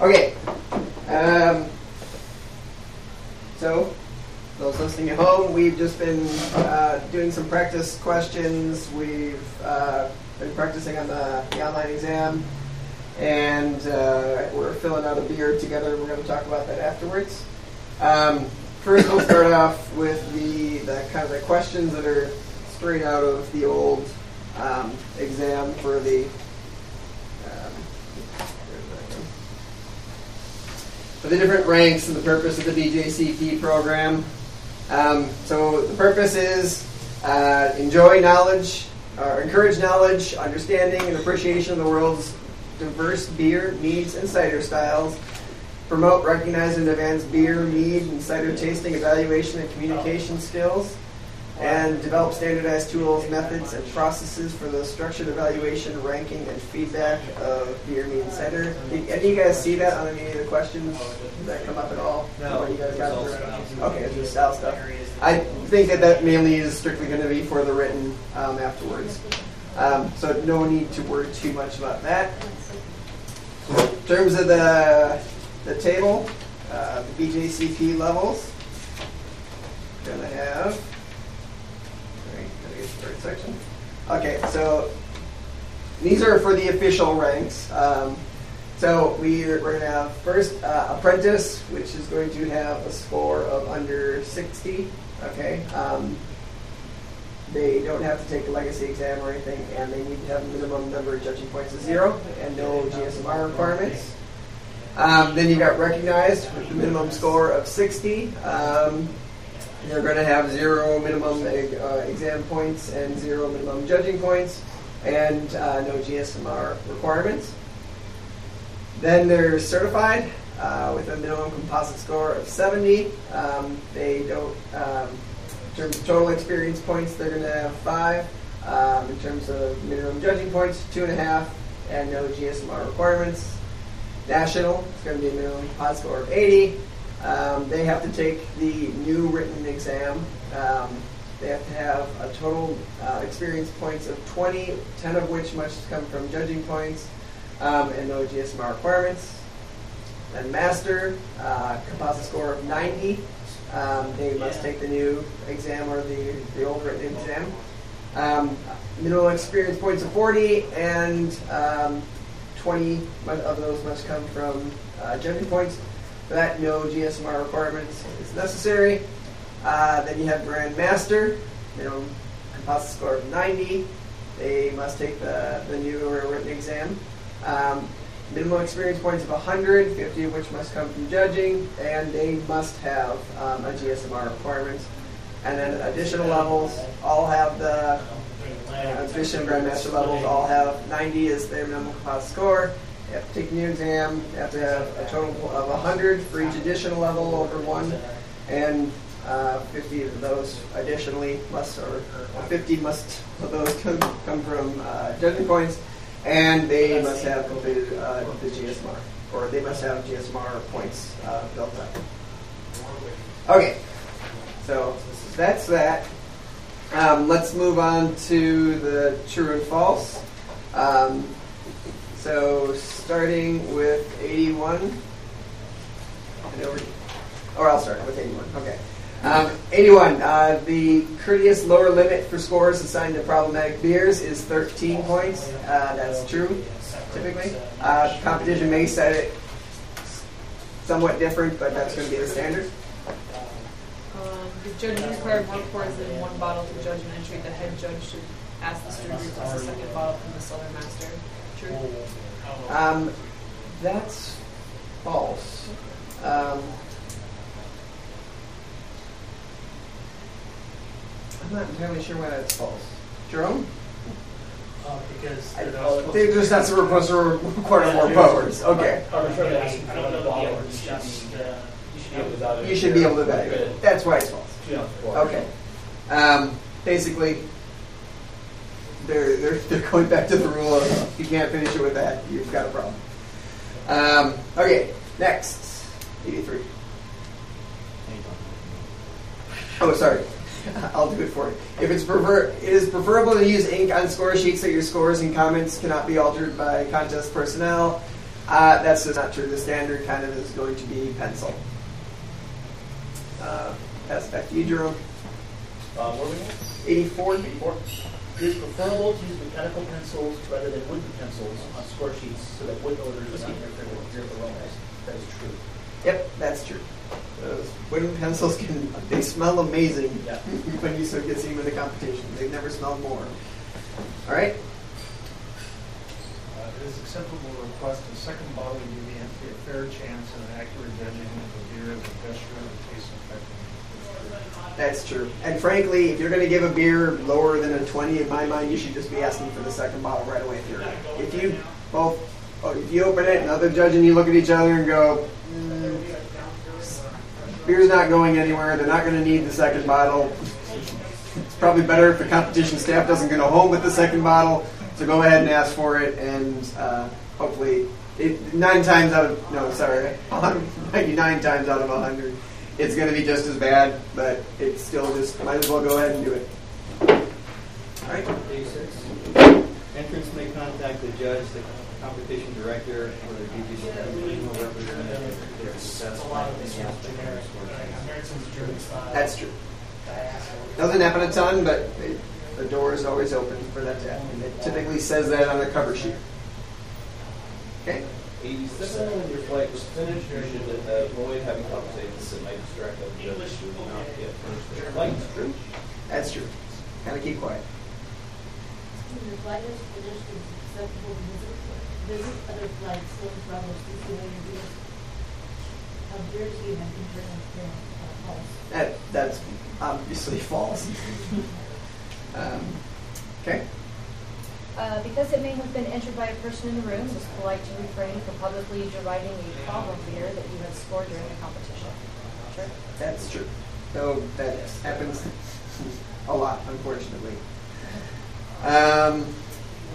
Okay. Um, so, those listening at home, we've just been uh, doing some practice questions. We've uh, been practicing on the, the online exam, and uh, we're filling out a beer together. We're going to talk about that afterwards. Um, first, we'll start off with the, the kind of the questions that are straight out of the old um, exam for the um, for the different ranks and the purpose of the BJCP program. Um, so the purpose is uh, enjoy knowledge, or encourage knowledge, understanding, and appreciation of the world's diverse beer, meads, and cider styles. Promote, recognize, and advance beer, mead, and cider tasting, evaluation, and communication skills and develop standardized tools, methods, and processes for the structured evaluation, ranking, and feedback of beer, mead, Center. Did you guys see that on any of the questions that come up at all? No. What you guys got Okay, it's just style stuff. I think that that mainly is strictly going to be for the written um, afterwards. Um, so no need to worry too much about that. In terms of the, the table, uh, the BJCP levels, going to have Right, gotta get to the third section. Okay, so these are for the official ranks. Um, so we're, we're going to have first uh, apprentice, which is going to have a score of under 60. Okay. Um, they don't have to take a legacy exam or anything, and they need to have a minimum number of judging points of zero and no GSMR requirements. Um, then you got recognized with the minimum score of 60. Um, they're going to have zero minimum uh, exam points and zero minimum judging points, and uh, no GSMR requirements. Then they're certified uh, with a minimum composite score of 70. Um, they don't, um, in terms of total experience points, they're going to have five. Um, in terms of minimum judging points, two and a half, and no GSMR requirements. National, it's going to be a minimum composite score of 80. Um, they have to take the new written exam. Um, they have to have a total uh, experience points of 20, 10 of which must come from judging points, um, and no GSMR requirements. Then master, uh, composite score of 90. Um, they must take the new exam or the, the old written exam. Um, minimal experience points of 40, and um, 20 of those must come from uh, judging points. That, no GSMR requirements is necessary. Uh, then you have Grand Master, minimum composite score of 90. They must take the, the new or written exam. Um, minimum experience points of 100, 50 of which must come from judging, and they must have um, a GSMR requirement. And then additional levels all have the uh, additional Grandmaster levels all have 90 as their minimum composite score. Have to take a new exam. You have to have a total of 100 for each additional level over one, and uh, 50 of those additionally must, or 50 must of those come, come from uh, judging points, and they must have completed uh, the GSMR, or they must have GSMR points uh, built up. Okay, so that's that. Um, let's move on to the true and false. Um, so starting with 81. And over, or I'll start with 81. Okay. Um, 81. Uh, the courteous lower limit for scores assigned to problematic beers is 13 points. Uh, that's true, typically. Uh, competition may set it somewhat different, but that's going to be the standard. Um, the judge is required more pours than one bottle for judgment entry. The head judge should ask the student to request a second bottle from the cellar master. Um, that's false. Um, I'm not entirely sure why that's false. Jerome? Uh, because they're not oh, supposed they to- just that's supposed to require more powers. Okay. Arbitrarily asking for another bottle, it's just, uh, you should be able to evaluate. You should be able to evaluate. That's why it's false. Yeah. Okay. Um, basically, they're, they're, they're going back to the rule of if you can't finish it with that, you've got a problem. Um, okay, next. 83. Oh, sorry. I'll do it for you. If it's prefer, it is preferable to use ink on score sheets so your scores and comments cannot be altered by contest personnel. Uh, that's just not true. The standard kind of is going to be pencil. Uh, that's back to you, Jerome. Uh, where were we at? 84. Eighty-four. It is preferable to use mechanical pencils rather than wooden pencils on score sheets so that wood odors do not interfere with your aromas. That is true. Yep, that's true. Those wooden pencils can they smell amazing Yeah. when you start get see them in the competition. They've never smell more. All right. Uh, It is acceptable to request a second bottle to give the entity a fair chance and an accurate judging of the beer as a gesture of taste effectiveness. That's true. And frankly, if you're going to give a beer lower than a 20, in my mind, you should just be asking for the second bottle right away. If, you're, if you both, oh, if you open it and other judge and you look at each other and go, mm, beer's not going anywhere. They're not going to need the second bottle. It's probably better if the competition staff doesn't go home with the second bottle. So go ahead and ask for it, and uh, hopefully, it, nine times out of no, sorry, 99 times out of 100, it's going to be just as bad. But it's still just might as well go ahead and do it. All right. Eighty-six. Entrants may contact the judge, the competition director, or the DGC representative if they're satisfied with any aspect of the score. That's true. Doesn't happen a ton, but it, the door is always open for that to happen. It typically says that on the cover sheet. Okay. Eighty-seven, when your flight was finished, you should avoid having conversations that might distract other judges who do not yet finished their flight. True. That's true. Kind of keep quiet. The flight is finished, it's acceptable to visit, visit other flights, some travels to see where you How dare you have internal uh, false. That that's obviously false. um, okay. Uh, because it may have been entered by a person in the room, it is polite to refrain from publicly deriding a problem beer that you have scored during the competition. Sure. That's true. So that happens a lot, unfortunately. Um,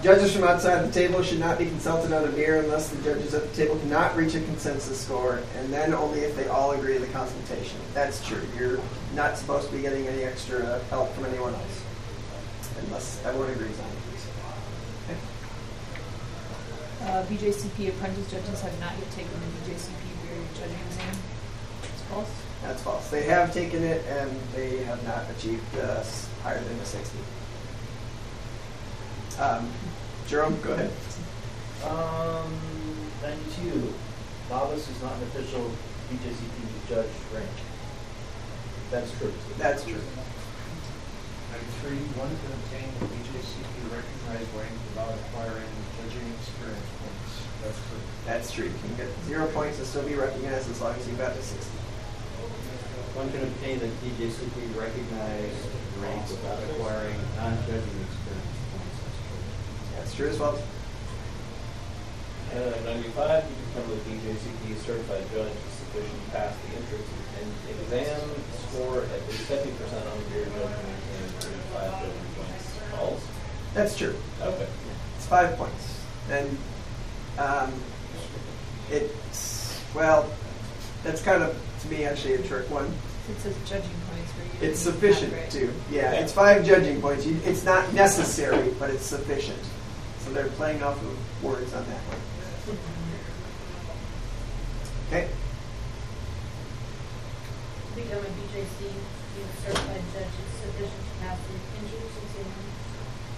judges from outside the table should not be consulted on a beer unless the judges at the table cannot reach a consensus score, and then only if they all agree to the consultation. That's true. You're not supposed to be getting any extra help from anyone else unless everyone agrees on it. Okay. Uh, BJCP apprentice judges have not yet taken the BJCP beer judging exam. It's false. That's false. They have taken it and they have not achieved uh, higher than a 60. Um, Jerome, go ahead. Um, ninety-two. Novice is not an official BJCP judge rank. That's true. That's true. Ninety-three, one can obtain the BJCP recognized rank without acquiring judging experience points. That's true. You can get zero points and still be recognized as long as you got to 60. One can obtain the BJCP recognized rank without acquiring non-judging experience points. That's true. That's true as well. Uh, ninety-five, you become the BJCP certified judge is sufficient to pass the entrance and exam score at least seventy percent on the beer judgment and thirty-five judging points. False? That's true. Okay. It's five points. And um, it's, well, that's kind of, to me, actually a trick one. It says judging points for you. It's sufficient to, yeah, it's five judging points. You, it's not necessary, but it's sufficient. So they're playing off of words on that one. Okay. To become a BJC, being a certified judge, it's sufficient to pass the entrance exam,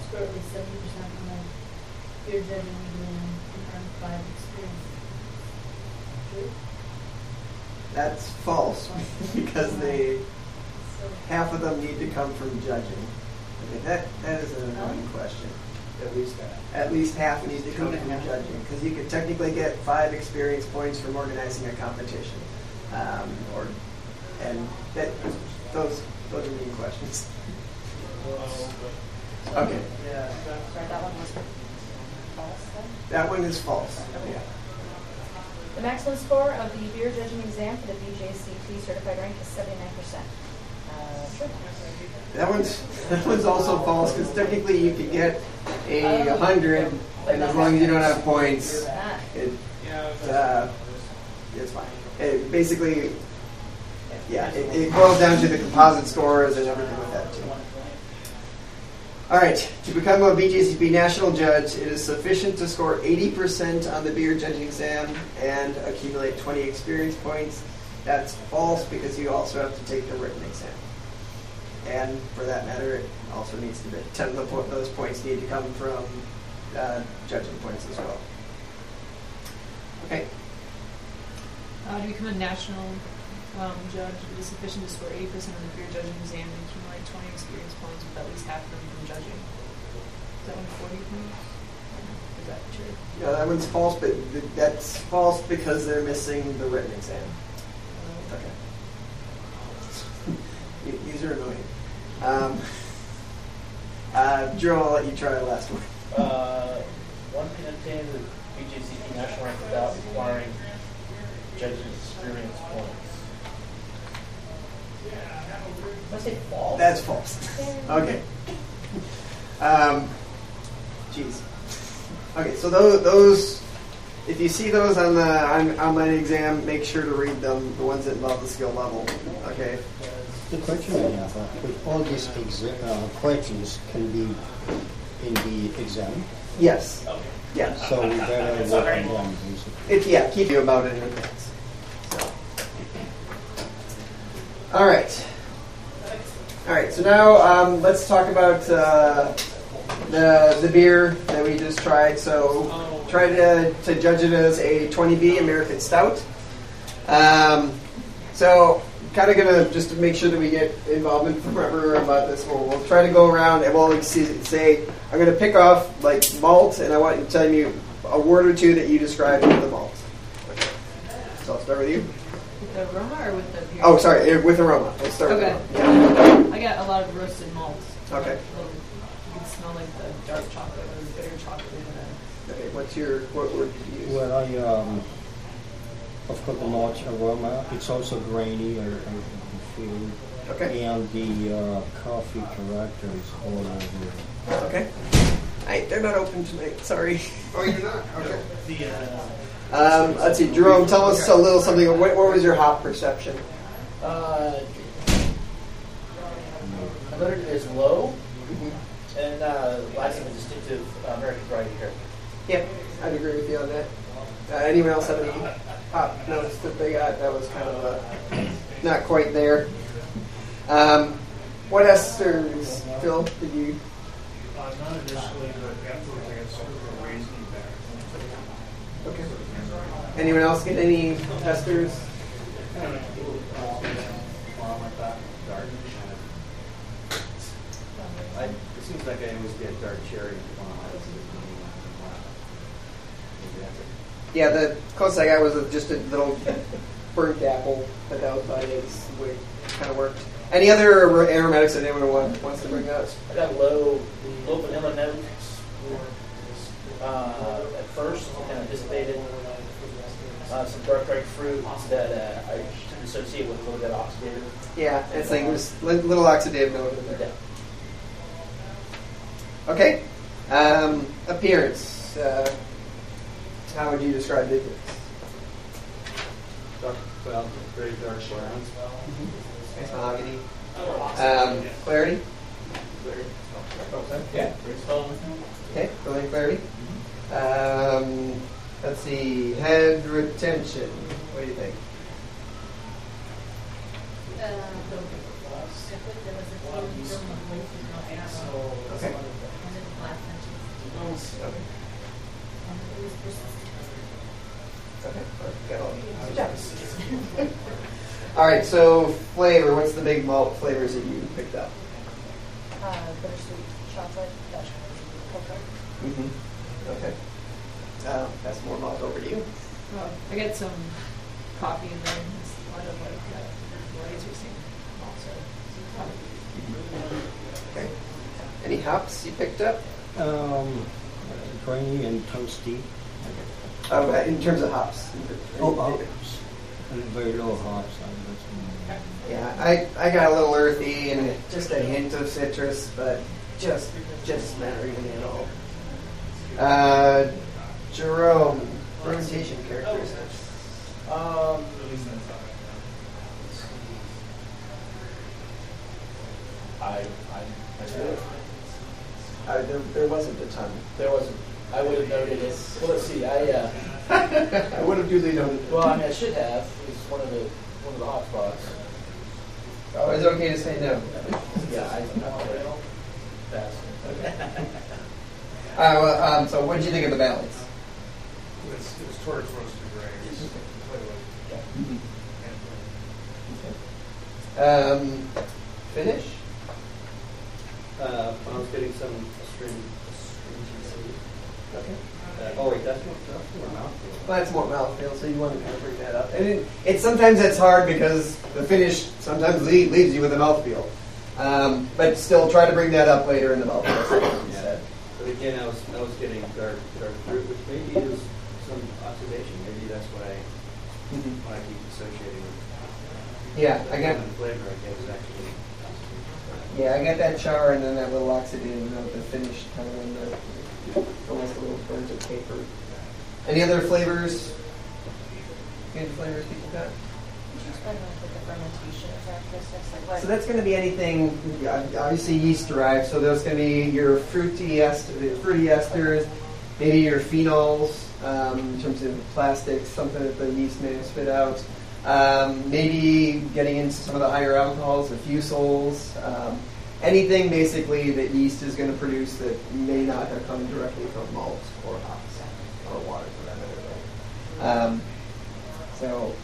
score at least seventy percent on the beer judging exam, and earn five experience. True? That's false because they So, half of them need to come from judging. Okay, that that is an annoying question. At least that. At least half need to come from judging because you could technically get five experience points from organizing a competition, um, or and that those those are mean questions. Okay, Yeah. Sorry, that one was false then? that one is false. Yeah. The maximum score of the beer judging exam for the BJCP certified rank is 79%. That one's that one's also false because technically you could get a hundred, and as long as you don't have points, it uh, it's fine. It basically, yeah, it, it boils down to the composite scores and everything with that too. All right, to become a BJCP national judge, it is sufficient to score 80% on the beer judging exam and accumulate 20 experience points. That's false because you also have to take the written exam. And for that matter, it also needs to be 10 of the po- those points need to come from uh, judging points as well. Okay, Uh, to become a national um, judge, it is sufficient to score 80% on the beer judging exam and accumulate 20 experience points with at least half of them from judging. Is that one 40 points? Is that true? no, that one's false, but th- that's false because they're missing the written exam. Uh, Okay. These are annoying. Um, uh, Drew, I'll let you try the last one. Uh, one can obtain the BJCP national rank without requiring judges' experience points. Did I say false? That's false. okay. Um, jeez. Okay, so those, those, if you see those on the on, online exam, make sure to read them, the ones that involve the skill level. Okay. The question I have, uh, with all these exa- uh, questions can be in the exam, Yes. Yeah. so we better work on them. basically. If yeah, keep you about it in advance. So. All right. All right. So now um, let's talk about uh, the the beer that we just tried. So try to to judge it as a 20B American Stout. Um, so kind of gonna just to make sure that we get involvement from everyone about this. We'll, we'll try to go around and we'll see- say I'm gonna pick off like malt, and I want you to tell me a word or two that you describe with the malt. Okay. So I'll start with you. With the aroma or with the beer? Oh, sorry, eh, with aroma. Let's start Okay. with aroma. I got a lot of roasted malts. Okay. Little- You can smell like the dark chocolate or the bitter chocolate in the. Okay, what's your what word did you use? Well, I, um, of course, the malt aroma, it's also grainy, I, I feel. Okay. And the uh, coffee character is all over. Okay. I, they're not open tonight. Sorry. Oh, you're not. Okay. The, uh, Um, let's see, Jerome. Tell us a little something. What, what was your hop perception? uh, I noted it as low and uh, lacking a distinctive uh, American variety character. Yep, I'd agree with you on that. Uh, anyone else have any hop notes that they got? That was kind of a, not quite there. Um, what esters, Phil? Did you? Uh, not initially, but afterwards I got sort of a raised back. Okay. Anyone else get any esters? I, it seems like I always get dark cherry. Maybe that's it. Yeah, the closest I got was a, just a little burnt apple, but that was about it. It's kind of worked. Any other ar- aromatics that anyone want, wants to bring up? I got low, low vanilla notes uh, at first, kind of dissipated. Uh, some dark red fruits that uh, I associate with a little bit of oxidative. Yeah, it's like there's li- little oxidative note in there. Yeah. Okay. Um, appearance. Uh, how would you describe the appearance? Dark, well, very dark brown. Nice mahogany. Um, clarity. Yeah. Okay, brilliant clarity. Um, let's see, head retention. What do you think? Uh, the, there was a few film of both of them, uh, Okay. and then the last mention. Okay. And it was persistent. Okay. Got all. All right. So flavor. What's the big malt flavors that you picked up? Uh, bittersweet chocolate, Dutch cocoa. Mm-hmm. Okay. Uh, that's more malt over to you. Oh, I got some coffee in there. and It's a lot of like uh, varieties we've seen also. Okay. Any hops you picked up? Um, grainy and toasty. Oh, uh, in terms of hops. Oh, hops. Very low hops. Yeah, I, I got a little earthy and just a hint of citrus, but just just smattering at all. Uh, Jerome, fermentation characteristics. Um, I, I, I do. Uh, there, there wasn't a ton. There wasn't, I would have noted it. Well, let's see, I, uh, I would have duly noted. well, I mean, I should have, it's one of the, one of the hot spots. Oh, is it okay to say no? Yeah, I, I'm fast. Uh, well, um, so what did you think of the balance? It was, it was towards roasted grains. Completely. Um, finish? Uh, I was getting some string, stringency. Okay. Uh, oh wait, that's more, that's more mouthfeel. Well, that's more mouthfeel, so you want to kind of bring that up. And it, it sometimes it's hard because the finish sometimes lead, leaves you with a mouthfeel. Um, but still, try to bring that up later in the mouthfeel instead. But again, I was, I was getting dark, dark fruit, which maybe is some oxidation. Maybe that's what I, what I keep associating with. Yeah, I got flavor, I guess, actually. yeah, I got that char and then that little oxidative note, the finish kind of in the almost a little burnt of paper. Any other flavors? Any flavors people got? Could you explain like what the fermentation characteristics, like what? So that's going to be anything, uh, obviously yeast derived. So there's going to be your fruity est- fruity esters, maybe your phenols um, in terms of plastics, something that the yeast may have spit out. Um, maybe getting into some of the higher alcohols, the fusels. um, anything basically that yeast is going to produce that may not have come directly from malt or hops or water for that matter. Um, so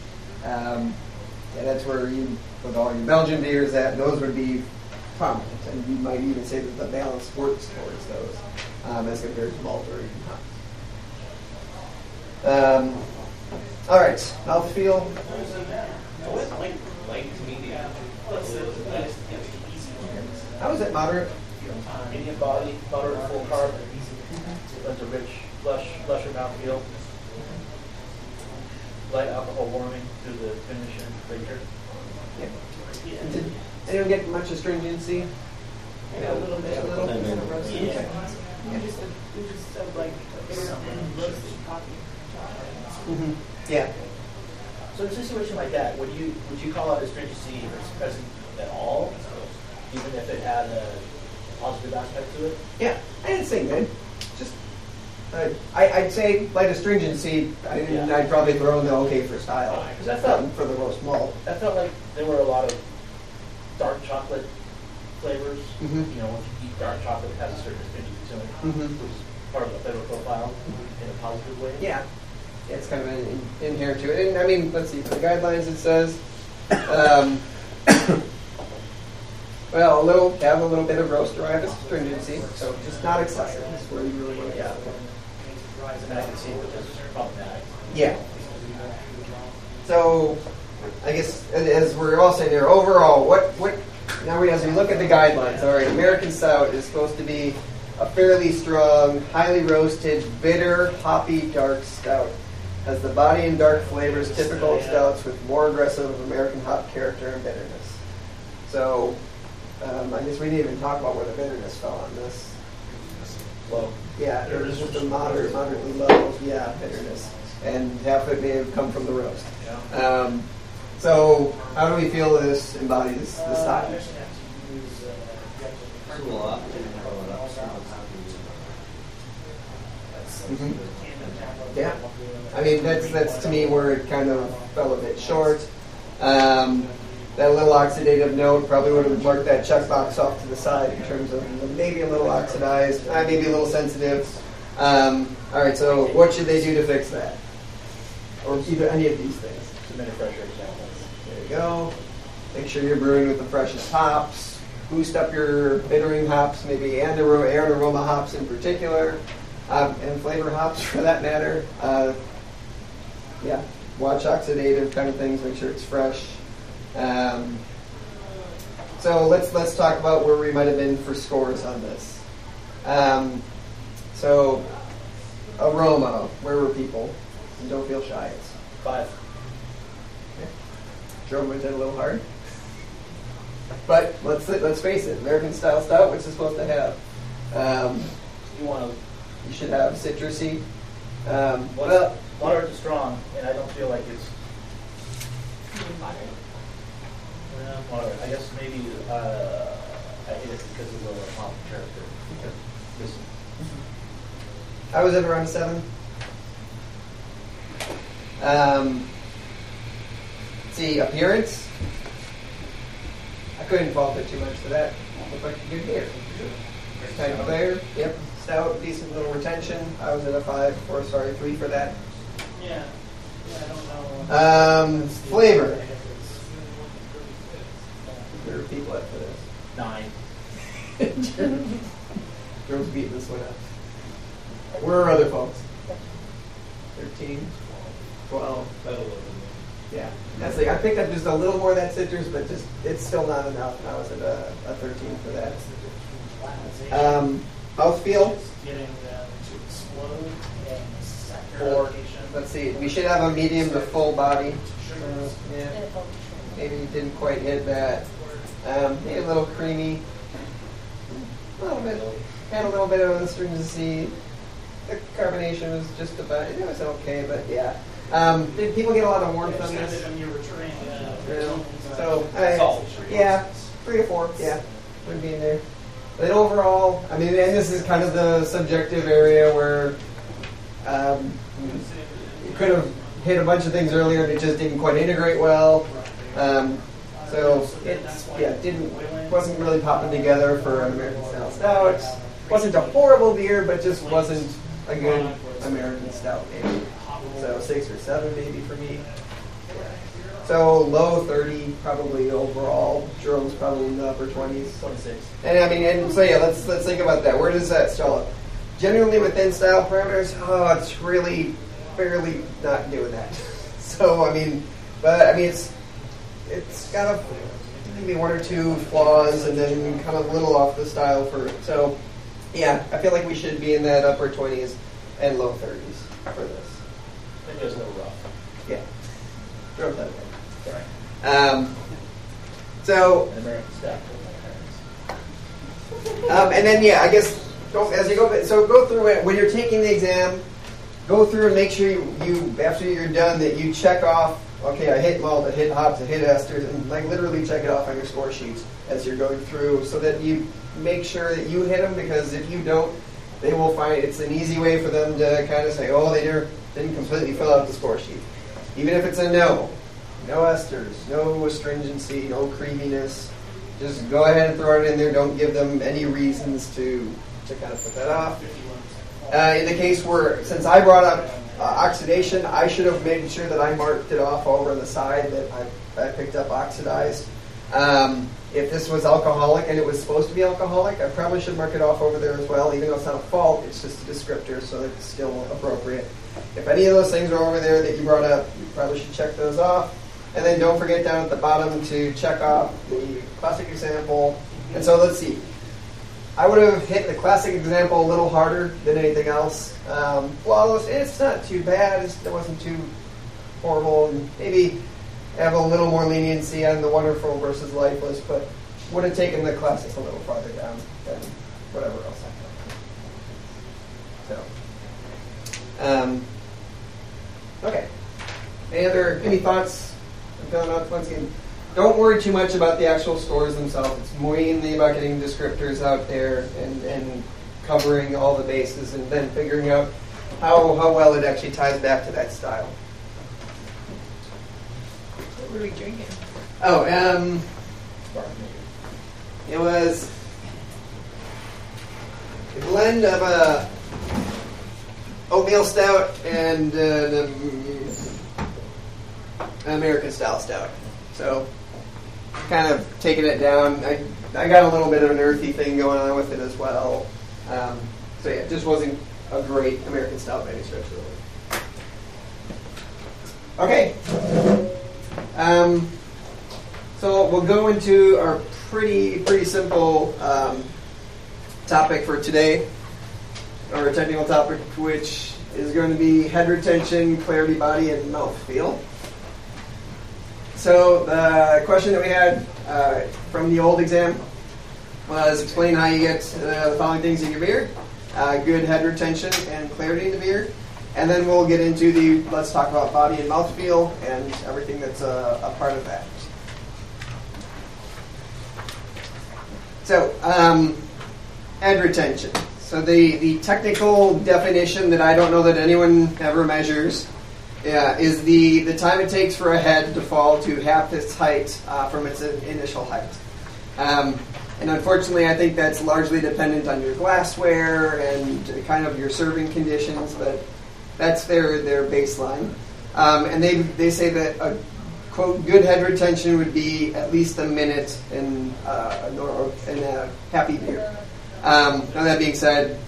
um, yeah, that's where you with all your Belgian beers that those would be prominent, and you might even say that the balance works towards those um, as compared to malt or even hops. Um, all right, mouthfeel. Light, light to medium. How is it moderate? Medium body, moderate full carb, that's a rich, lush, lusher mouthfeel. Light alcohol warming through the finish and flavor. Yeah. Did anyone get much astringency? Yeah, a little bit. A little. Yeah. Okay. We just, we just have like roasted coffee. Mm-hmm. Yeah. So in a situation like that, would you, would you call out astringency as present at all? Even if it had a positive aspect to it? Yeah, I didn't say good. Just, uh, I, I'd say light astringency. I didn't, Yeah. I'd probably throw in the okay for style. Because I felt- um, for the roast malt. I felt like there were a lot of dark chocolate flavors. Mhm. You know, once you eat dark chocolate, it has a certain astringency to it, Mhm. which is part of the flavor profile in a positive way. Yeah, yeah it's kind of in, in, inherent to it. And I mean, let's see, for the guidelines it says, um, well, a little, have a little bit of roast derived astringency, so just not excessive is where you really want to get. Yeah. So, I guess as- as we're all saying here, overall, what what now we as we look at the guidelines, all right, American Stout is supposed to be a fairly strong, highly roasted, bitter, hoppy, dark stout. Has the body and dark flavors typical of stouts with more aggressive American hop character and bitterness. So, um, I guess we didn't even talk about where the bitterness fell on this. Well, Yeah, it was just a moderate, moderately low, yeah, bitterness. And half of it may have come from the roast. Um, so, how do we feel this embodies the style? It's a little off. Mhm. Yeah, I mean that's that's to me where it kind of fell a bit short. Um, that little oxidative note probably would have marked that checkbox off to the side in terms of maybe a little oxidized, uh, maybe a little sensitive. Um, all right, so what should they do to fix that, or either any of these things? submit a fresher example. There you go. Make sure you're brewing with the freshest hops. Boost up your bittering hops, maybe and aroma, air and aroma hops in particular, um, and flavor hops for that matter. Uh, yeah, watch oxidative kind of things. Make sure it's fresh. Um, so let's let's talk about where we might have been for scores on this. Um, so aroma, where were people? And don't feel shy. It's Five. Drew went in a little hard. But let's let's face it, American style stout, what's it supposed to have? Um, You want to you should have citrusy. Um, well, moderate to strong, and I don't feel like it's Well, moderate. I guess maybe uh, I hate it because of the hop character. Just I was at around seven. Um, see, appearance. I couldn't fault it too much for that. Looked like a good beer. Kind of clear. Yep. Stout, decent little retention. I was at a five, or sorry, three for that. Yeah. Yeah, I don't know. Um, flavor. There are people for this. Nine. Girls beating this one up. Where are other folks? 13, 12. that'll live Yeah. That's like, I picked up just a little more of that citrus, but just it's still not enough. And I was at a, a 13 for that. Um, mouthfeel. getting them to explode and saturation. let's see, we should have a medium to full body. Uh, yeah. And it felt Maybe you didn't quite hit that. Um, maybe a little creamy. A little bit. Had a little bit of astringency. The carbonation was just about. It was okay, but yeah. Um, did people get a lot of warmth on this? when you were trained. uh, Yeah. So, I, yeah, three to four. Yeah, would be in there. But overall, I mean, and this is kind of the subjective area where um, you could have hit a bunch of things earlier and it just didn't quite integrate well. Um, so it's yeah, didn't wasn't really popping together for an American style stout. wasn't a horrible beer, but just wasn't a good American stout maybe. So six or seven maybe for me. So low thirty probably overall. Jerome's probably in the upper twenties. Twenty-six. And I mean, and so yeah, let's let's think about that. Where does that stall up? Generally within style parameters, oh, it's really barely not doing that. so I mean, but I mean, it's it's got a maybe one or two flaws, and then kind of a little off the style for so. Yeah, I feel like we should be in that upper twenties and low thirties for this. I think there's no rough. Yeah, drove that way. Um, so American staff. Um, and then, yeah, I guess go, as you go, so go through it when you're taking the exam. Go through and make sure you, you after you're done that you check off. Okay, I hit malt, I hit hops, I hit esters, and like literally check it off on your score sheets as you're going through, so that you make sure that you hit them. Because if you don't, they will find it's an easy way for them to kind of say, oh, they didn't didn't completely fill out the score sheet, even if it's a no. No esters, no astringency, no creaminess. Just go ahead and throw it in there. Don't give them any reasons to, to kind of put that off. Uh, in the case where, since I brought up uh, oxidation, I should have made sure that I marked it off over on the side that I, I picked up oxidized. Um, if this was alcoholic and it was supposed to be alcoholic, I probably should mark it off over there as well, even though it's not a fault, it's just a descriptor, so it's still appropriate. If any of those things are over there that you brought up, you probably should check those off. And then don't forget down at the bottom to check off the classic example. And so let's see. I would have hit the classic example a little harder than anything else. Um, well, it's, not too bad. It wasn't too horrible. And maybe have a little more leniency on the wonderful versus lifeless, but would have taken the classics a little farther down than whatever else I thought. So, um, okay. Any other any thoughts? Once again. Don't worry too much about the actual scores themselves. It's mainly about getting descriptors out there and, and covering all the bases and then figuring out how, how well it actually ties back to that style. What were we drinking? Oh, um, it was a blend of a oatmeal stout and uh, an American style stout. So, kind of taking it down. I, I got a little bit of an earthy thing going on with it as well. Um, so yeah, it just wasn't a great American style by any. Okay. Um, so we'll go into our pretty pretty simple um, topic for today, our technical topic, which is going to be head retention, clarity, body, and mouth feel. So the question that we had uh, from the old exam was explain how you get uh, the following things in your beer: uh, good head retention and clarity in the beer. And then we'll get into the let's talk about body and mouth feel and everything that's a, a part of that. So, um, head retention. So the, the technical definition that I don't know that anyone ever measures yeah, is the, the time it takes for a head to fall to half its height uh, from its initial height. Um, and unfortunately, I think that's largely dependent on your glassware and kind of your serving conditions, but that's their, their baseline. Um, and they, they say that a quote good head retention would be at least a minute in, uh, in a happy beer. Um, now that being said,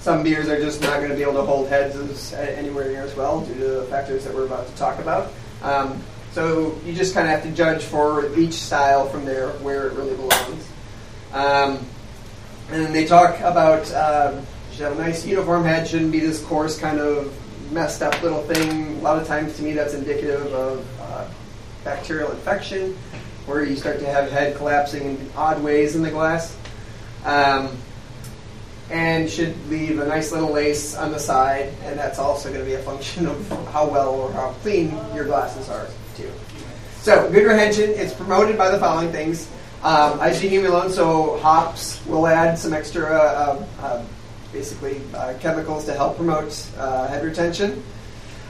some beers are just not going to be able to hold heads as, anywhere near as well due to the factors that we're about to talk about. Um, so you just kind of have to judge for each style from there where it really belongs. Um, and they talk about uh, should have a nice uniform head, shouldn't be this coarse kind of messed up little thing. A lot of times to me that's indicative of uh, bacterial infection, where you start to have head collapsing in odd ways in the glass. Um, and should leave a nice little lace on the side, and that's also going to be a function of how well or how clean your glasses are too. So, good retention is promoted by the following things. Um, isohumulones, so hops will add some extra, uh, uh, basically, uh, chemicals to help promote uh, head retention.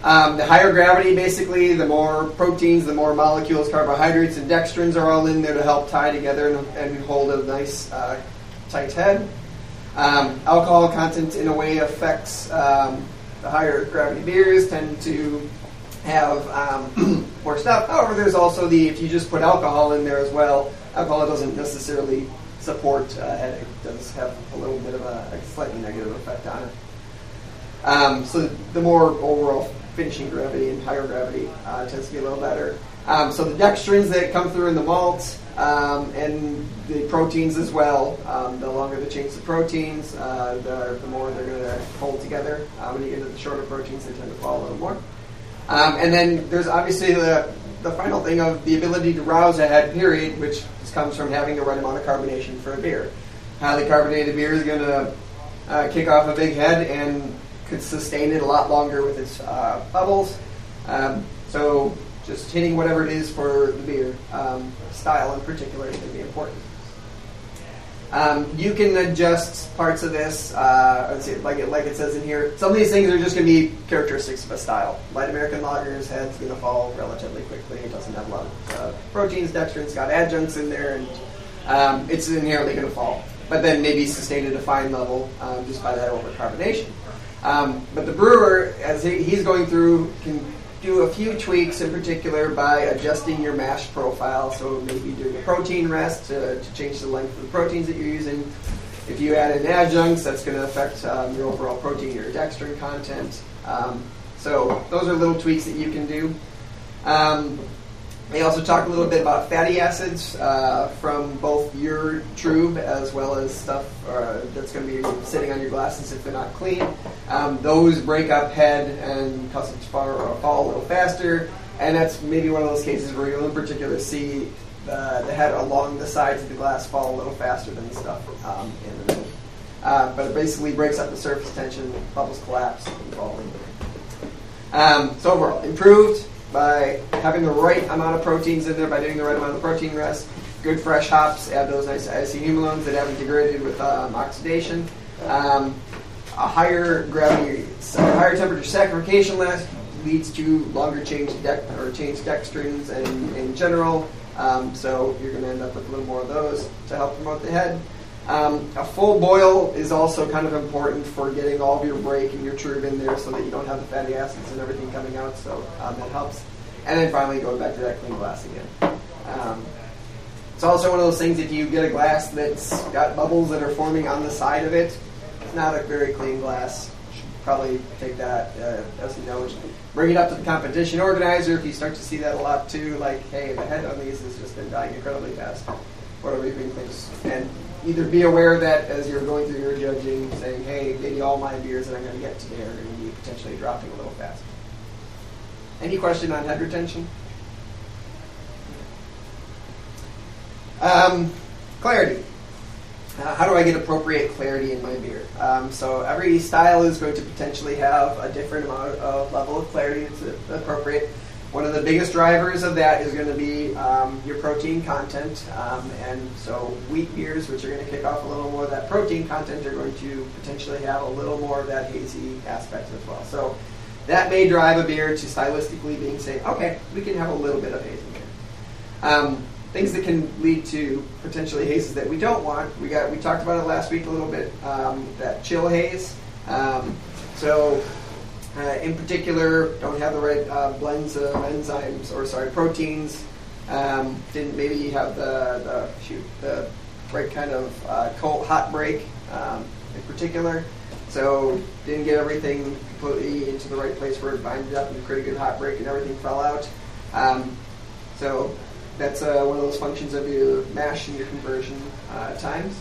Um, the higher gravity, basically, the more proteins, the more molecules, carbohydrates, and dextrins are all in there to help tie together and, and hold a nice uh, tight head. Um, alcohol content, in a way, affects um, the higher gravity beers, tend to have um, more stuff. However, there's also the, if you just put alcohol in there as well, alcohol doesn't necessarily support uh. It does have a little bit of a, a slightly negative effect on it. Um, so the more overall finishing gravity and higher gravity uh, tends to be a little better. Um, so the dextrins that come through in the malt um, and the proteins as well. Um, the longer the chains of proteins, uh, the, the, more they're going to hold together. Uh, when you get into the shorter proteins, they tend to fall a little more. Um, and then there's obviously the, the final thing of the ability to rouse a head, period, which comes from having the right amount of carbonation for a beer. Highly carbonated beer is going to uh, kick off a big head and could sustain it a lot longer with its uh, bubbles. Um, so just hitting whatever it is for the beer um, style in particular is going to be important. Um, you can adjust parts of this, uh, like it, like it says in here. Some of these things are just going to be characteristics of a style. Light American lager's head's going to fall relatively quickly. It doesn't have a lot of uh, proteins, dextrins, got adjuncts in there, and um, it's inherently going to fall. But then maybe sustain at a fine level um, just by that overcarbonation. Um, but the brewer, as he, he's going through, can do a few tweaks in particular by adjusting your mash profile. So maybe doing a protein rest to, to change the length of the proteins that you're using. If you add in adjuncts, that's going to affect um, your overall protein or dextrin content. Um, so those are little tweaks that you can do. Um, they also talk a little bit about fatty acids uh, from both your trub as well as stuff uh, that's going to be sitting on your glasses if they're not clean. Um, those break up head and cause it to fall, a little faster. And that's maybe one of those cases where you'll in particular see the, the head along the sides of the glass fall a little faster than the stuff um, in the middle. Uh, but it basically breaks up the surface tension, bubbles collapse, and fall. Um, so overall, improved by having the right amount of proteins in there, by doing the right amount of protein rest. Good fresh hops add those nice isohumulones that haven't degraded with um, oxidation. Um, a higher gravity, a higher temperature saccharification last leads to longer change dec- or change dextrins and in general. Um, so you're going to end up with a little more of those to help promote the head. Um, a full boil is also kind of important for getting all of your break and your trub in there so that you don't have the fatty acids and everything coming out. So um, that helps. And then finally, going back to that clean glass again. Um, it's also one of those things if you get a glass that's got bubbles that are forming on the side of it, it's not a very clean glass. Should probably take that uh, as a note. Bring it up to the competition organizer if you start to see that a lot too. Like, hey, the head on these has just been dying incredibly fast. What are we doing things? And either be aware that as you're going through your judging, saying, hey, maybe all my beers that I'm going to get today are going to be potentially dropping a little fast. Any question on head retention? Um, clarity. Uh, how do I get appropriate clarity in my beer? Um, so every style is going to potentially have a different amount of level of clarity that's appropriate. One of the biggest drivers of that is going to be um, your protein content. Um, and so wheat beers, which are going to kick off a little more of that protein content, are going to potentially have a little more of that hazy aspect as well. So that may drive a beer to stylistically being saying, okay, we can have a little bit of haze in here. Um, things that can lead to potentially hazes that we don't want. We got we talked about it last week a little bit. Um, that chill haze. Um, so uh, in particular, don't have the right uh, blends of enzymes or sorry proteins. Um, didn't maybe have the, the shoot the right kind of uh, cold hot break um, in particular. So didn't get everything completely into the right place where it binded up and created a good hot break and everything fell out. Um, so that's uh, one of those functions of your mash and your conversion uh, times.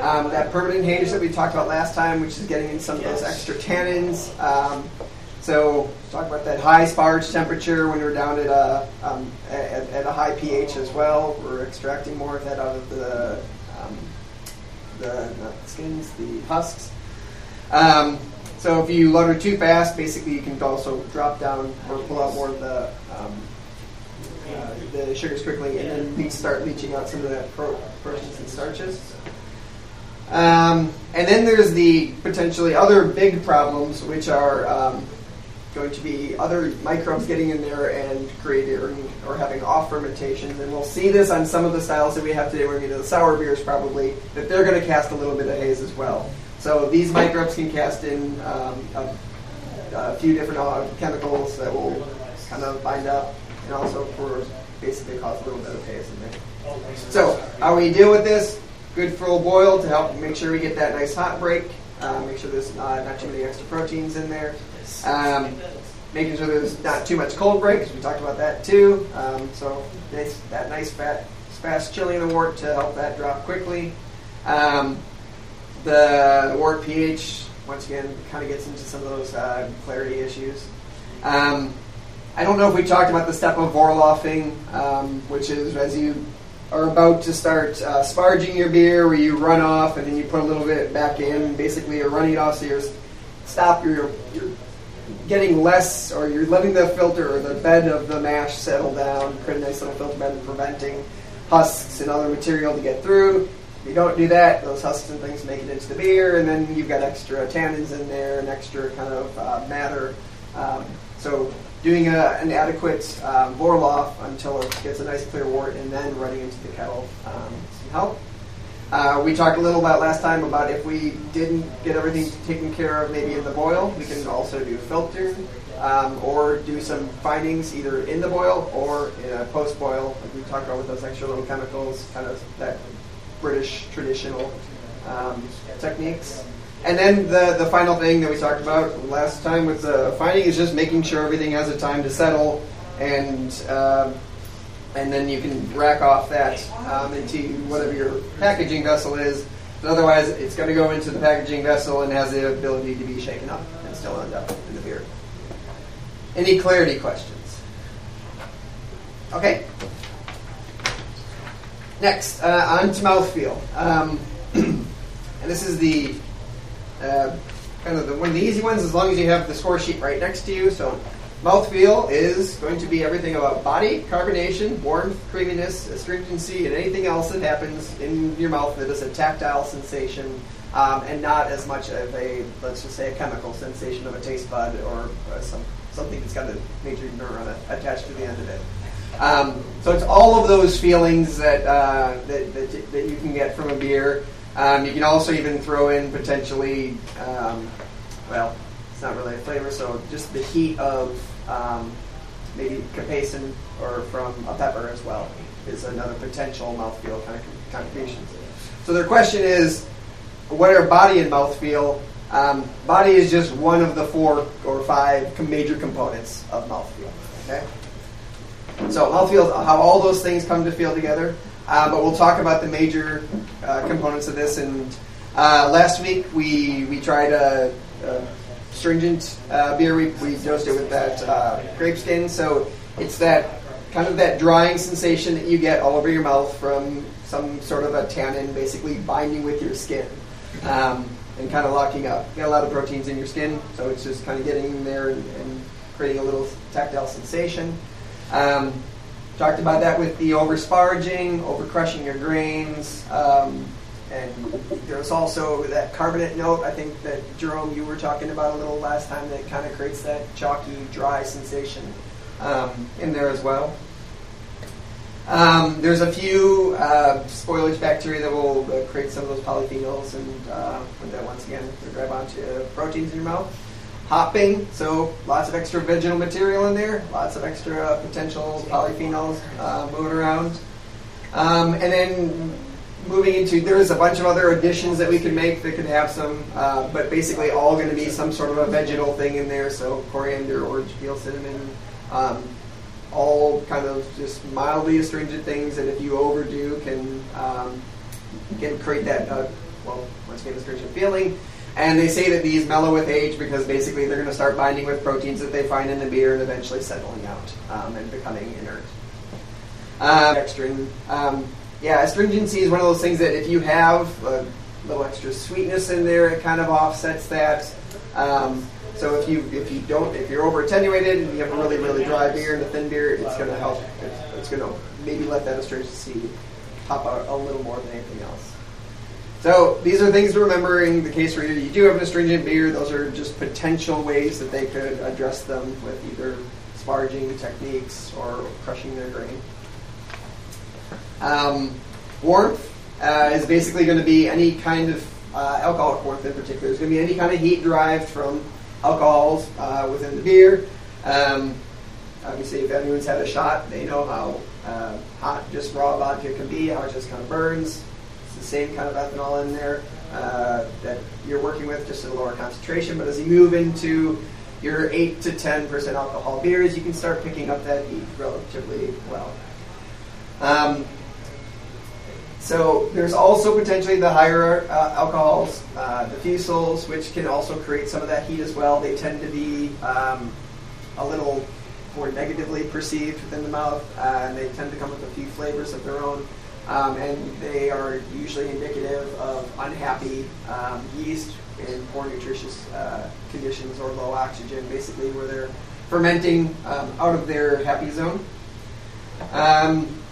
Um, that permanent haze that we talked about last time, which is getting in some of those extra tannins. Um, so talk about that high sparge temperature when we're down at a, um, at, at, a high pH as well. We're extracting more of that out of the um, the skins, the husks. Um, so if you load it too fast, basically you can also drop down or pull out more of the um, uh, the sugars quickly, and then start leaching out some of that pro- proteins and starches. Um, and then there's the potentially other big problems, which are um, going to be other microbes getting in there and creating or, having off fermentations. And we'll see this on some of the styles that we have today. We're going to the sour beers probably, that they're going to cast a little bit of haze as well. So these microbes can cast in um, a, a, few different uh, chemicals that will kind of bind up and also for basically cause a little bit of haze in there. So how we deal with this? Good full boil to help make sure we get that nice hot break. Uh, make sure there's uh, not too many extra proteins in there. Um, making sure there's not too much cold break, we talked about that too. Um, so nice, that nice fat, fast chilling the wort to help that drop quickly. Um, the, wort pH, once again, kind of gets into some of those uh, clarity issues. Um, I don't know if we talked about the step of vorlaufing, um, which is as you are about to start uh, sparging your beer, where you run off and then you put a little bit back in. Basically, you're running it off, so you're stop. You're, you're getting less, or you're letting the filter or the bed of the mash settle down, create a nice little filter bed, preventing husks and other material to get through. If you don't do that, those husks and things make it into the beer, and then you've got extra tannins in there and extra kind of uh, matter. Um, so doing a, an adequate um, Vorlauf until it gets a nice clear wort, and then running into the kettle um, some help. Uh, we talked a little about last time about if we didn't get everything taken care of maybe in the boil, we can also do filter um, or do some finings either in the boil or in a post boil, like we talked about with those extra little chemicals, kind of that British traditional um, techniques. And then the, the final thing that we talked about last time with the fining is just making sure everything has a time to settle, and uh, and then you can rack off that um, into whatever your packaging vessel is. But otherwise, it's going to go into the packaging vessel and has the ability to be shaken up and still end up in the beer. Any clarity questions? Okay. Next, uh, on to mouthfeel. Um, and this is the uh, kind of the, one of the easy ones as long as you have the score sheet right next to you. So mouthfeel is going to be everything about body, carbonation, warmth, creaminess, astringency, and anything else that happens in your mouth that is a tactile sensation um, and not as much of a, let's just say, a chemical sensation of a taste bud or uh, some, something that's got a major neuron attached to the end of it. Um, so it's all of those feelings that, uh, that, that, that you can get from a beer. Um, you can also even throw in potentially, um, well, it's not really a flavor, so just the heat of um, maybe capsaicin or from a pepper as well is another potential mouthfeel kind of contributions. So their question is, what are body and mouthfeel? Um, body is just one of the four or five major components of mouthfeel. Okay. So mouthfeel, how all those things come to feel together. Uh, but we'll talk about the major uh, components of this. And uh, last week we we tried a, a stringent uh, beer. We, we dosed it with that uh, grape skin. So it's that kind of that drying sensation that you get all over your mouth from some sort of a tannin, basically binding with your skin. Um, and kind of locking up. You got a lot of proteins in your skin, so it's just kind of getting in there and, and creating a little tactile sensation. Um, talked about that with the over sparging, over crushing your grains. Um, and there's also that carbonate note. I think that Jerome, you were talking about a little last time that kind of creates that chalky, dry sensation um, in there as well. Um, there's a few uh, spoilage bacteria that will uh, create some of those polyphenols, and uh, that once again grab onto proteins in your mouth. Hopping, so lots of extra vegetal material in there, lots of extra potential polyphenols uh, moving around. Um, and then moving into, there's a bunch of other additions that we can make that could have some, uh, but basically all going to be some sort of a vegetal thing in there. So coriander, orange peel, cinnamon, um, all kind of just mildly astringent things that if you overdo can um, can create that uh, well once again astringent feeling. And they say that these mellow with age because basically they're going to start binding with proteins that they find in the beer and eventually settling out um, and becoming inert. Um, um, yeah, astringency is one of those things that if you have a little extra sweetness in there, it kind of offsets that. Um, so if you if you don't if you're over attenuated and you have a really really dry beer and a thin beer, it's going to help. It's, it's going to maybe let that astringency pop out a little more than anything else. So these are things to remember in the case where you do have an astringent beer. Those are just potential ways that they could address them with either sparging techniques or crushing their grain. Um, warmth uh, is basically going to be any kind of uh, alcoholic warmth in particular. It's going to be any kind of heat derived from alcohols uh, within the beer. Um, obviously, if anyone's had a shot, they know how uh, hot just raw vodka can be, how it just kind of burns. The same kind of ethanol in there uh, that you're working with, just at a lower concentration. But as you move into your 8 to 10% alcohol beers, you can start picking up that heat relatively well. Um, so there's also potentially the higher uh, alcohols, uh, the fusels, which can also create some of that heat as well. They tend to be um, a little more negatively perceived within the mouth, uh, and they tend to come with a few flavors of their own. Um, and they are usually indicative of unhappy um, yeast in poor nutritious uh, conditions or low oxygen, basically where they're fermenting um, out of their happy zone. Um,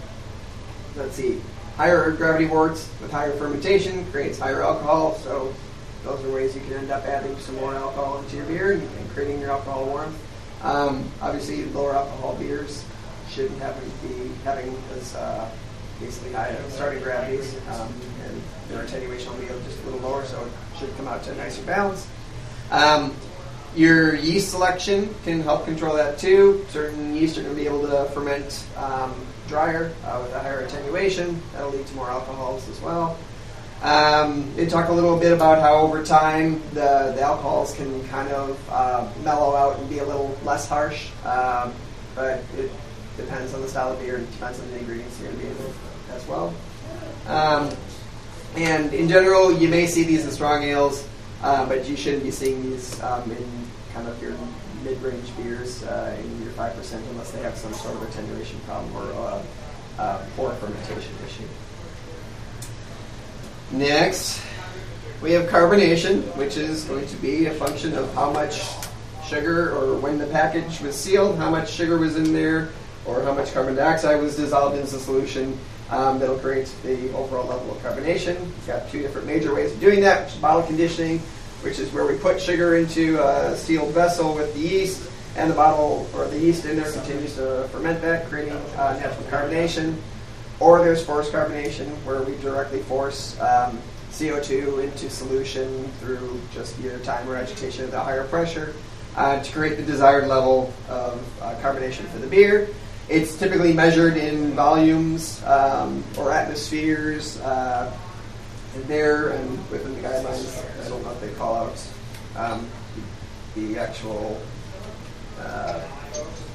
let's see higher gravity worts with higher fermentation creates higher alcohol. So those are ways you can end up adding some more alcohol into your beer and, creating your alcohol warmth. Um, obviously, lower alcohol beers shouldn't have be having as uh, basically high starting gravities, um, and their attenuation will be just a little lower, so it should come out to a nicer balance. Um, your yeast selection can help control that too. Certain yeast are going to be able to ferment um, drier uh, with a higher attenuation. That'll lead to more alcohols as well. Um, talk a little bit about how over time the, the alcohols can kind of uh, mellow out and be a little less harsh, um, but it depends on the style of beer. Depends on the ingredients you're going to be in as well. Um, and in general, you may see these in strong ales, uh, but you shouldn't be seeing these um, in kind of your mid-range beers uh, in your 5% unless they have some sort of attenuation problem or uh, uh, poor fermentation issue. Next, we have carbonation, which is going to be a function of how much sugar or when the package was sealed, how much sugar was in there, or how much carbon dioxide was dissolved into the solution. Um, that'll create the overall level of carbonation. We've got two different major ways of doing that, which is bottle conditioning which is where we put sugar into a sealed vessel with the yeast, and the bottle or the yeast in there continues to ferment that, creating uh, natural carbonation. Or there's forced carbonation, where we directly force um, CO2 into solution through just either time or agitation at a higher pressure uh, to create the desired level of uh, carbonation for the beer. It's typically measured in volumes um, or atmospheres. Uh, there and within the guidelines, I don't know if they call out um, the actual uh,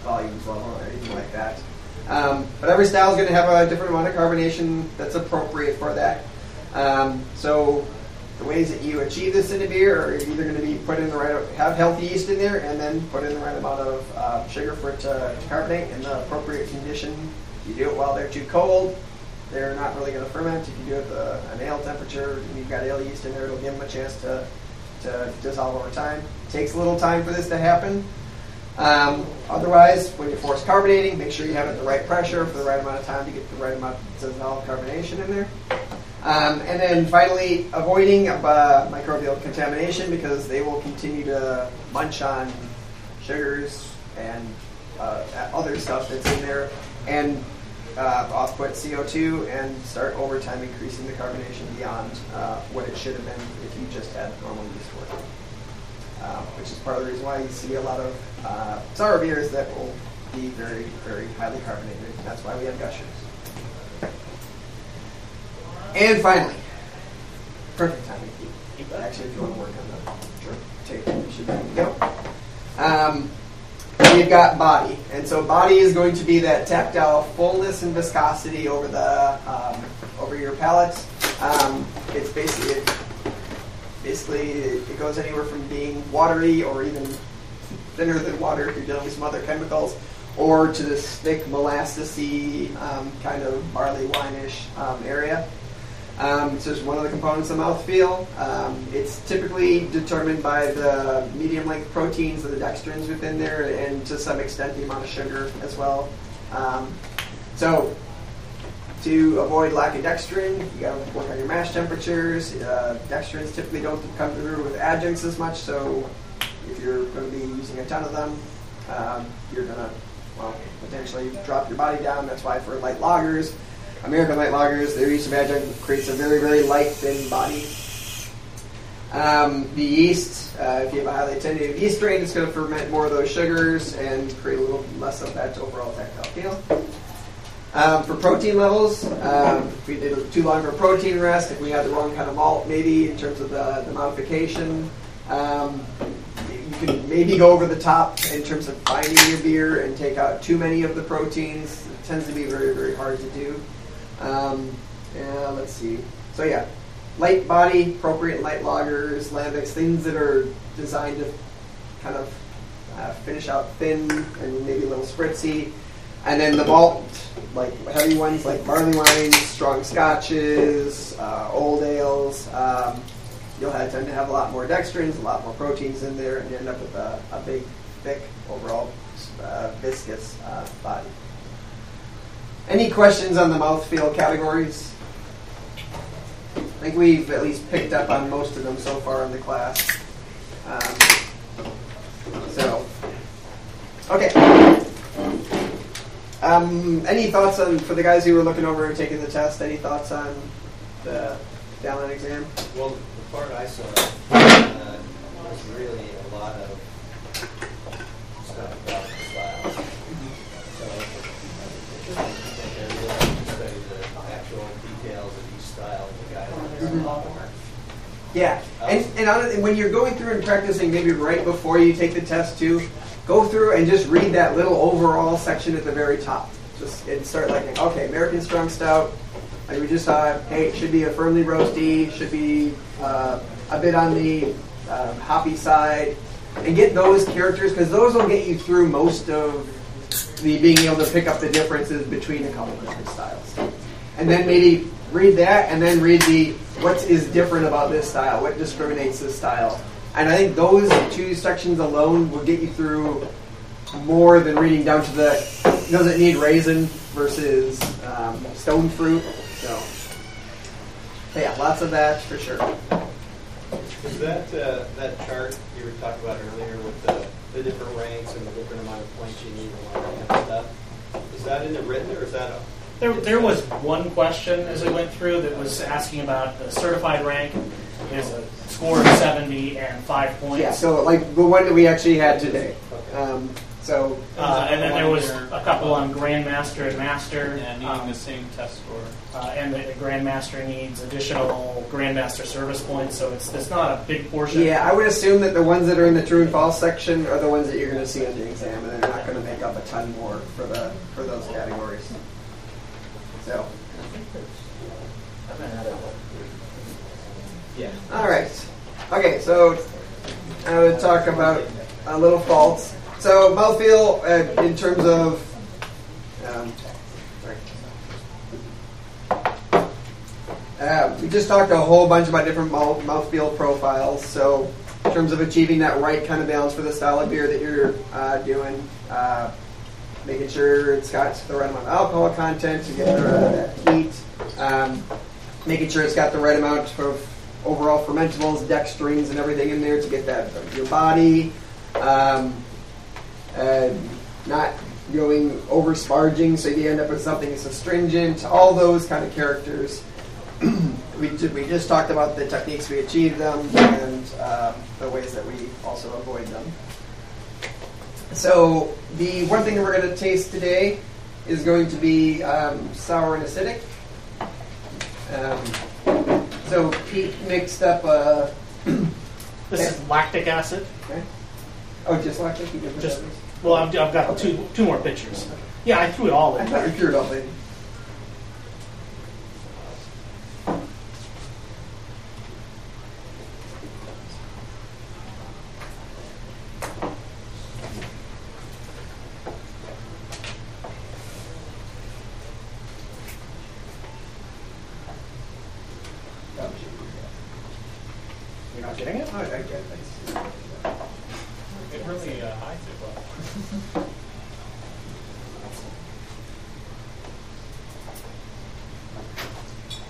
volumes level or anything like that. Um, but every style is going to have a different amount of carbonation that's appropriate for that. Um, so the ways that you achieve this in a beer are either going to be put in the right, have healthy yeast in there, and then put in the right amount of uh, sugar for it to carbonate in the appropriate condition. You do it while they're too cold they're not really going to ferment. If you do it at the, an ale temperature and you've got ale yeast in there, it'll give them a chance to, to dissolve over time. It takes a little time for this to happen. Um, otherwise, when you're force carbonating, make sure you have it at the right pressure for the right amount of time to get the right amount of dissolved carbonation in there. Um, and then finally, avoiding uh, microbial contamination because they will continue to munch on sugars and uh, other stuff that's in there and uh, off-put CO2 and start over time increasing the carbonation beyond uh, what it should have been if you just had normal yeast work. Uh, which is part of the reason why you see a lot of uh, sour beers that will be very, very highly carbonated. That's why we have gushers. And finally, perfect timing. Actually, if you want to work on the tape, you should go. Um, we've got body, and so body is going to be that tactile fullness and viscosity over the um, over your palate. Um, it's basically it, basically it, it goes anywhere from being watery or even thinner than water if you're dealing with some other chemicals, or to this thick molassesy um, kind of barley wine-ish um, area. Um, so it's one of the components of mouthfeel. Um, it's typically determined by the medium length proteins the dextrins within there and to some extent the amount of sugar as well. Um, so to avoid lack of dextrin, you got to work on your mash temperatures. Uh, dextrins typically don't come through with adjuncts as much, so if you're going to be using a ton of them, um, you're going to well potentially drop your body down. That's why for light lagers, American light lagers, their use of adjunct creates a very, very light, thin body. Um, the yeast, uh, if you have a highly attenuated yeast strain, it's going to ferment more of those sugars and create a little less of that overall tactile feel. Um, for protein levels, um, if we did too long of a protein rest, if we had the wrong kind of malt, maybe in terms of the, the modification, um, you can maybe go over the top in terms of fining your beer and take out too many of the proteins. It tends to be very, very hard to do. Um, yeah, let's see. So yeah, light body, appropriate light lagers, lambics, things that are designed to kind of uh, finish out thin and maybe a little spritzy. And then the malt, like heavy ones like barley wines, strong scotches, uh, old ales. Um, you'll have, tend to have a lot more dextrins, a lot more proteins in there, and you end up with a, a big, thick, overall uh, viscous uh, body. Any questions on the mouthfeel categories? I think we've at least picked up on most of them so far in the class. Um, so, okay. Um, any thoughts on, for the guys who were looking over and taking the test, any thoughts on the Dallin exam? Well, the part I saw uh, was really a lot of stuff about the style. So I think I really like to study the actual details of each style and the guidelines. Yeah, and, and on, when you're going through and practicing, maybe right before you take the test too, go through and just read that little overall section at the very top. Just and start like, okay, American Strong Stout. Like we just saw, hey, it should be a firmly roasty, should be uh, a bit on the uh, hoppy side, and get those characters because those will get you through most of the being able to pick up the differences between a couple of different styles. And then maybe read that, and then read the what is different about this style, what discriminates this style. And I think those two sections alone will get you through more than reading down to the does it need raisin versus um, stone fruit. So, yeah, lots of that for sure. Is that uh, that chart you were talking about earlier with the, the different ranks and the different amount of points you need and all that kind of stuff? Is that in the written or is that a, There, there was one question as we went through that was asking about the certified rank is a score of 70 and five points. Yeah, so like the one that we actually had today. Um, so Uh, and then there was a couple on Grandmaster and Master. Yeah, needing um, the same test score. uh, and the, the Grandmaster needs additional Grandmaster service points, so it's, it's not a big portion. yeah, I would assume that the ones that are in the true and false section are the ones that you're going to see on the exam, and they're not going to make up a ton more for the for those categories. So, yeah? all right, okay. So I would talk about a little faults. So mouthfeel uh, in terms of um. Uh, we just talked a whole bunch about different mouth, mouthfeel profiles. So in terms of achieving that right kind of balance for the style of beer that you're uh, doing. Uh, making sure it's got the right amount of alcohol content to get rid of that heat. Um, making sure it's got the right amount of overall fermentables, dextrins, and everything in there to get that your body. Um, and not going over sparging, so you end up with something that's astringent. All those kind of characters. we, ju- we just talked about the techniques we achieve them and um, the ways that we also avoid them. So the one thing that we're going to taste today is going to be um, sour and acidic. Um, so Pete mixed up a. This is lactic acid. Okay. Oh, just lactic. You did put Just well, I've, I've got two two more pictures. Yeah, I threw it all in. I thought you threw it all in. You're not getting it? Oh, I get it. It really uh, hides it well.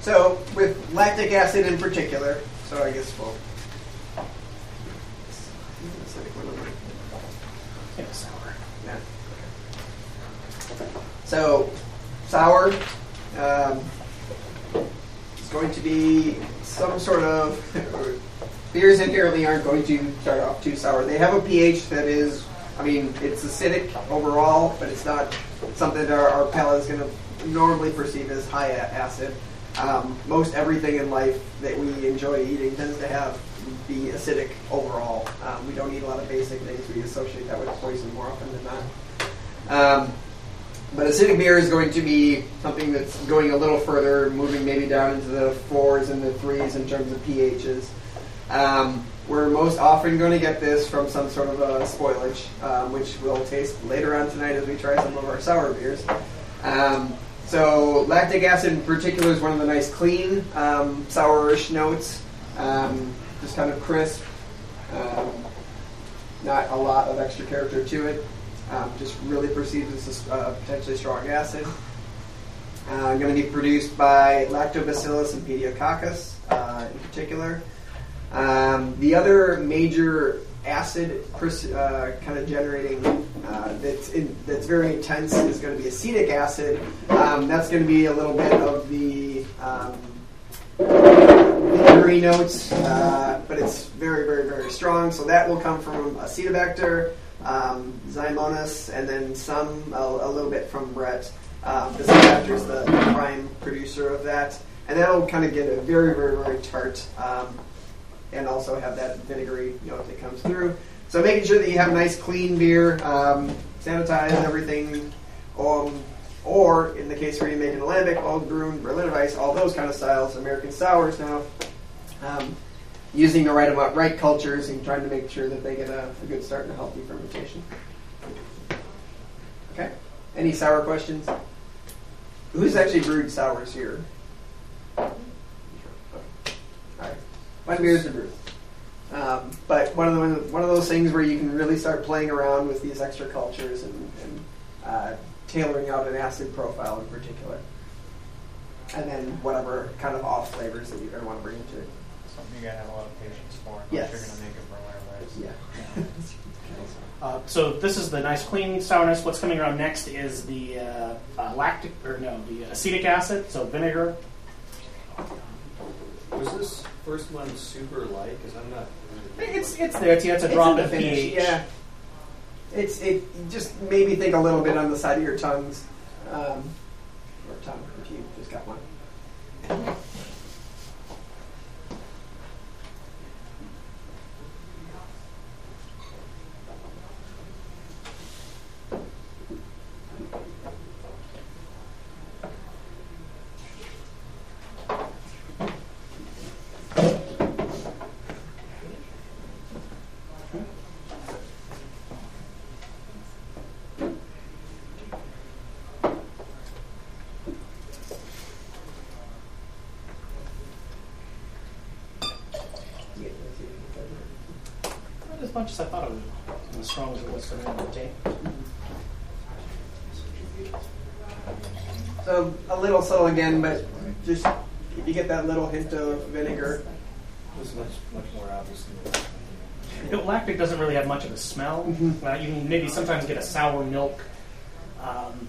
So with lactic acid in particular, so I guess we'll. Yeah. So, sour um, is going to be some sort of beers inherently aren't going to start off too sour. They have a pH that is, I mean, it's acidic overall, but it's not something that our, our palate is going to normally perceive as high acid. Um, most everything in life that we enjoy eating tends to have be acidic overall. Um, we don't eat a lot of basic things. We associate that with poison more often than not. Um, but acidic beer is going to be something that's going a little further, moving maybe down into the fours and the threes in terms of pHs. Um, we're most often going to get this from some sort of a spoilage, um, which we'll taste later on tonight as we try some of our sour beers. So lactic acid in particular is one of the nice clean um, sourish notes, um, just kind of crisp, um, not a lot of extra character to it. Um, just really perceived as a uh, potentially strong acid. Uh, going to be produced by Lactobacillus and Pediococcus uh, in particular. Um, the other major acid uh, kind of generating uh, that's in, that's very intense is going to be acetic acid. Um, that's going to be a little bit of the um, notes, uh, but it's very, very, very strong. So that will come from Acetobacter, um, Zymomonas, and then some a, a little bit from Brett. Um, Acetobacter is the prime producer of that, and that'll kind of get a very, very, very tart um, and also have that vinegary note that comes through. So making sure that you have a nice clean beer, um, sanitize everything, um, or in the case where you make a lambic, old brewing, Berliner Weiss, all those kind of styles, American sours now, um, using the right amount, right cultures, and trying to make sure that they get a, a good start and a healthy fermentation. Okay. Any sour questions? Who's actually brewed sours here? My beers are brewed. Um, but one of the one of those things where you can really start playing around with these extra cultures and, and uh, tailoring out an acid profile in particular, and then whatever kind of off flavors that you're going to want to bring into it. Something you gotta have a lot of patience for, Yes. unless you're gonna make a Berliner Weiss. Yeah. Uh, so this is the nice clean sourness. What's coming around next is the uh, uh, lactic, or no, the acetic acid. So vinegar. Was this first one super light? Because I'm not. Really It's it's there. It's, yeah, it's a It's drop in of the finish, pH. Yeah. It's it just maybe think a little bit on the side of your tongues, um, or tongue if you just got one. You doesn't really have much of a smell. Mhm. Uh, you can maybe sometimes get a sour milk um,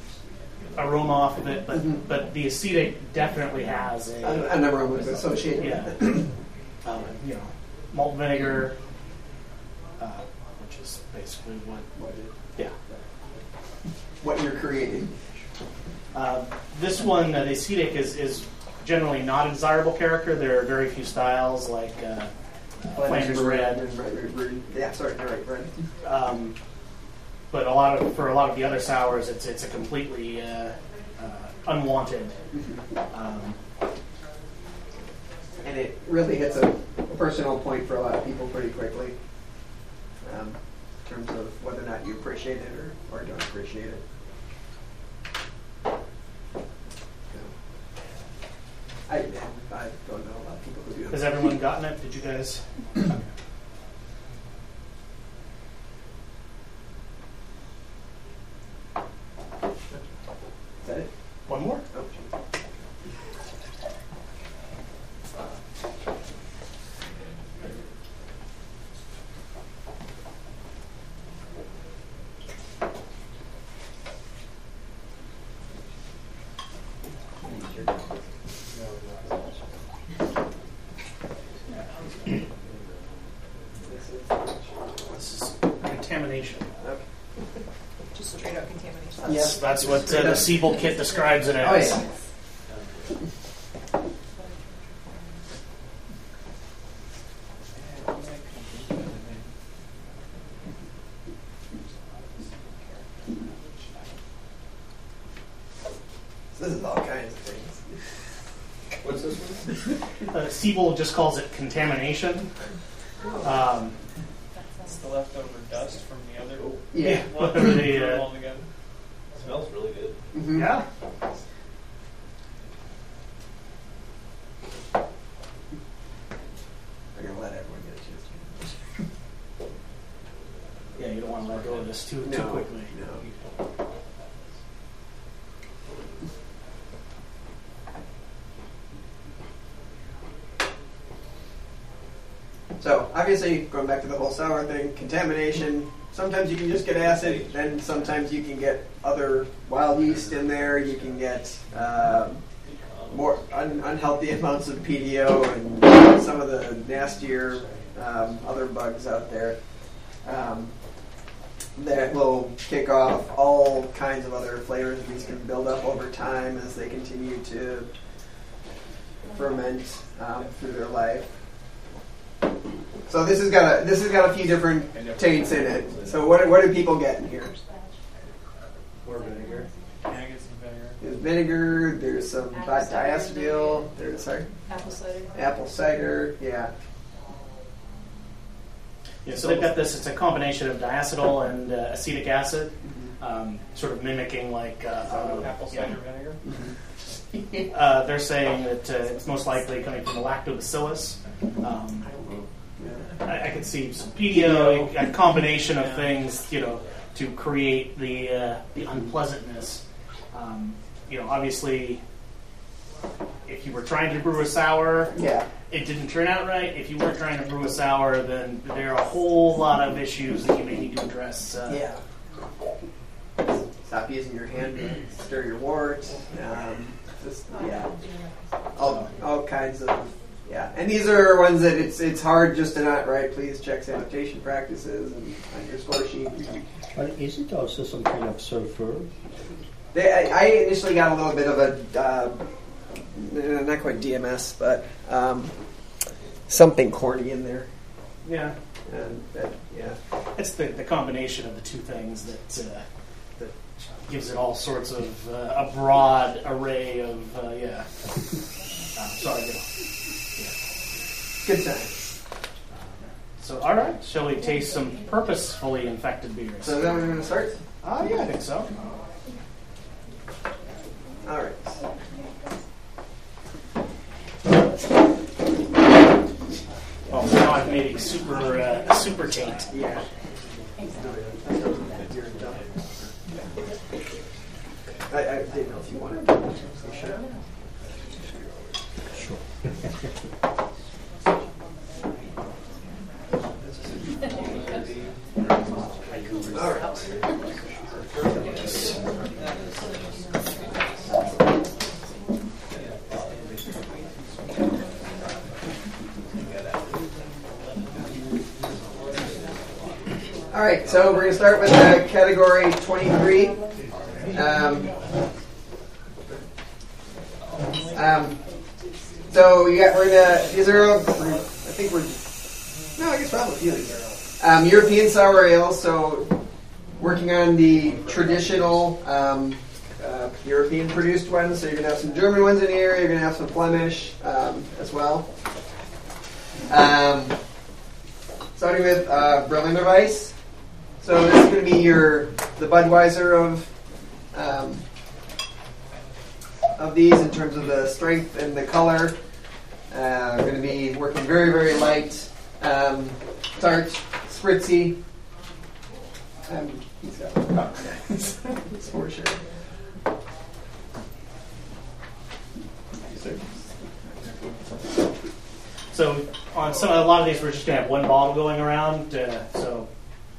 aroma off of it, but Mhm. but the acetic definitely has a, a a number was associated yeah, with it. um, you know, malt vinegar, uh, which is basically what What, yeah. what you're creating. Uh, this one, uh, the acetic, is, is generally not a desirable character. There are very few styles like uh, uh, Flanders Red, and red, red, red. Yeah, sorry, you're right, red. um, but a lot of for a lot of the other sours, it's it's a completely uh, uh, unwanted. Um, And it really hits a, a personal point for a lot of people pretty quickly. Um, in terms of whether or not you appreciate it or, or don't appreciate it. So, I, I don't know a lot of people who do. has everyone gotten it? Did you guys? Is that it? One more. Oh. This is contamination. Okay. Just straight up contamination. That's, Yes. that's what uh, the Siebel kit describes it Oh as. yeah. This is all kinds of things. What's this one? Uh, Siebel just calls it contamination. Um, It's the leftover dust from the other Yeah. one. Whatever the, Put 'em uh, all together. smells really good. Mhm. yeah. I'm gonna let everyone get a chance to. Yeah, you don't want to let go of this too, too No, quickly. No. So obviously, going back to the whole sour thing, contamination. Sometimes you can just get acid, then sometimes you can get other wild yeast in there. You can get um, more un- unhealthy amounts of Pedio and some of the nastier um, other bugs out there. Um, that will kick off all kinds of other flavors. These can build up over time as they continue to ferment um, through their life. So this has got a this has got a few different taints in it. So what what do people get in here? More vinegar. Can I get some vinegar? There's vinegar. There's some di- diacetyl. There's sorry, Apple cider. apple cider. Yeah. Yeah, so they've got this. It's a combination of diacetyl and uh, acetic acid, Mm-hmm. um, sort of mimicking like uh, apple yeah. cider vinegar? Uh, they're saying that uh, it's most likely coming from the lactobacillus. Um, I, I could see some Pedio, a combination of things, you know, to create the uh, the unpleasantness. Um, you know, obviously, if you were trying to brew a sour, Yeah. it didn't turn out right. If you weren't trying to brew a sour, then there are a whole lot of issues that you may need to address. Uh, Yeah. Stop using your hand to stir your wort. Um, just yeah, all all kinds of yeah. And these are ones that it's it's hard just to not write. Please check sanitation practices and on your score sheet. But is it also some kind of sulfur? They, I, I initially got a little bit of a uh, not quite DMS, but um, something corny in there. yeah. And that, yeah. It's the, the combination of the two things that uh, that gives it all sorts of uh, a broad array of uh, yeah. Uh, sorry, you know. Good time. So all right, shall we taste some purposefully infected beers? So is that where we're going to start? Ah, yeah, I think so. All right. Oh, now I've made super uh, super taint. Yeah. I, I didn't know if you wanted to. Sure. All right. So we're going to start with uh, category 23. Um, um, so you got, we're gonna, these are, I think we're, no, I guess have a few. Um, European sour ale, so working on the traditional um, uh, European produced ones. So you're going to have some German ones in here, you're going to have some Flemish um, as well. Um, starting with uh, Berliner Weiss. So this is going to be your the Budweiser of um, of these in terms of the strength and the color. Uh, we're going to be working very very light, um, tart, spritzy. Um, he's got it's for sure. So on some a lot of these, we're just gonna have one bottle going around. Uh, so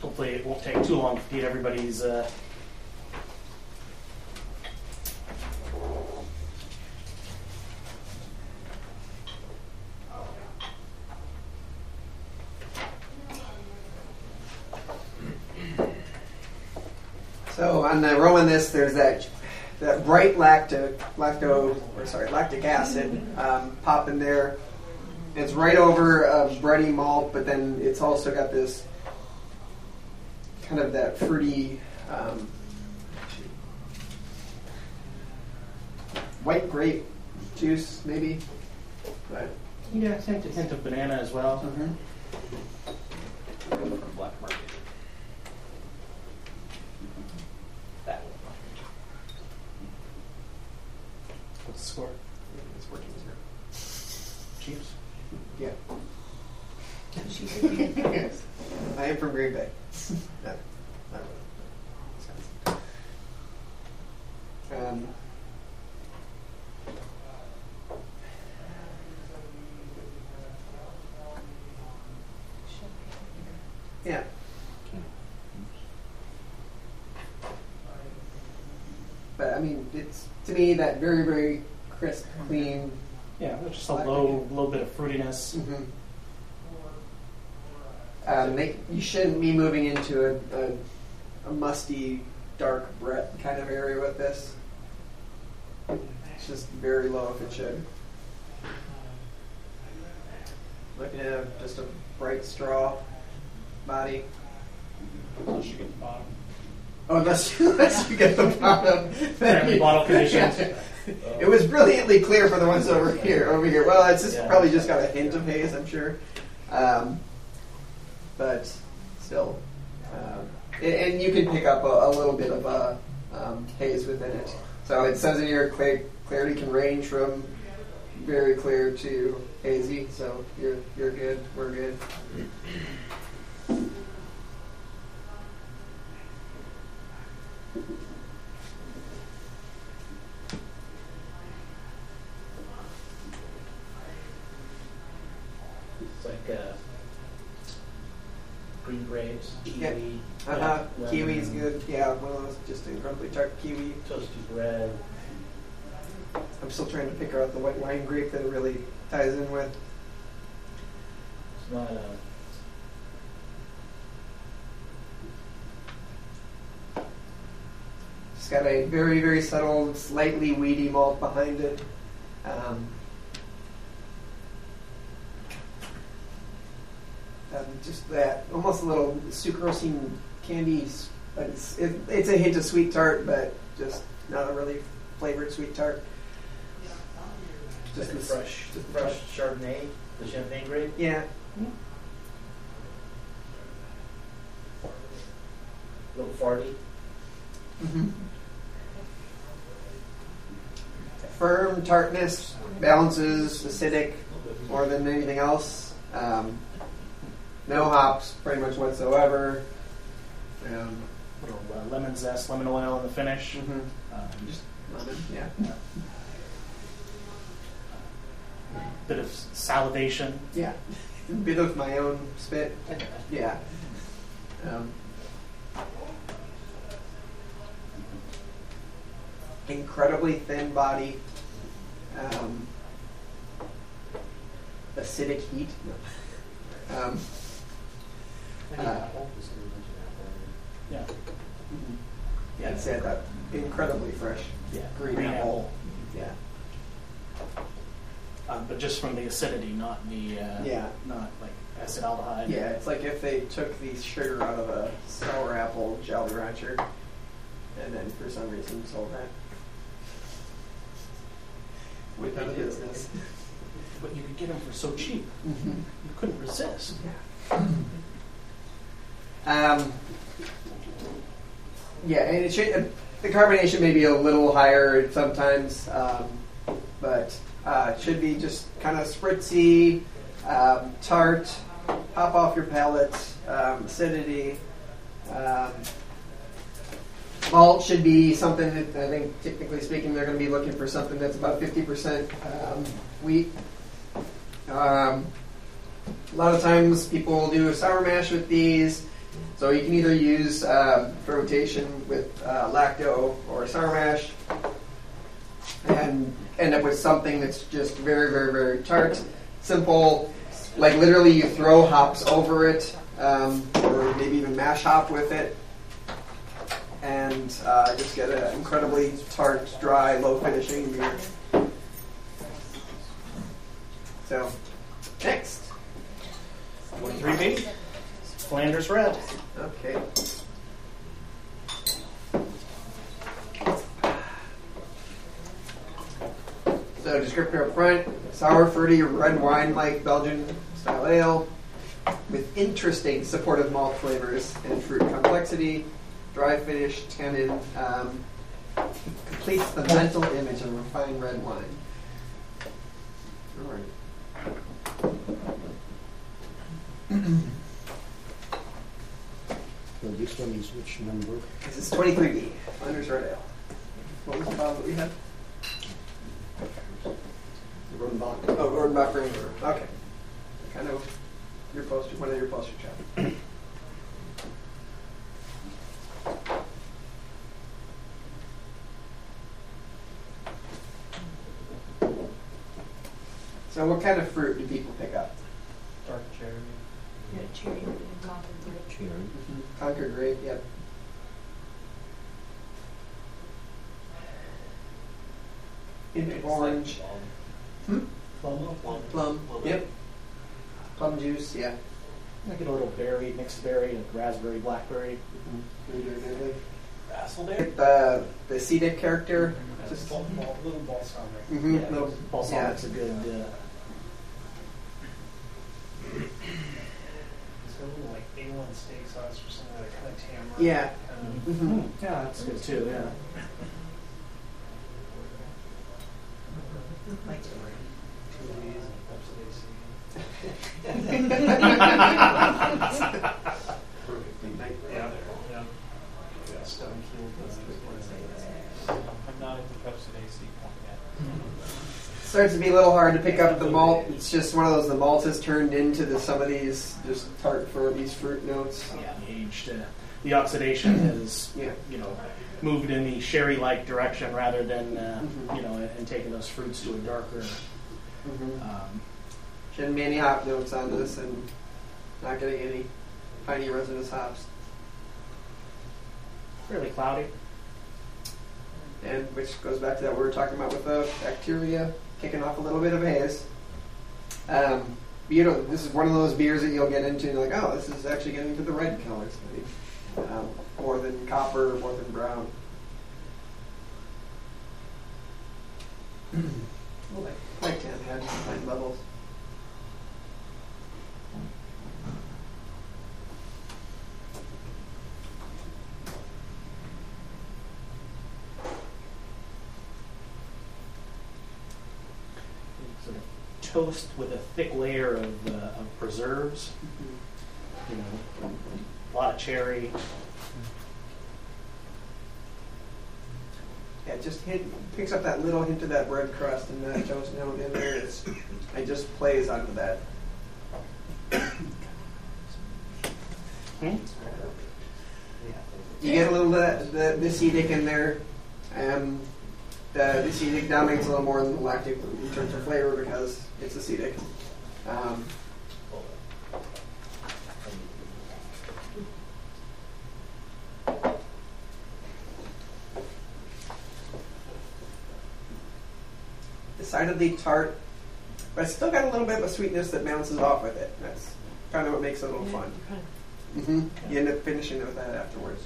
hopefully it won't take too long to get everybody's. Uh, So on the aroma in this, there's that that bright lacto, lacto or sorry lactic acid um, pop in there. It's right over a bready malt, but then it's also got this kind of that fruity um, white grape juice, maybe. But yeah, I think a hint of banana as well. From Black Market. What's the score? it's working here. Chiefs. Yeah. I am from Green Bay. no, not really. Um, yeah. But I mean, it's to me that very, very crisp, clean. Yeah, just a low low bit of fruitiness. Mm-hmm. Um, they, you shouldn't be moving into a, a, a musty, dark Brett kind of area with this. It's just very low if it should. Looking at a, just a bright straw body. Unless you get the bottom. Oh, unless you, unless you get the bottom. Apparently bottle conditioned. It was brilliantly clear for the ones over here. Over here, well, it's just Yeah. probably just got a hint of haze, I'm sure, um, but still, um, and, and you can pick up a, a little bit of a um, haze within it. So it says in your clear, clarity can range from very clear to hazy. So you're you're good. We're good. It's like uh, green grapes, kiwi, Yeah. Uh-huh. yeah, Kiwi's lemon, good. Yeah, one of those just incredibly tart kiwi. toasted bread. I'm still trying to figure out the white wine grape that it really ties in with. It's not uh, got a very, very subtle, slightly weedy malt behind it. Um, um, just that, almost a little sucrosine candy. But it's, it, it's a hint of sweet tart, but just not a really flavored sweet tart. just Just the fresh, the fresh Chardonnay, the champagne grape. Yeah. A little farty. Mm-hmm. Firm tartness balances acidic more than anything else. Um, no hops, pretty much whatsoever. Um, Little uh, lemon zest, lemon oil in the finish. mhm. Um, Just lemon, yeah. bit of salivation. Yeah. A bit of my own spit. Yeah. Um, incredibly thin body. Um, acidic heat. Um, uh, Yeah. yeah, I'd say that incredibly fresh. Yeah. Green, Green apple. apple. Yeah. Um, but just from the acidity, not the uh, Yeah. not like acetaldehyde. Yeah, it's like if they took the sugar out of a sour apple Jolly Rancher and then for some reason sold that. Would be the business. But you could get them for so cheap, Mm-hmm. you couldn't resist. Um, yeah, and it should, uh, the carbonation may be a little higher sometimes, um, but uh, it should be just kind of spritzy, um, tart, pop off your palate, um, acidity. Malt should be something that I think, technically speaking, they're going to be looking for something that's about 50% um, wheat. Um, a lot of times people do a sour mash with these. So you can either use um, fermentation with uh, lacto or sour mash and end up with something that's just very, very, very tart, simple. Like literally, you throw hops over it, um, or maybe even mash hop with it, and uh, just get an incredibly tart, dry, low finishing beer. So, next. 43B, Flanders Red. Okay. So descriptor up front, sour, fruity, red wine like Belgian style ale with interesting supportive malt flavors and fruit complexity, dry finish, tannin, um, completes the mental image of a refined red wine. All right. So this one is which number? This is 23B, Flanders Red Ale. What was the bottle that we had? Rodenbach. Oh, Rodenbach Ranger. Okay. Kind of your poster, one of your poster chapters. So, what kind of fruit do people pick up? Dark cherry. Yeah, cherry and Concord grape. Cherry. Concord grape, yep. Into orange. Hmm? Plum. Plum. Yep. Plum juice, yeah. I get a little berry, mixed berry, like raspberry, blackberry. Very, very goodly. The the C-dip character. Just ball, ball, little balsamic. Mm-hmm. Yeah, little, balsamic's a good. Uh, It's got a little like A1 steak sauce or something like kind of tamarind. Yeah. Kind hmm yeah, that's good too. Yeah. of Starts to be a little hard to pick up the malt. It's just one of those. The malt has turned into the, some of these just tart for these fruit notes. Yeah, the aged. Uh, the oxidation has Yeah. you know moved in the sherry-like direction rather than uh, Mhm. you know and, and taking those fruits to a darker. Mm-hmm. Um, Shouldn't be any hop notes on this, and not getting any piney resinous hops. fairly cloudy. And which goes back to that we were talking about with the bacteria kicking off a little bit of haze. Um, you know, this is one of those beers that you'll get into and you're like, oh, this is actually getting to the red colors, maybe. Um, more than copper, more than brown. like, like tan had fine levels. Sort of toast with a thick layer of, uh, of preserves. you know, a lot of cherry. Yeah, it just hit, picks up that little hint of that bread crust and that toast note in there. It's, it just plays onto that. Hmm? You get a little of that, the, the acetic in there. Um, the, acetic dominates a little more than the lactic in terms of flavor because it's acetic. Um, decidedly tart, but it's still got a little bit of a sweetness that bounces off with it. That's kind of what makes it a little fun. hmm You end up finishing it with that afterwards.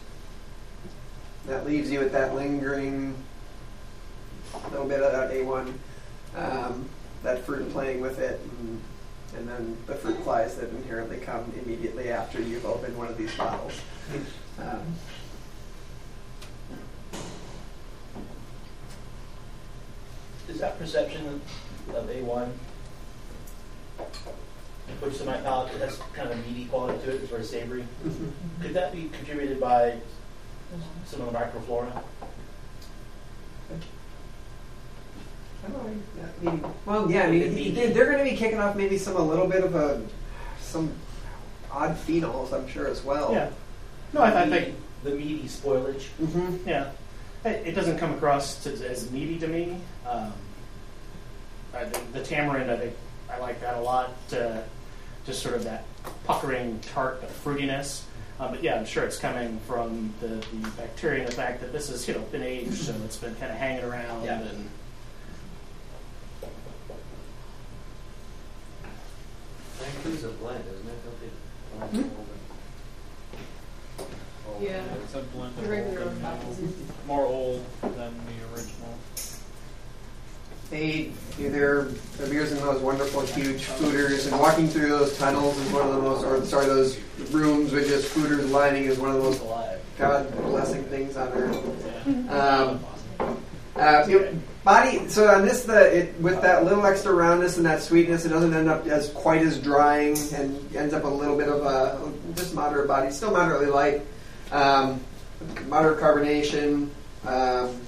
That leaves you with that lingering little bit of that A1, um, that fruit and playing with it, and, and then the fruit flies that inherently come immediately after you've opened one of these bottles. Um, Is that perception of A1, which to my palate it has kind of a meaty quality to it, it's very savory. Could that be contributed by some of the microflora? I don't know, I mean, well, yeah, I mean, they- they're going to be kicking off maybe some a little bit of a some odd phenols, I'm sure as well. Yeah. No, I, I The- think the meaty spoilage. Mm-hmm. Yeah, it, it doesn't come across to, as meaty to me. Um, I, the, the tamarind, I think, I like that a lot. Uh, just sort of that puckering tart of fruitiness. Uh, but yeah, I'm sure it's coming from the, the bacteria and the fact that this has you know been aged, so it's been kind of hanging around. Yeah. And That includes a blend, doesn't it? Don't they- Hmm? Oh, Yeah. It's a blend The of regular old and apples. new. More old than the original. They, their, their beers in those wonderful huge foeders, and walking through those tunnels is one of the most, or sorry, those rooms with just foeders lining is one of the most. God blessing things on earth. Um, uh, it- body. So on this, the it, with that little extra roundness and that sweetness, it doesn't end up as quite as drying, and ends up a little bit of a just moderate body, still moderately light, um, moderate carbonation. Um,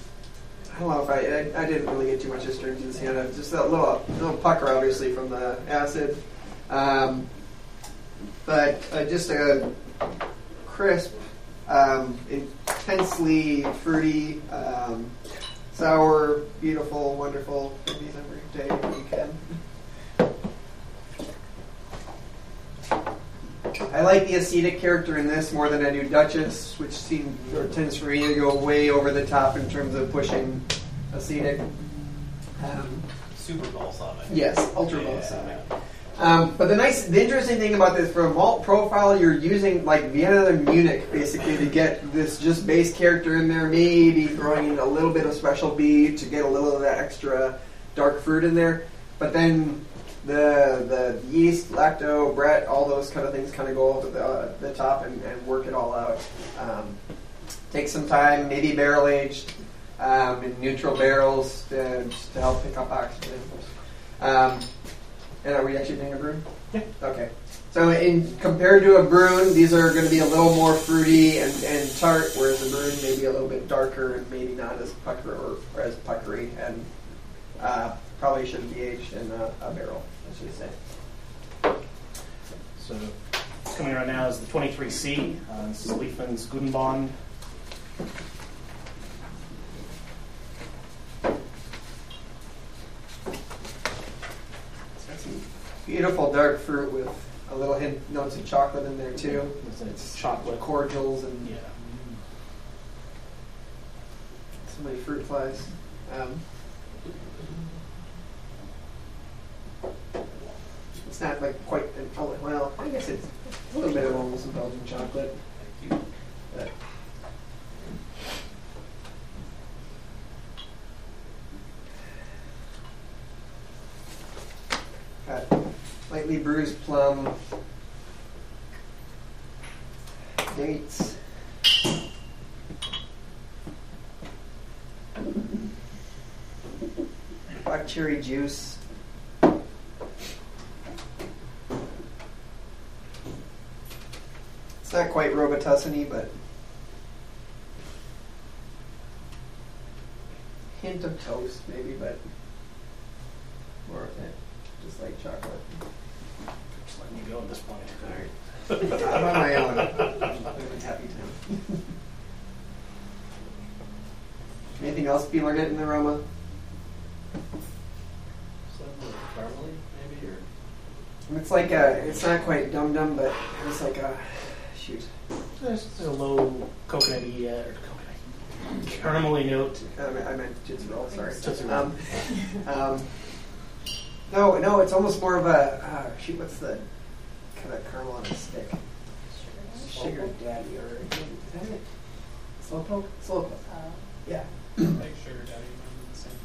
I don't know if I, I, I didn't really get too much astringency on it. Just a little little pucker, obviously, from the acid, um, but uh, just a crisp, um, intensely fruity, um, sour, beautiful, wonderful. Every day can. I like the acetic character in this more than I do Duchesse, which seems or tends for me to go way over the top in terms of pushing acetic. Um, Super balsamic. yes, ultra Yeah. balsamic. Um, but the nice, the interesting thing about this, for a malt profile, you're using like Vienna and Munich basically to get this just base character in there. Maybe throwing in a little bit of special B to get a little of that extra dark fruit in there. But then the the yeast, lacto, Brett, all those kind of things kind of go over the, uh, the top and, and work it all out. Um, take some time, maybe barrel aged um, in neutral barrels to, to help pick up oxygen. And are we actually doing a brew? Yeah. Okay. So in compared to a brune, these are going to be a little more fruity and, and tart, whereas the brune may be a little bit darker and maybe not as pucker or, or as puckery, and uh, probably shouldn't be aged in a, a barrel, as we say. so what's coming right now is the 23C. Uh, this is Liefmans Goudenband. It's got some beautiful dark fruit with a little hint notes of chocolate in there too. It's, it's chocolate. cordials and Yeah. so many fruit flies. Um, it's not like quite an oh, well. I guess it's a little bit of almost a Belgian chocolate. But got lightly bruised plum, dates. Black cherry juice. It's not quite Robitussin but hint of toast maybe, but more of it, just like chocolate. Just letting you go at this point. All right. I'm on my own. I'm happy to. Anything else people are getting in the aroma? Something like caramely, maybe, or It's like a, it's not quite dum dum, but it's like a, shoot. There's a low coconutty, uh, or coconut, caramelly note. I meant, I meant Tootsie Roll, sorry. Tootsie Roll. Um, um, no, no, it's almost more of a, uh, shoot, what's the kind of caramel on a stick? Sugar daddy, or, is that it? Slowpoke? Slowpoke. Uh, Yeah. Make sure Daddy remembers the same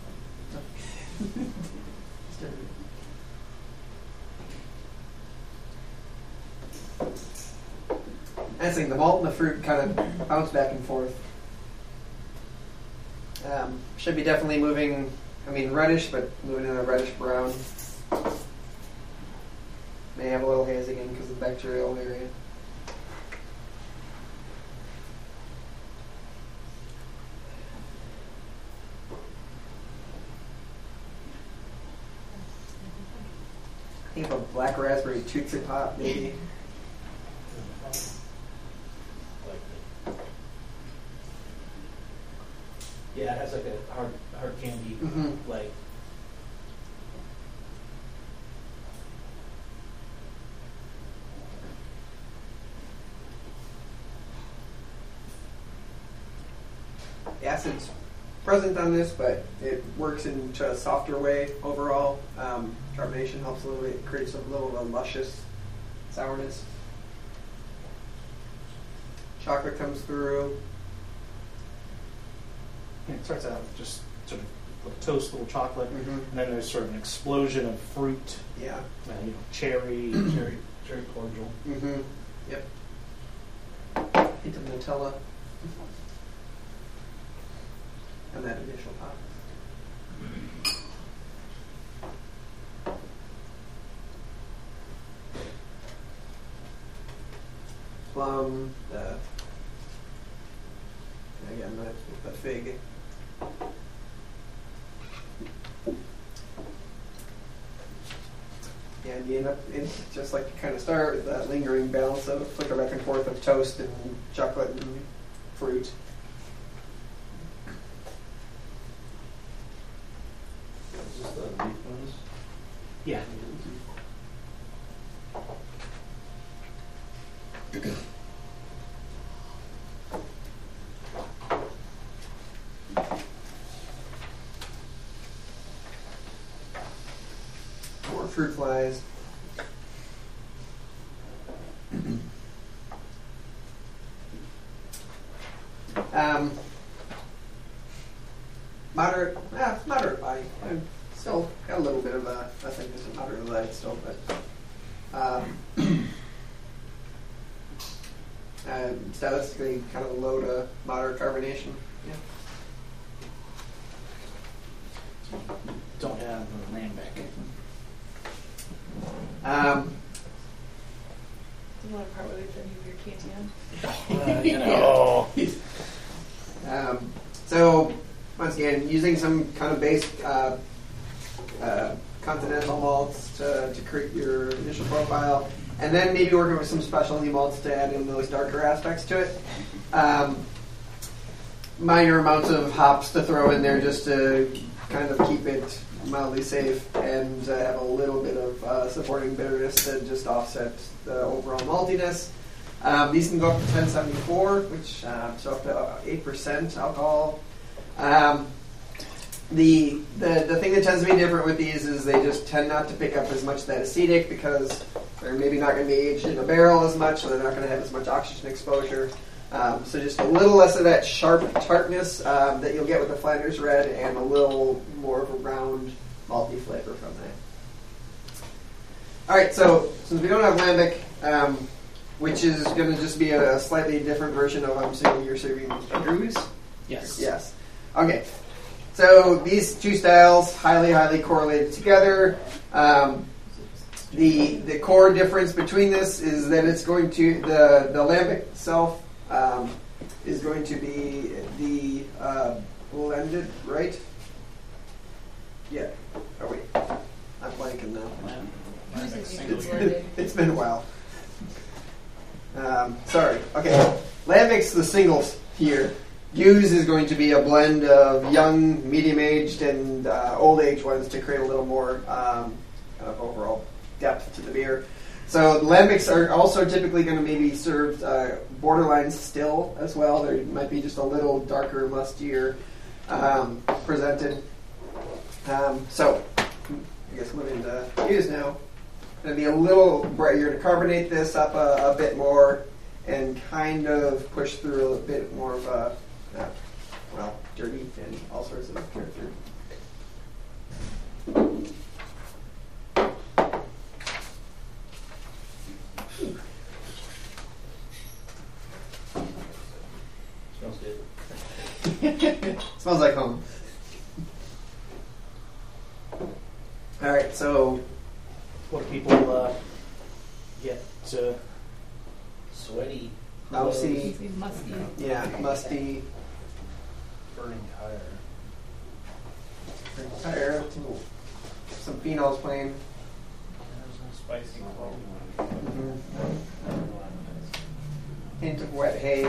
thing. I think the malt and the fruit kind of bounce back and forth. Um, should be definitely moving, I mean, reddish, but moving in a reddish brown. May have a little haze again because of the bacterial area. I think of a black raspberry Tootsie Pop, maybe. like the. Yeah, it has like a hard, hard candy, Mhm. like. acid's present on this, but it works in a softer way overall. Um, carbonation helps a little bit, creates a little of a luscious sourness. Chocolate comes through. It starts out with just sort of little toast, little chocolate, Mhm. and then there's sort of an explosion of fruit, Yeah. uh, you know, cherry, Cherry, cherry cordial. Mm-hmm. Yep. Hint of Nutella. And that initial pop. Plum, the again the, the fig. And you end up, it's just like you kind of start with that lingering balance of flicker back and forth of toast and chocolate and fruit. Is this the beef ones? yeah. More fruit flies. um, moderate, yeah, moderate body. I'm still got a little bit of a, I think it's a moderate light still, but um, uh, stylistically kind of low to moderate carbonation. Yeah. Don't have a lambic. Um, Do you want to part with any of your Cantillon? you know. Um, so, once again, using some kind of base uh, uh, continental malts to, to create your initial profile, and then maybe working with some specialty malts to add in those darker aspects to it. Um, minor amounts of hops to throw in there just to kind of keep it mildly safe and uh, have a little bit of uh, supporting bitterness to just offset the overall maltiness. Um, these can go up to 1074, which uh, so up to eight percent alcohol. Um, the, the the thing that tends to be different with these is they just tend not to pick up as much that acetic because they're maybe not going to be aged in a barrel as much, so they're not going to have as much oxygen exposure. Um, so just a little less of that sharp tartness um, that you'll get with the Flanders Red, and a little more of a round malty flavor from that. All right, so since we don't have lambic, um, which is going to just be a, slightly different version of I'm assuming you're serving brews. Yes. Yes. Okay. So these two styles highly, highly correlated together. Um, the the core difference between this is that it's going to the the lambic itself um, is going to be the uh, blended, right? Yeah. Oh wait, I'm blanking now. It's, been, it's been a while. Um, sorry. Okay. Lambic's the singles here. Gueuze is going to be a blend of young, medium-aged, and uh, old-age ones to create a little more um, kind of overall depth to the beer. So lambics are also typically going to maybe served uh, borderline still as well. They might be just a little darker, mustier um, presented. Um, so I guess moving to gueuze now. Going to be a little brighter to carbonate this up a, a bit more and kind of push through a bit more of a, uh, well, dirty and all sorts of character. Smells. Smells like home. All right, so What do people uh, get to? Sweaty. mousy, Say musty. yeah, musty, Burning tire. tire, some phenols playing. There's no spicy quality. Hint of wet hay.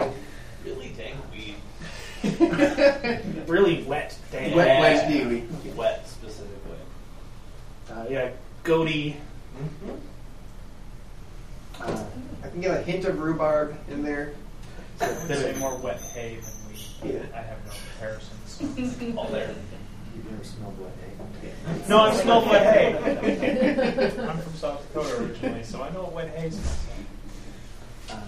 Really dank weed. Really wet, damn. Wet, wet dewy. Wet specifically. Uh, yeah, goatee. Uh, I can get a hint of rhubarb in there. I'd say more wet hay than we. Yeah. I have no comparisons. All there. You've never smelled wet hay. no, I've smelled wet hay. I'm from South Dakota originally, so I know what wet hay smells like. uh,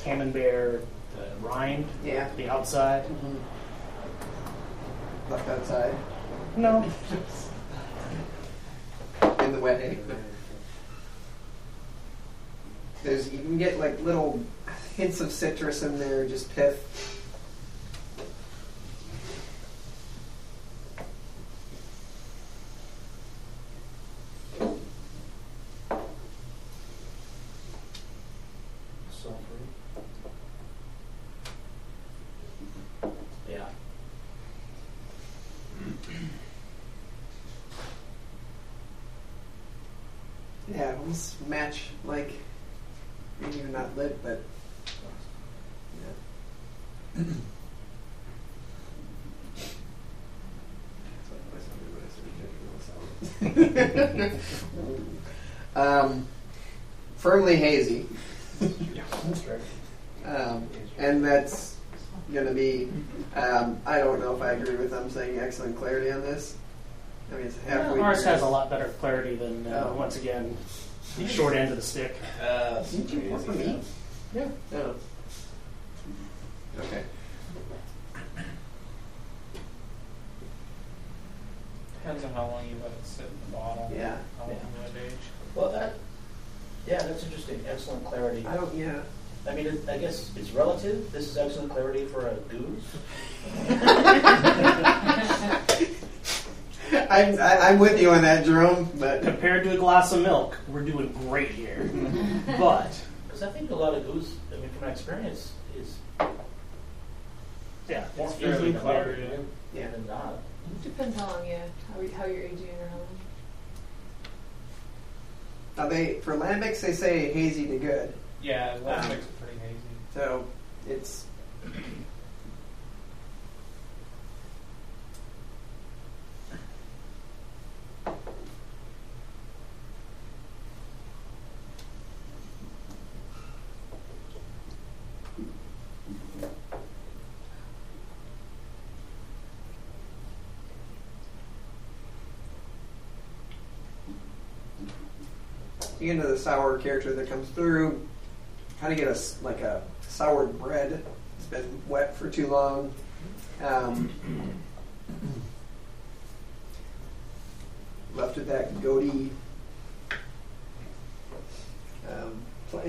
like camembert, the rind, Yeah. the outside. Mm-hmm. Left outside No, in the wet hay. There's you can get like little hints of citrus in there, just pith. Sulfur. Yeah. Yeah, these match like maybe even not lit, but yeah. um, firmly hazy. Um, and that's going to be, um, I don't know if I agree with them saying excellent clarity on this. I mean, it's halfway. ours through. has a lot better clarity than uh, Oh. once again the short end of the stick. Uh, Didn't you work for me? Yeah. No. Okay. Depends on how long you let it sit in the bottle. Yeah. How long Yeah. it age. Well, that. Yeah, that's interesting. Excellent clarity. I don't, yeah. I mean, it, I guess it's relative. This is excellent clarity for a gueuze. I'm, I, I'm with you on that, Jerome, but Compared to a glass of milk, we're doing great here. but Because I think a lot of gueuze, I mean, from my experience, is yeah, More it's fairly easily clear, clear. yeah. yeah. than not. Depends how long, yeah, how, how you're aging or how long. Now they for lambics they say hazy to good, Yeah, lambics Um, it pretty hazy. so it's get into the sour character that comes through. Kind of get a like a soured bread. It's been wet for too long. Um, left with that goatee. Um, pla-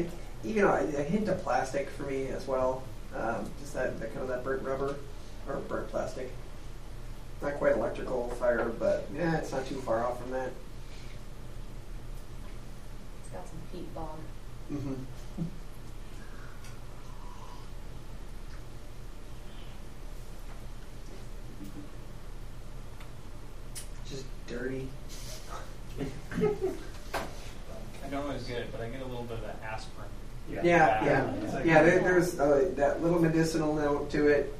even a, a hint of plastic for me as well. Um, just that, that kind of that burnt rubber or burnt plastic. Not quite electrical fire, but yeah, it's not too far off from that. Got some peat bog. hmm Just dirty. I don't always get it, but I get a little bit of that aspirin. Yeah, yeah, It's like- yeah. There, there's uh, that little medicinal note to it.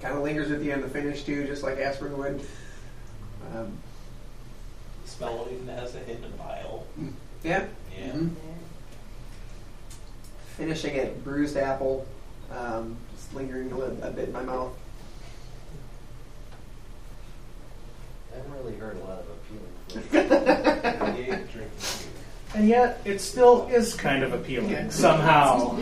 Kind of lingers with you on the finish too, just like aspirin would. Um, Smell it even has a hint of bile. yeah. Yeah. Finishing it, bruised apple, um, just lingering a, little, a bit in my mouth. I haven't really heard a lot of appealing. Yeah, drinking. And yet, it still is kind of appealing somehow.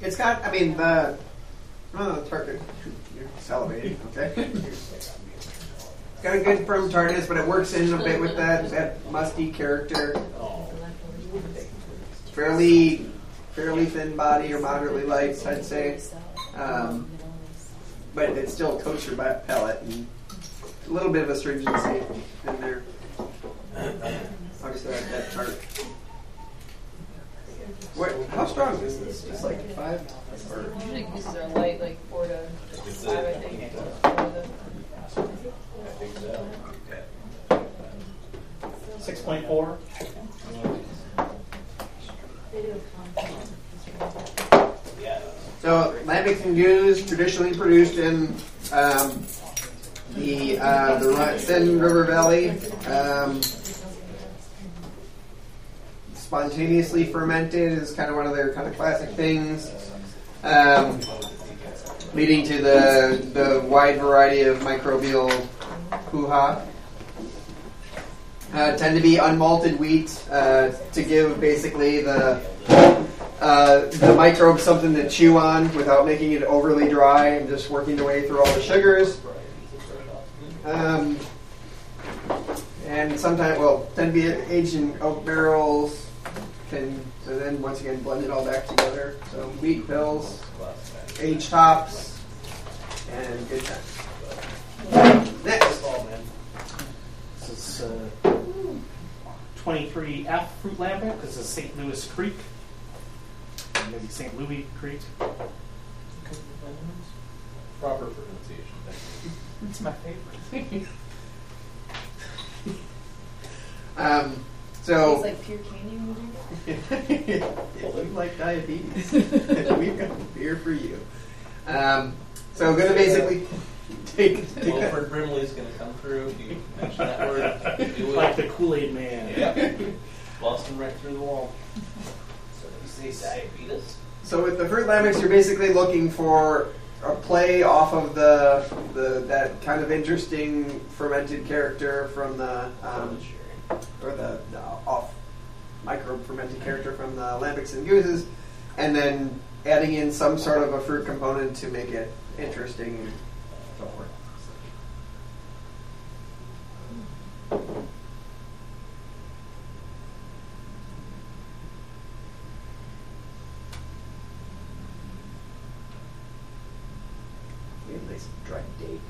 It's got, I mean, the. Oh, the target. You're salivating, okay? Got a good firm tartness, but it works in a bit with that, that musty character. Fairly, fairly thin body or moderately light, I'd say. Um, but it still coats your palate and a little bit of astringency in there. Obviously, that, tart. What? How strong is this? Just like five? Or Usually pieces are light, like four to five, I think. Four to- I think so. Six point four. They do a compound. Yeah. So, lambics and gueuze, traditionally produced in um, the uh, the Ri- River Valley, um, spontaneously fermented is kind of one of their kind of classic things, um, leading to the the wide variety of microbial hoo-ha. Uh, tend to be unmalted wheat uh, to give basically the uh, the microbes something to chew on without making it overly dry and just working their way through all the sugars. Um, and sometimes, well, tend to be aged in oak barrels. Can so then once again blend it all back together. So wheat pills, aged hops, and good times. Next, This is uh, 23F Fruit Lambic. This is St. Louis Kriek. Maybe St. Louis Kriek. Proper pronunciation. thank you. It's my favorite. um, It's so like pure canyon movie. if you like diabetes, we've got beer for you. Um, so going to basically take, take a- Wilford Brimley's going to come through. If you mention that word, do Like the Kool Aid Man. Yep. Boston right through the wall. So you say diabetes? So with the fruit lambics, you're basically looking for a play off of the the that kind of interesting fermented character from the um, or the, the off micro fermented character from the lambics and gueuzes, and then adding in some sort of a fruit component to make it interesting and so forth. We have a nice dry date.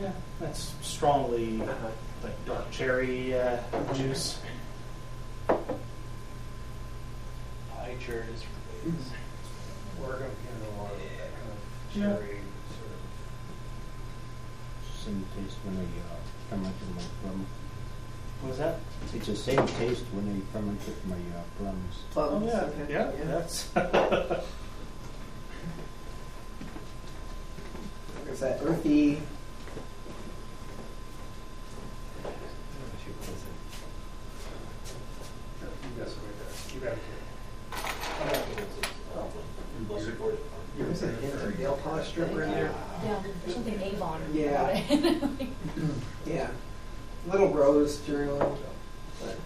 Yeah, that's strongly Uh-huh. like dark cherry uh, juice. Pie cherries for babies. We're going to get a lot of that kind of Yeah. cherry sort of Same taste when they uh, ferment it my plum. What was that? It's the same taste when they ferment it my uh, plums. Plums. Oh, yeah, okay. yeah, that's. There's that earthy. You got some right there. You got it Unless you poured it. There's a hint of nail polish stripper in there. Yeah, there's something Avon Yeah. about it. Yeah. Little rose journal. But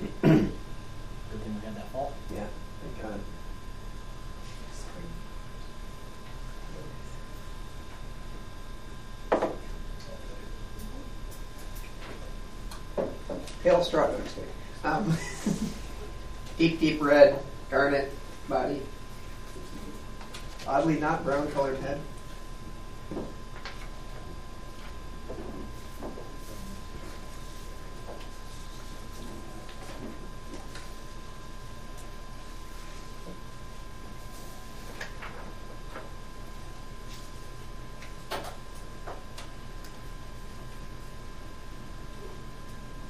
Good thing we had that fall. yeah, thank God. Pale straw, no, just kidding. Um, deep, deep red, garnet body. oddly not brown colored head.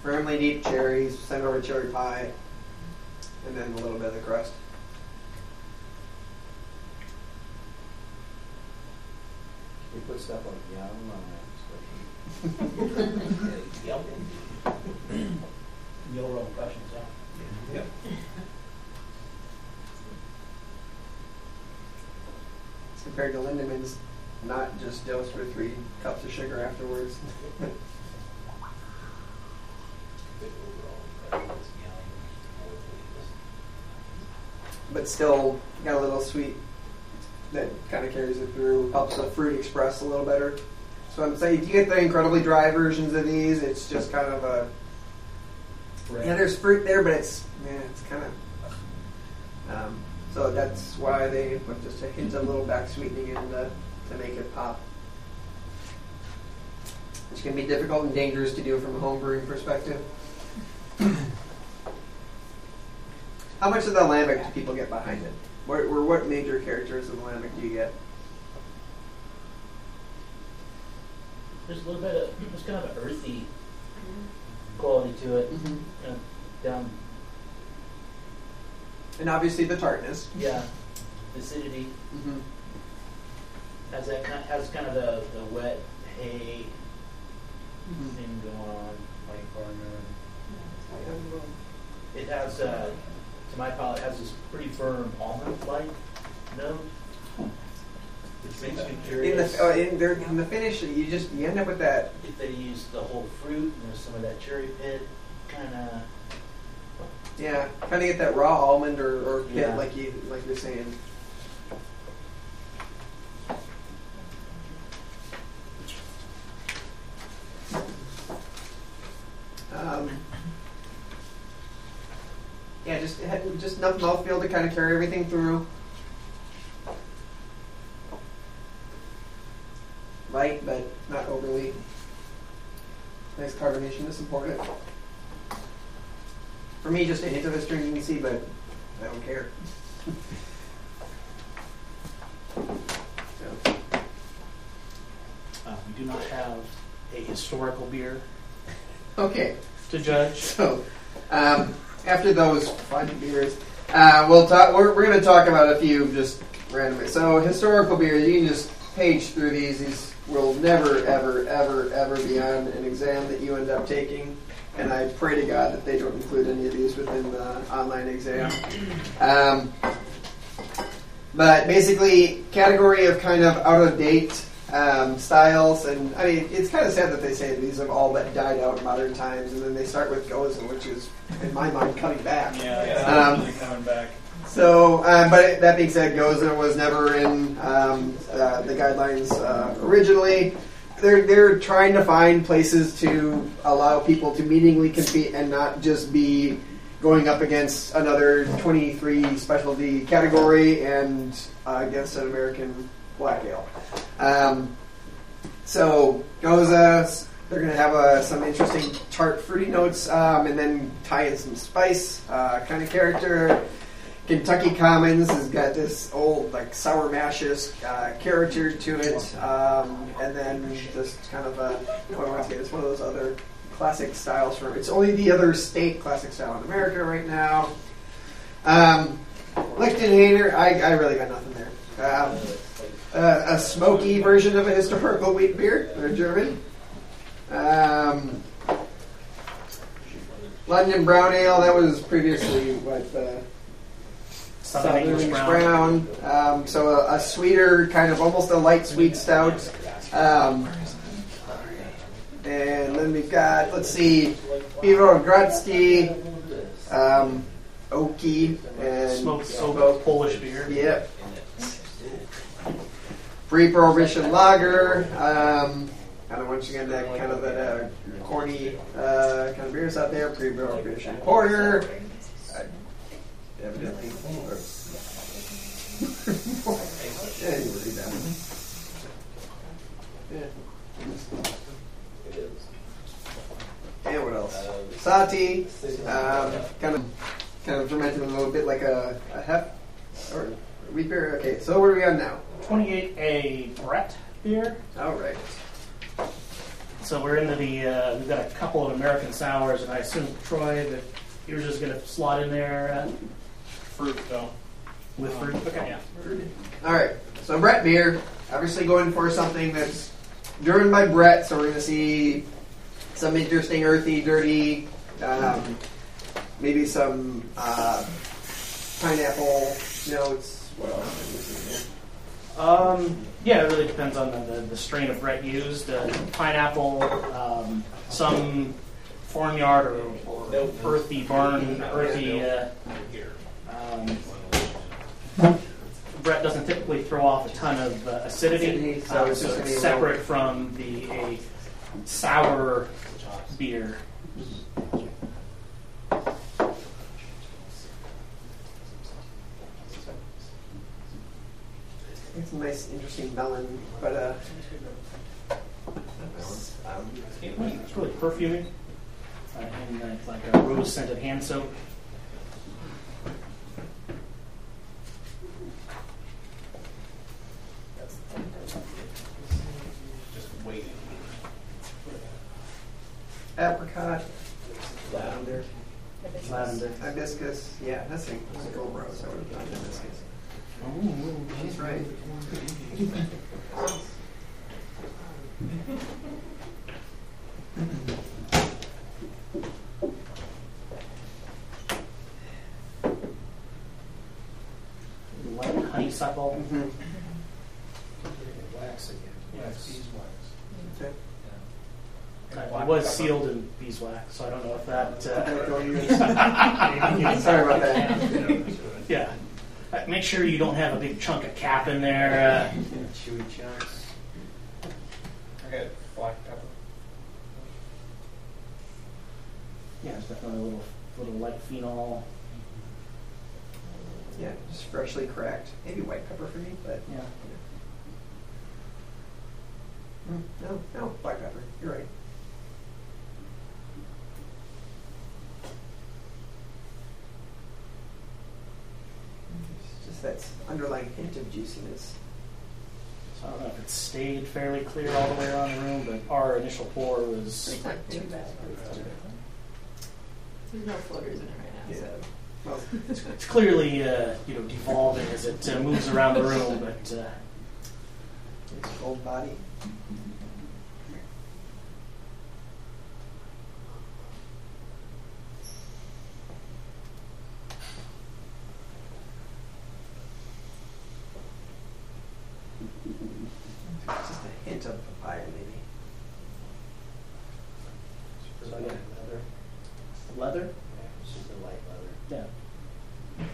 Firmly deep cherries, sent over cherry pie, and then a little bit of the crust. We put stuff like yum on that Yep. You'll roll impressions, yeah. Yep. Compared to Lindemans, not just dosed with three cups of sugar afterwards. but still got a little sweet that kind of carries it through, helps the fruit express a little better. So I'm saying if you get the incredibly dry versions of these, it's just kind of a yeah. There's fruit there, but it's yeah, it's kind of um, so that's why they put just a hint of little back sweetening in to, to make it pop. Which can be difficult and dangerous to do from a home brewing perspective. How much of the lambic do people get behind it? What, or what major characters of the lambic do you get? There's a little bit of, there's kind of an earthy quality to it. Mm-hmm. Kind of down, And obviously the tartness. yeah, acidity. Mm-hmm. Has that kind, has kind of the, the wet hay Mm-hmm. thing going on. Like farmer. It has, uh, to my palate, has this pretty firm almond-like note. Which makes me In the oh, in, there, in the finish, you just you end up with that. if they use the whole fruit and there's some of that cherry pit kind of. Yeah, kind of get that raw almond or, or pit, Yeah. like you like you're saying. Um, yeah, just it enough mouthfeel to kind of carry everything through. Light, but not overly. Nice carbonation to support it. For me, just a hint of astringency, but I don't care. So, Uh, we do not have a historical beer okay, to judge. so um, after those fun beers, uh, we'll talk. We're, we're going to talk about a few just randomly. So historical beers, you can just page through these. These will never, ever, ever, ever be on an exam that you end up taking. And I pray to God that they don't include any of these within the online exam. Um, but basically, category of kind of out of date um, styles, and I mean, it's kind of sad that they say these have all but died out in modern times, and then they start with Gose, which is, in my mind, cutting back. Yeah, it's Um, coming back. So, um, but that being said, Gose was never in um, uh, the guidelines uh, originally. They're they're trying to find places to allow people to meaningfully compete and not just be going up against another 23 specialty category and uh, against an American black ale. Um, so Gose, they're going to have uh, some interesting tart fruity notes um, and then tie in some spice uh, kind of character. Kentucky Commons has got this old like sour mashes uh, character to it, um, and then just kind of a what do I want to say? It's one of those other classic styles from. It's only the other state classic style in America right now. Um, Lichtenhainer, I, I really got nothing there. Um, uh, a smoky version of a historical wheat beer. They're German. Um, London Brown Ale. That was previously what the Southern English English brown. brown. Um, so a, a sweeter, kind of almost a light sweet stout. Um, and then we've got, let's see, Pivogrodsky, um, Oki, and Smoked oak Polish beer. Yep. Pre-prohibition lager. Um, kind of once again that kind of that uh, corny uh, kind of beers out there. Pre-prohibition porter. Uh, evidently. Yeah, you would do that. Yeah. And what else? Uh, Sahti, um, kind of, kind of fermented a little bit like a, a hef or wheat beer. Okay, so where are we on now? 28A Brett beer. All right. So we're into the, uh, we've got a couple of American sours, and I assume, Troy, that you're just going to slot in there Fruit, though. uh, with fruit? Okay. Yeah. All right. So Brett beer, obviously going for something that's driven by Brett. So we're going to see some interesting earthy, dirty, um, maybe some uh, pineapple notes. What else am I missing here? Um, yeah, it really depends on the, the, the strain of Brett used. Uh, pineapple, um, some farmyard or, or earthy barn, earthy. Uh, um, Brett doesn't typically throw off a ton of uh, acidity, Acidity, so it's just it's gonna be separate from the a sour beer. It's a nice, interesting melon, but uh, um, It's really perfuming, uh, and uh, it's like a rose scented hand soap. Just waiting. apricot, lavender, Lavender. hibiscus. Yeah, that's a, that's a gold rose. I would have done hibiscus. She's right. White honeysuckle. Mhm. Wax again. Yes. Beeswax. Okay. It was sealed in beeswax, so I don't know if that. Uh, Sorry about that. yeah. Uh, make sure you don't have a big chunk of cap in there. Uh, Chewy chunks. I got black pepper. yeah, it's definitely a little, little light phenol. Yeah, just freshly cracked. Maybe white pepper for me, but Yeah. mm, no, no, black pepper. You're right. It's just that underlying hint of juiciness. So I don't know if it stayed fairly clear all the way around the room, but our initial pour was. It's not too bad. There's no floaters in it right now, Yeah. so. Well, It's clearly, uh, you know, devolving as it uh, moves around the room, but uh, it's gold body. Just a hint of papaya, maybe. So yeah, leather. leather. Yeah, it's just a light leather. Yeah.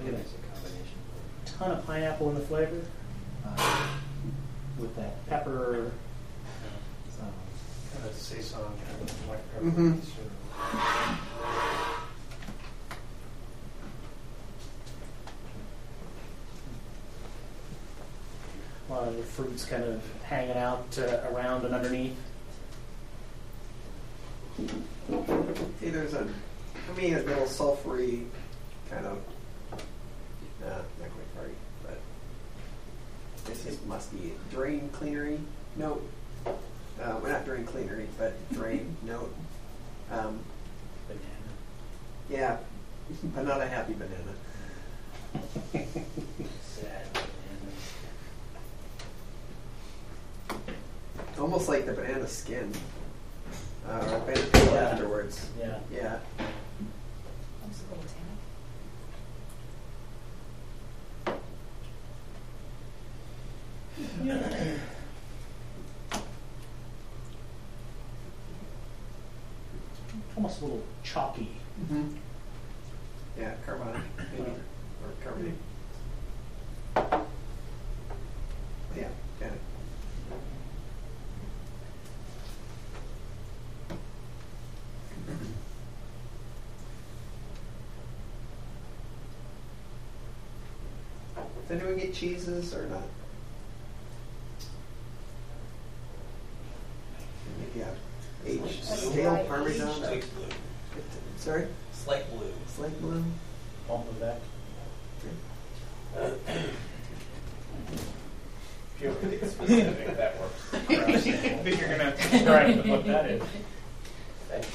I get It's a combination. a ton of pineapple in the flavor, uh, with that pepper. Um, Kind of saison, kind of black pepper. Mhm. sort of. a lot of the fruits kind of hanging out around and underneath. See, there's a, for me, a little sulfury kind of, uh, not quite party, but this is must be drain cleanery note. Uh, well, not drain cleanery, but drain note. Um, Banana. yeah, but not a happy banana. Sad banana. Almost like the banana skin. Uh, or banana peel Yeah. afterwards. Yeah. Yeah. Almost a little tannic. Almost a little chalky. Mm-hmm. Yeah, carbonic, maybe, or carbonate. Yeah, got it. Does anyone get cheeses or not? Maybe a H stale parmesan. Slight blue. Sorry, Slight blue. slight blue. Palm of that. If you're really specific, that works. I think you're gonna have to describe what that is.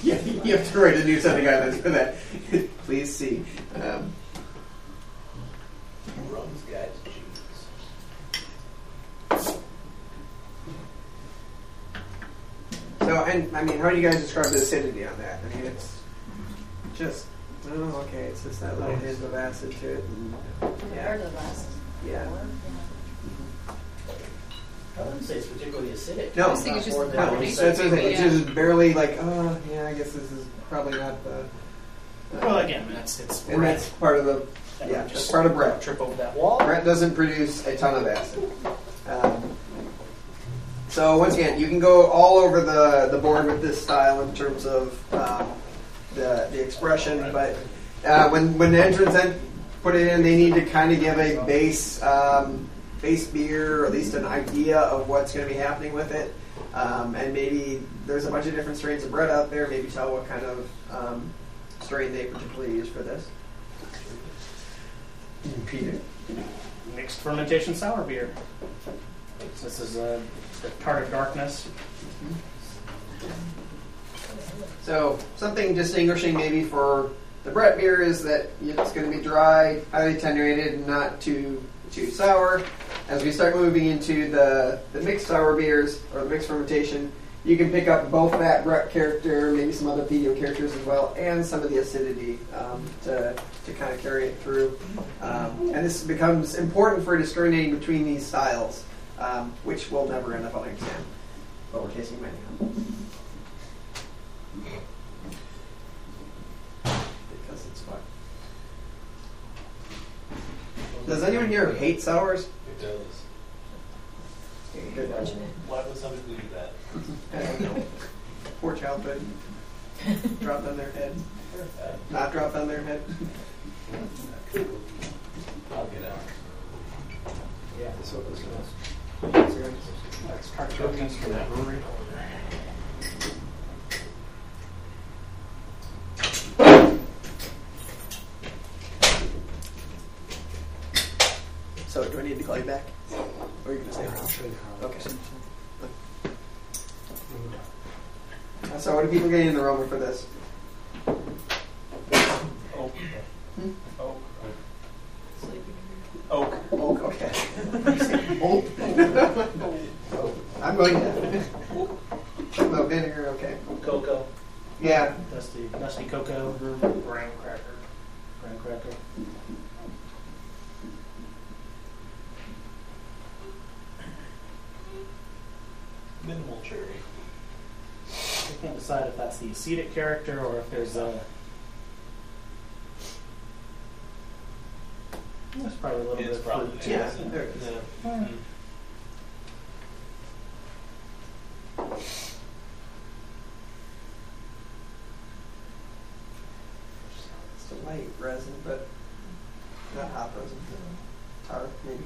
Yeah, you have to write a new set of guidelines for that. Please see. Um, Rum's Guide to Cheese. so, and I mean, how do you guys describe the acidity on that? I mean, it's just, oh, okay, it's just that little hint of acid to it. And, Compared to the last. yeah. I wouldn't say it's particularly acidic. No, I just think it's just the than- No, combination. that's what I'm. It's just barely like, oh, yeah, I guess this is probably not the. uh, Well, again, that's it's and that's part of the, That yeah, would that's part of Brett. Trip over that wall. Brett doesn't produce a ton of acid. Um, so once again, you can go all over the, the board with this style in terms of um, the, the expression, but uh, when when the entrance en- put it in, they need to kind of give a base um, base beer, or at least an idea of what's going to be happening with it. Um, and maybe there's a bunch of different strains of Brett out there. Maybe tell what kind of um, strain they particularly use for this. Peter. mixed fermentation sour beer. This is a, the Tart of Darkness. So something distinguishing maybe for the Brett beer is that it's going to be dry, highly attenuated, and not too too sour. As we start moving into the, the mixed sour beers or the mixed fermentation, you can pick up both that Brett character, maybe some other Pedio characters as well, and some of the acidity um, to, to kind of carry it through. Um, and this becomes important for discriminating between these styles, um, which will never end up on exam, but we're tasting many now. because it's fun. Does anyone here hate sours? It does. Good one. Why would somebody do that? I don't know. Poor childhood. dropped on their head. Not dropped on their head. I'll get out. Yeah, this one was That's Tart of Darkness that Bruery. So, do I need to call you back? Or are you going to say Okay. Uh, So, what are people getting in the aroma for this? Oak. Hmm? Oak. Sleeping. Oak. Oak, okay. Oak. I'm going to. No vinegar, okay. Cocoa. Yeah, Dusty, dusty cocoa, graham cracker, graham cracker. Minimal cherry. I can't decide if that's the acetic character or if there's a. There's probably a little It's bit of probably fruit. too. yeah, there it is. Yeah. It's a light resin, but not hot resin. Tar, maybe.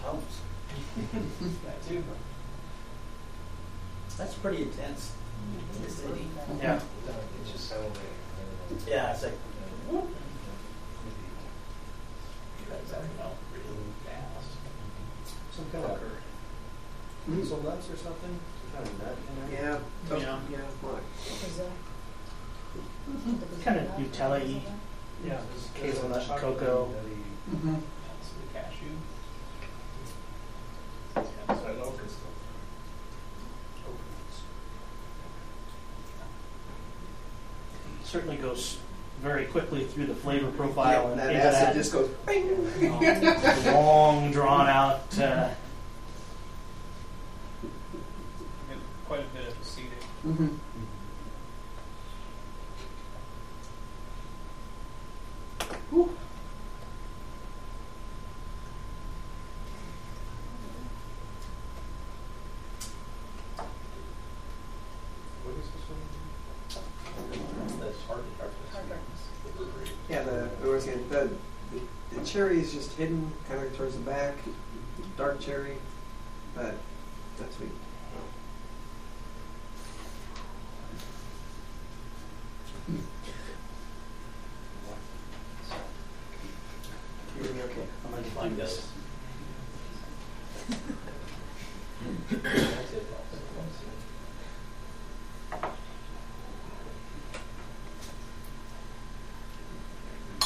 Tums. That too. That's pretty intense. Acidity. Yeah. It just so like. Yeah, it's like You guys have to melt really fast. Some kind of hazelnuts or something? Some kind of nut in there? Yeah. So, Yeah. yeah. well, Kind of Nutella-y. Yeah. Hazelnut, cocoa. mhm. Some cashew. Yeah, so I love this stuff. Certainly goes very quickly through the flavor profile and that acid that just goes. bing. um, long, drawn out. Uh, Get Quite a bit of acetic. Mhm. That's hard to Hard darkness. Yeah, the the, was gonna- the the the cherry is just hidden kind of towards the back, dark cherry, but that's sweet. You're gonna be okay. I'm gonna Mine find does. this. That's it.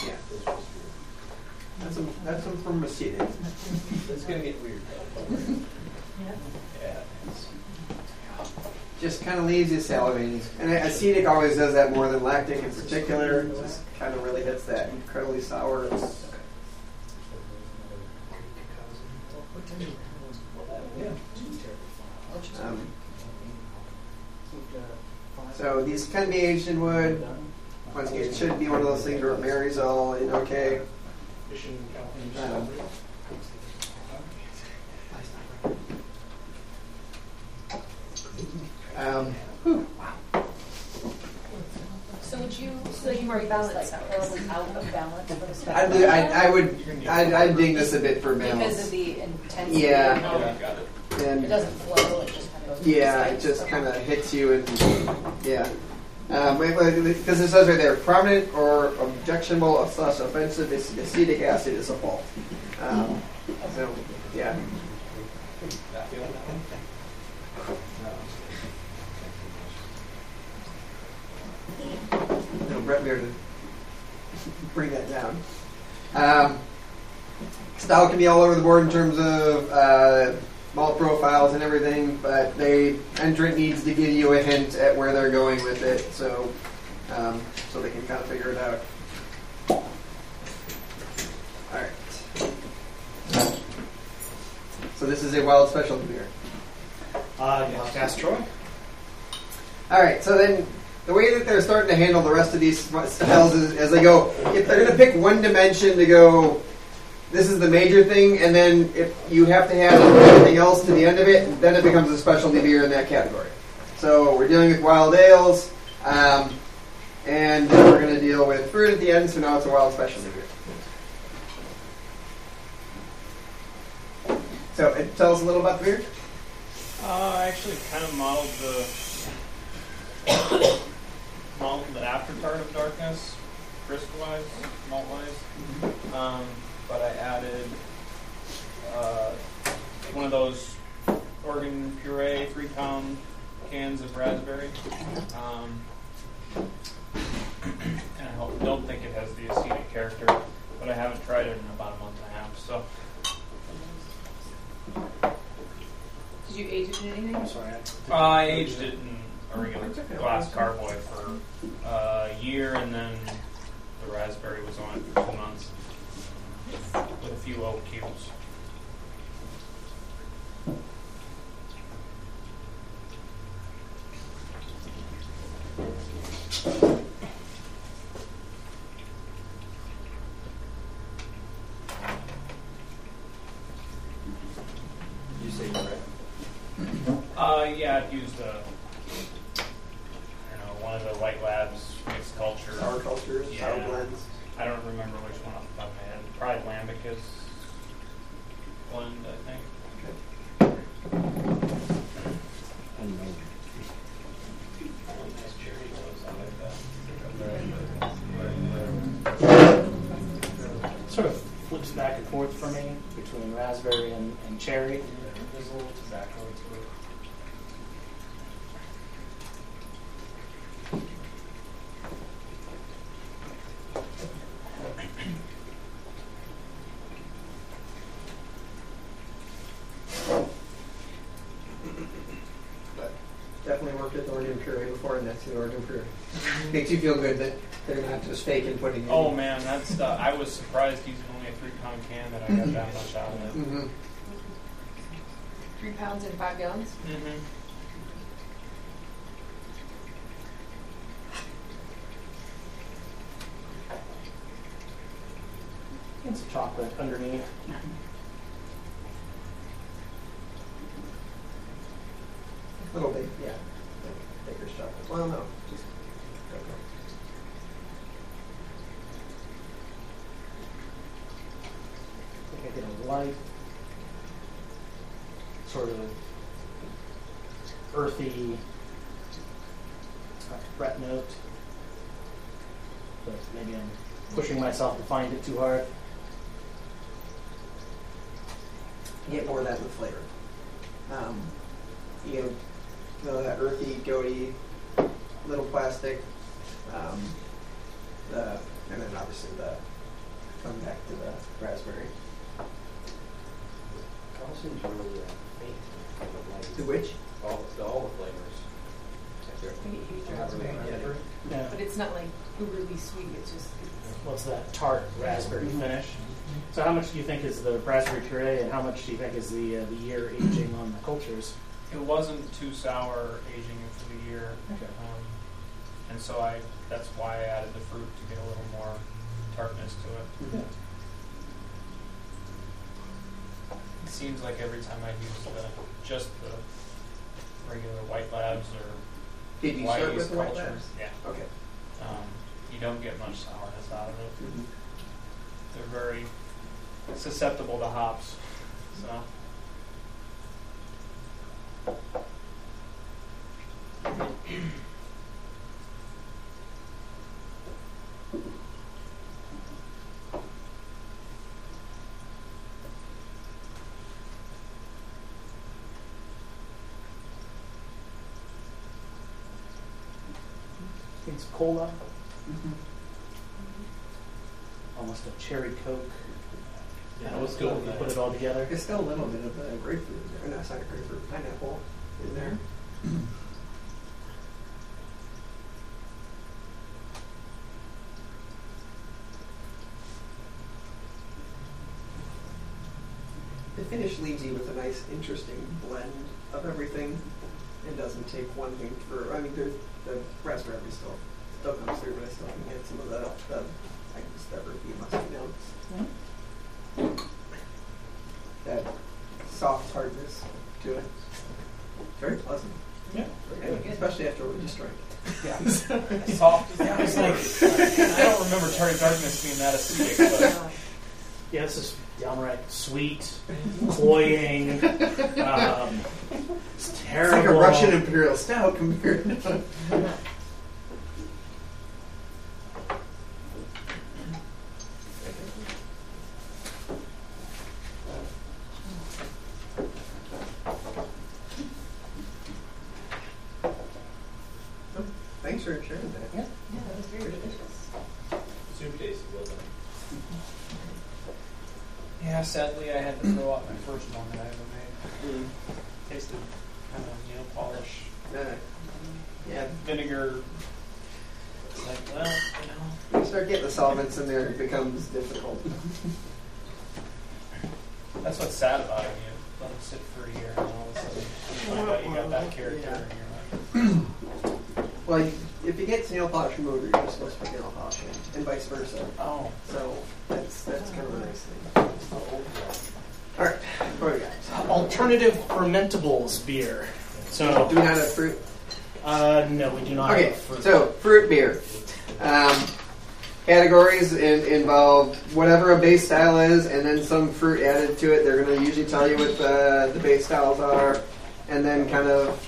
Yeah, This was that's some from weird. It's gonna get weird though. Yeah. Just kind of leaves you salivating. And acetic always does that more than lactic in particular. Just kind of really hits that incredibly sour. Um, so these can be aged in wood. Once again, it should be one of those things where it marries all in okay. Um, um, So would you, so you mark this like out of balance for the I, spectrum? do- I, I would, I'd, I'd dig this a bit for Because of balance. the intensity? Yeah. of Yeah, it? got it. It And doesn't flow, it just kind of goes. yeah, it just kind of hits you and yeah. Um, because it says right there, prominent or objectionable slash offensive ac- acetic acid is a fault. Um, so yeah, That feeling that one? no, Brett Beard to bring that down. Um, style can be all over the board in terms of uh, malt profiles and everything, but they entrant needs to give you a hint at where they're going with it, so um, so they can kind of figure it out. All right. So this is a wild specialty beer. Uh, you have to ask Troy. All right, so then the way that they're starting to handle the rest of these styles is as they go, if they're going to pick one dimension to go, this is the major thing, and then if you have to have everything else to the end of it, then it becomes a specialty beer in that category. So we're dealing with wild ales, um, and then we're going to deal with fruit at the end, so now it's a wild specialty beer. So uh, tell us a little about the beer. Uh, I actually kind of modeled the modeled the after Tart of Darkness, brisk wise, malt wise. Um, but I added uh, one of those Oregon puree three pound cans of raspberry. Um, and I hope, don't think it has the acetic character, but I haven't tried it in about a month and a half. So Did you age it in anything? I'm sorry. I- I aged it in a regular glass carboy for uh, a year, and then the raspberry was on it for two months with a few oak cubes. You say you're right. Uh, yeah, I've used a, I don't know, one of the White Labs mixed culture. Sour cultures, sour blends. I don't remember which Probably Lambicus blend, I think. Sort of flips back and forth for me between raspberry and, and cherry. There's a little tobacco to it. But definitely worked with Oregon Puree and that's the Oregon Puree. Makes you feel good that they're not just faking putting it Oh in. man, that's stuff! I was surprised using only a three pound can that I got that much out of it. hmm Three pounds and five gallons? Mm-hmm. And some chocolate underneath. A little bit, yeah. Baker's chocolate. Well, no. Just cocoa. I think I get a light, sort of earthy uh, fret note. But maybe I'm pushing myself to find it too hard. You get more of that the flavor. Um, you know that earthy, goaty, little plastic, um, the, and then obviously the come back to the raspberry. Also seems really uh, faint. kind The which? All, the- all the flavors. Like they're- they're not really different. Yeah. But it's not like uberly sweet, it's just, it's, What's that tart raspberry finish? So how much do you think is the raspberry puree, and how much do you think is the uh, the year aging on the cultures? It wasn't too sour aging it for the year. Okay. Um, and so I, that's why I added the fruit to get a little more tartness to it. It seems like every time I use the, just the regular white labs or Did you start with white culture, labs? yeah, Okay. um, you don't get much sourness out of it. Mhm. They're very susceptible to hops, so. It's cola, Mhm. almost a cherry coke. Yeah, That was go good. with You put it all together. There's still a little bit of the grapefruit in there. No, it's not grapefruit. Pineapple in there. The finish leaves you with a nice, interesting blend of everything. It doesn't take one thing for. I mean, there's the raspberry still still comes through, but I still can get some of the the I guess the earthy musky notes. That soft hardness to it. Very pleasant. Yeah. And especially after we just drank. Yeah. Soft. Yeah, it's like, I don't remember Terry Darkness being that acidic, but Yeah, this is downright sweet, cloying. Um, it's It's terrible. like a Russian imperial stout compared to. Thanks for sharing that. Yeah. yeah, that was very delicious. Soup tasted well done. yeah, sadly I had to throw out my first one that I ever made. Tasted kind of nail polish, Uh, yeah, vinegar. It's like, well, you know. when you start getting the solvents in there, it becomes difficult. That's what's sad about it. You let it sit for a year, and all of a sudden you find out you got that character, and you're like, Well, you- if you get nail polish remover, you're just supposed to put nail polish in, and vice versa. oh, So that's that's kind of a nice thing. All right, what do we got? Alternative beer. So, Do we not have fruit? uh, no, we do not Okay, have fruit. so fruit beer. Um, categories in, involve whatever a base style is, and then some fruit added to it. They're going to usually tell you what the, the base styles are, and then kind of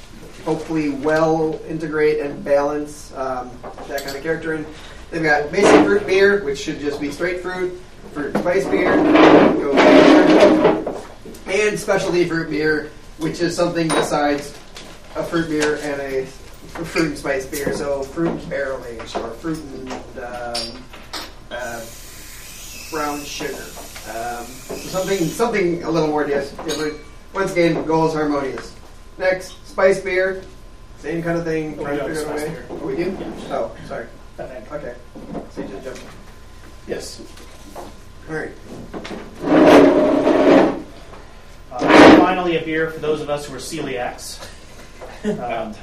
hopefully well integrate and balance um, that kind of character in. They've got basic fruit beer, which should just be straight fruit, fruit and spice beer, and specialty fruit beer, which is something besides a fruit beer and a fruit and spice beer. So fruit and barrel aged, or fruit and um, uh, brown sugar. Um, so something something a little more different. Once again, goal is harmonious. Next, spice beer, same kind of thing. Oh, we do have figure out a spice beer. Oh, we do? Yeah. Oh, sorry. Okay. Okay. So you just jumped. Yes. All right. Finally, a beer for those of us who are celiacs. Um,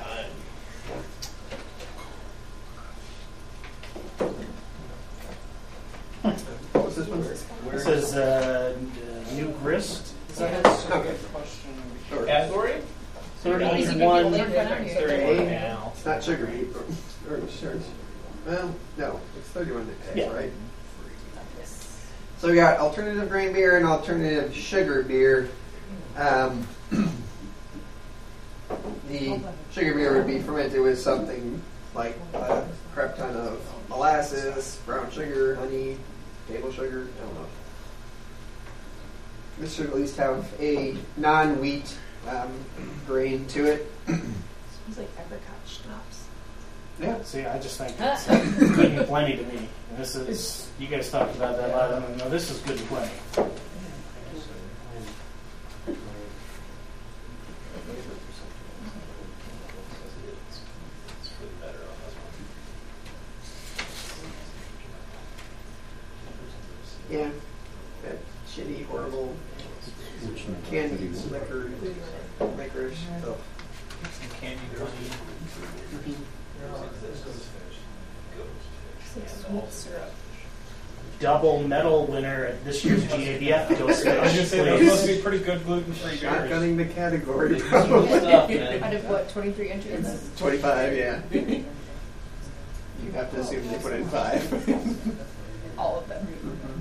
What was this one? this is uh, New Grist. Is that it? Okay. question. Sure. Category? Thirty-one. Thirty-one. now. It's not sugar beet, or sure. Well, no, it's 31 A, Yeah. right? So we got alternative grain beer and alternative sugar beer. Um, the sugar beer would be fermented with something like a crap ton of molasses, brown sugar, honey, table sugar. I don't know. This should at least have a non-wheat um, grain to it. Sounds like apricot schnapps. Yeah, see, I just think it's uh, good and plenty to me. And this is, you guys talked about that last time. No, this is good and plenty. It's really better on this one. Yeah, that shitty, horrible candy liquor, licorice stuff. Some candy honey. It's like sweet syrup. Double medal winner at this year's GABF Ghost I was gonna say those must be pretty good gluten-free beers. Shotgunning the category. Stuff, man. Out of what, twenty-three entries? 25, yeah. You have to assume they put in five. All of them. Mm-hmm.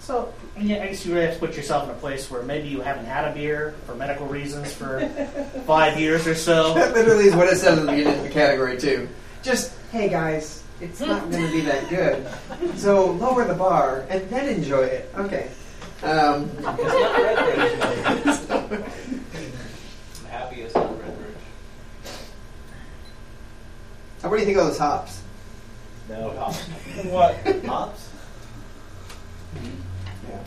So, yeah, I guess you really have to put yourself in a place where maybe you haven't had a beer for medical reasons for five years or so. that literally is what it says at the beginning of the category, too. Just, hey guys, it's not going to be that good. So lower the bar and then enjoy it. Okay. Um, It's not Redbridge. I'm happy it's not Redbridge. What do you think of those hops? No hops. What? Hops? Yeah.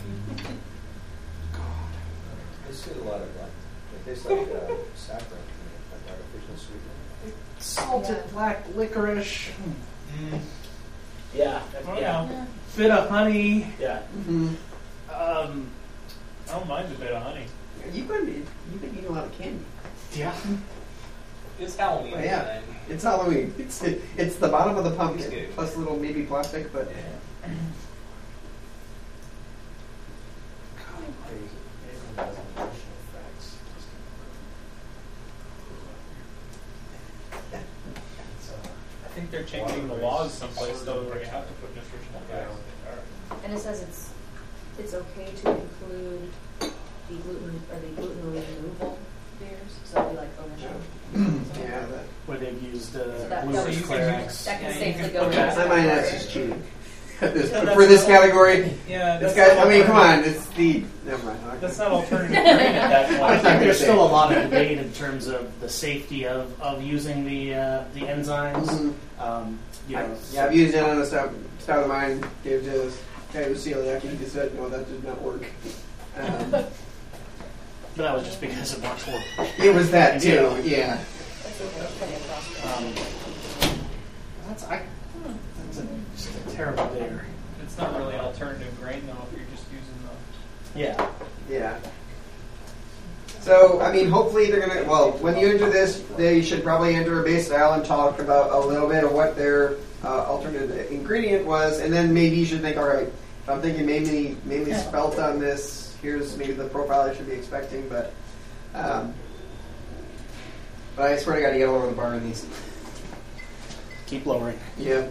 They get a lot of like, it tastes like uh, saffron, like artificial sweetener. Salted black licorice, Yeah, Oh, yeah, yeah. bit of honey. yeah. hmm Um, I don't mind a bit of honey. You've been, you've been eating a lot of candy. yeah. It's Halloween. Oh, yeah. time. It's Halloween. It's it's the bottom of the pumpkin good. plus a little maybe plastic, but I think they're changing the laws someplace though where you have to put nutritional facts. And it says it's, it's okay to include the gluten, or the gluten removal beers, so that'd be like Omish. yeah, that, Where they've used So uh, that- blue that was- Clarex. That can Yeah, you safely can go put in. that- I might that's just cheating. This- Yeah, for this category, Yeah, this guy. I mean, come on, it's the. Never mind. okay. That's not alternative at that I think there's still a lot of debate in terms of the safety of, of using the uh, the enzymes. Mhm. Um, you I- know, yeah, I've used it on a stout, stout of mine. Gave it to this guy who was celiac, and he said, "No, that did not work." Um, but that was just because of much work. it was that too. Yeah. Um, that's I. That's a, just a terrible beer. It's not really alternative grain though if you're just using the. Yeah. Yeah. So, I mean, hopefully they're gonna. Well, when you enter this, they should probably enter a base style and talk about a little bit of what their uh, alternate ingredient was, and then maybe you should think, all right, if I'm thinking maybe, mainly spelt on this, here's maybe the profile I should be expecting, but. Um, but I swear to God, you gotta get lower the bar in these. Keep lowering. Yeah.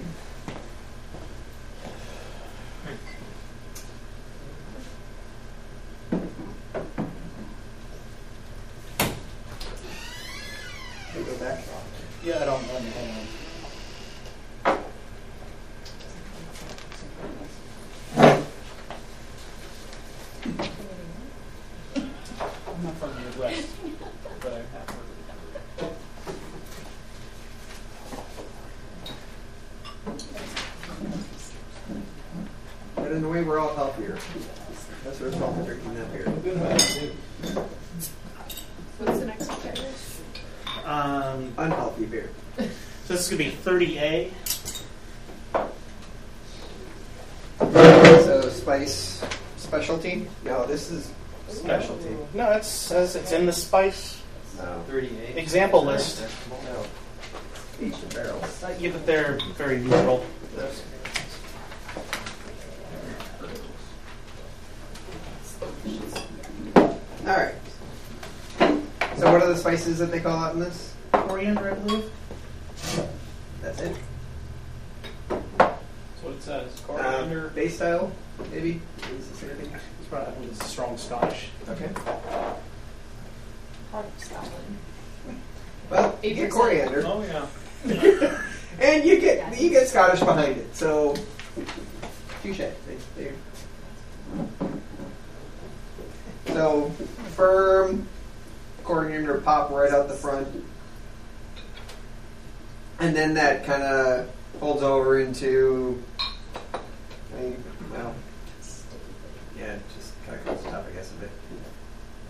30A. So spice specialty? No, this is specialty. No, it says it's in the spice No. example list. No. Each barrel. Yeah, but they're very neutral. All right. So what are the spices that they call out in this? Coriander, I believe. Style, maybe. Is this anything? It's probably I believe a strong Scotch. Okay. Part of Scotland. Well, you get coriander, oh yeah. and you get you get Scottish behind it. So, touche. They, they, so firm coriander pop right out the front, and then that kind of folds over into. I mean, well, yeah, just kind of comes top, I guess, a bit.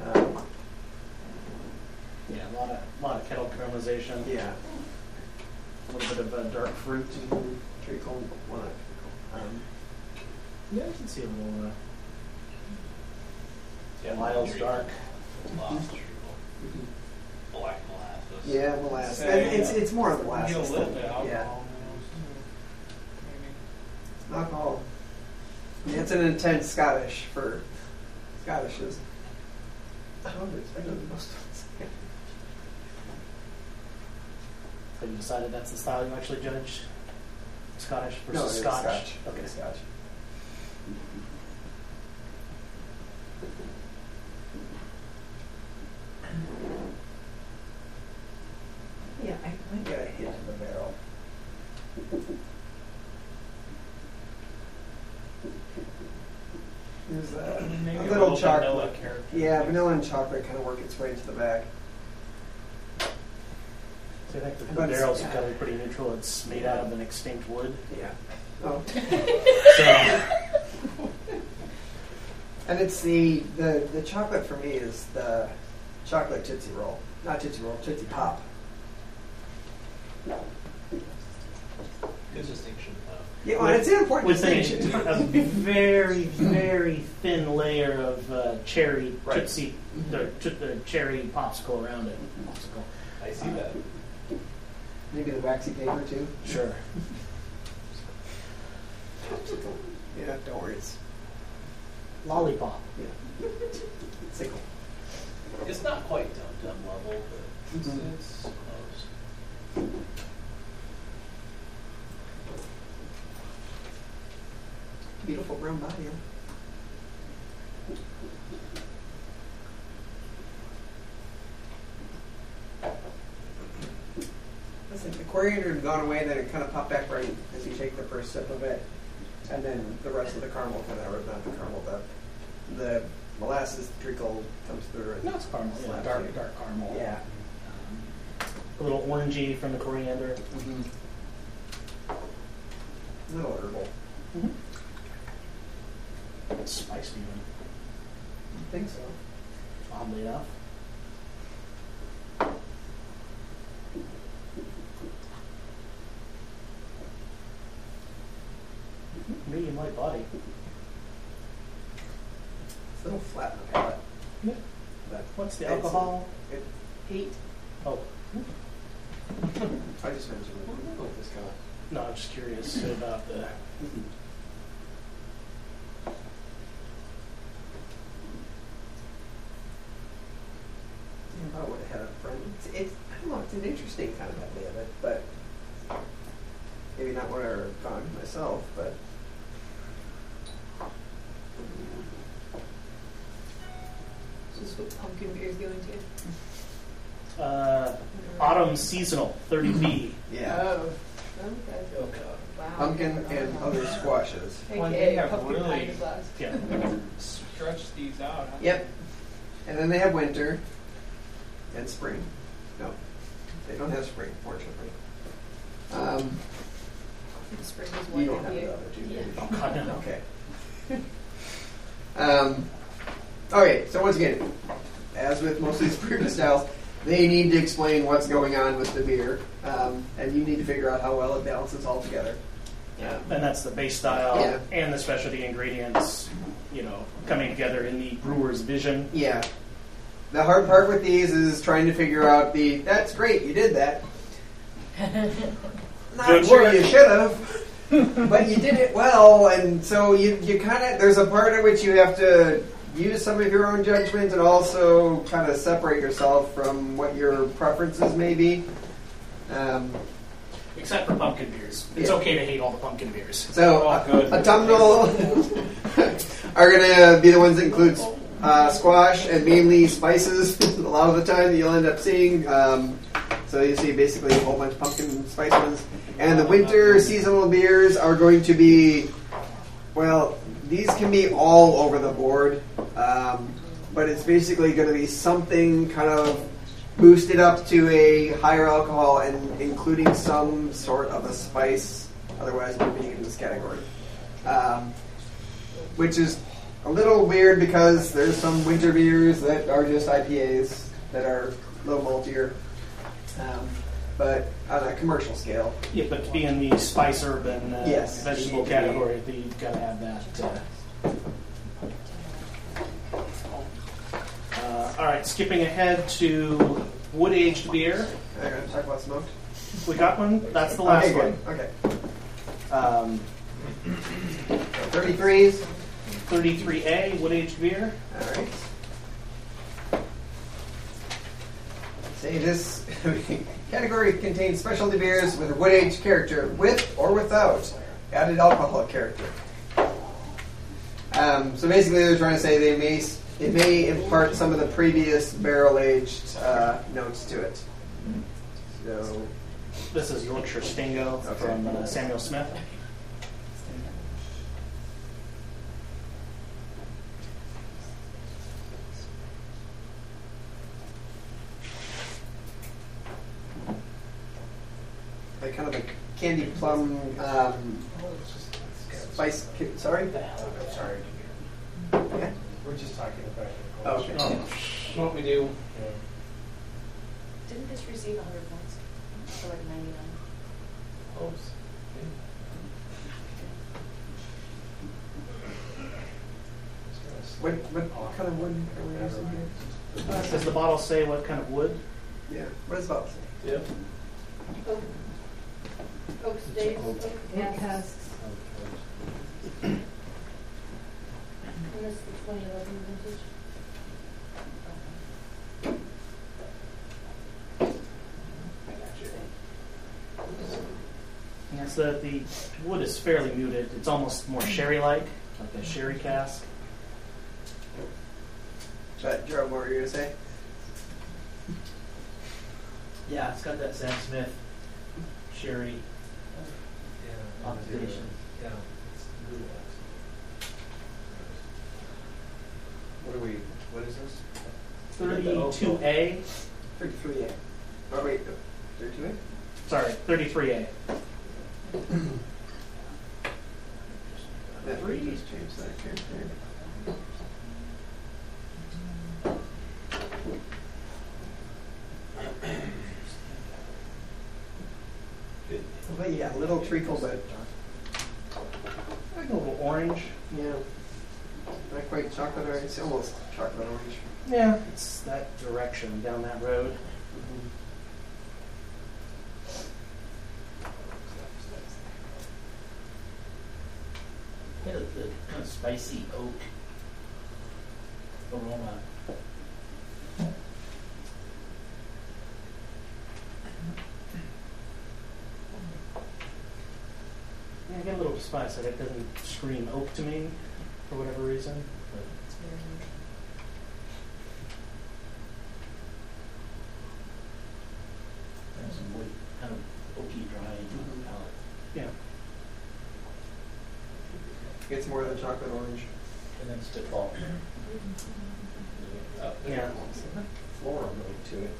Um, Yeah, a lot of a lot of kettle caramelization. yeah. A little bit of uh, dark fruit. Treacle, well, not treacle. Um, Yeah, I can see a little. Uh, yeah, Miles dark. Black molasses. yeah, molasses. Say, And it's it's more of the Get a molasses. little than- bit of Yeah, alcohol. Maybe. not all. Yeah, it's an intense Scottish for Scottishes. However, it's better than most ones. Have you decided that's the style you actually judge? Scottish versus No, Scotch. Scotch. Okay, Scotch. Yeah, I might get a hint of the barrel. There's a, Maybe a a little little chocolate. vanilla character. Yeah, vanilla and chocolate kind of work its way into the back. So I think the, the But it's- barrel's got to be pretty neutral. It's made out of an extinct wood. Yeah. Oh. So And it's the, the the chocolate for me is the chocolate Tootsie Roll. Not Tootsie Roll, Tootsie Pop. Good distinction. Uh, Yeah, well, it's an important with a, distinction. a very, very thin layer of uh, cherry Right. tootsie, the, the cherry popsicle around it. Popsicle. I see that. Maybe the waxy paper too. Sure. Yeah, don't worry, it's Lollipop. yeah. Sickle. It's not quite Dum Dum level, but it's, Mhm. it's close. Beautiful brown body. Huh? Listen, the coriander had gone away, then it kind of popped back right as you take the first sip of it, and then the rest of the caramel kind of, or not the caramel, the the molasses treacle comes through. and No, it's caramel. Yeah, dark, you. dark caramel. Yeah. Um, a little orangey from the coriander. Mm-hmm. A little herbal. It's spicy, even, I think so. oddly enough. Medium light body. It's a little flat in the palate. Yeah. But What's the It's- alcohol? it- Eight. Oh, I just mentioned it with this of. no, I'm just curious about the. Mm-hmm. Yeah, I would have had a friend. It's, it's I don't know. It's an interesting kind of idea of it, but maybe not what I would have gone myself. But This is what pumpkin beer is going to. Uh, autumn seasonal, 30B. yeah, Oh. Okay. Oh, God. Wow. pumpkin and other squashes. Well, AKA they have really- pint glass. Yeah. Stretch these out. Huh? Yep. And then they have winter and spring. No, they don't have spring, fortunately. Um, The spring is you don't have the other two, do Yeah. Oh, God, no. Okay. um, okay, so once again, as with most of these previous styles, they need to explain what's going on with the beer, um, and you need to figure out how well it balances all together. Um, And that's the base style Yeah. and the specialty ingredients, you know, coming together in the brewer's vision. yeah. The hard part with these is trying to figure out the. That's great, you did that. Not Good sure work. you should have, but you did it well, and so you you kind of there's a part at which you have to use some of your own judgment and also kind of separate yourself from what your preferences may be. Um, Except for pumpkin beers. It's Yeah. okay to hate all the pumpkin beers. so, Oh, good. autumnal are going to be the ones that include uh, squash and mainly spices. a lot of the time that you'll end up seeing. Um, so you see basically a whole bunch of pumpkin spice ones. And the winter seasonal beers are going to be, well, these can be all over the board, um, but it's basically going to be something kind of boosted up to a higher alcohol and including some sort of a spice. Otherwise, we're being in this category. Um, which is a little weird because there's some winter beers that are just IPAs that are a little maltier. Um, but on a commercial scale, Yeah, but to be in the spice urban uh, Yes. vegetable category, you've got to have that. Uh, uh, all right, skipping ahead to wood aged beer. I'm going to talk about smoked. We got one. That's the last okay, one. Okay. Um, 33s. 33A wood aged beer. All right. Say this category contains specialty beers with a wood aged character, with or without added alcohol character. Um, so basically, they're trying to say they may it may impart some of the previous barrel aged uh, notes to it. So This is Yorkshire Stingo Okay. from uh, Samuel Smith. Like kind of a candy plum um, spice. Sorry. I'm sorry. Okay. We're just talking about it. Oh, okay. Oh, what we do? Didn't this receive a hundred points? Or like ninety-nine? Oops. What, what kind of wood are we using here? Does the bottle say what kind of wood? Yeah. What does the bottle say? Yep. Oak, Oh, oak staves, oak Oak casks. And this is the twenty eleven vintage? Yes, the, the wood is fairly muted. It's almost more sherry-like, like a sherry cask. But Jerome, what were you gonna say? Yeah, it's got that Sam Smith sherry Yeah. Oxidation. Yeah. What are we, what is this? Thirty-two A. Thirty-three A. Oh wait, thirty-two A. Sorry, thirty-three A. That we just changed that character. But yeah, a little treacle, but Like a little orange. yeah, not quite chocolate orange. It's almost chocolate orange. Yeah, it's that direction down that road. Yeah, the, the kind of spicy oak aroma. Yeah, I get a little spice. Like it doesn't scream oak to me for whatever reason. But It's very Kind of some wood, kind of oaky, dry Mhm. palate. yeah, It's more than chocolate orange. And then spitball. Uh, yeah. floral note to it.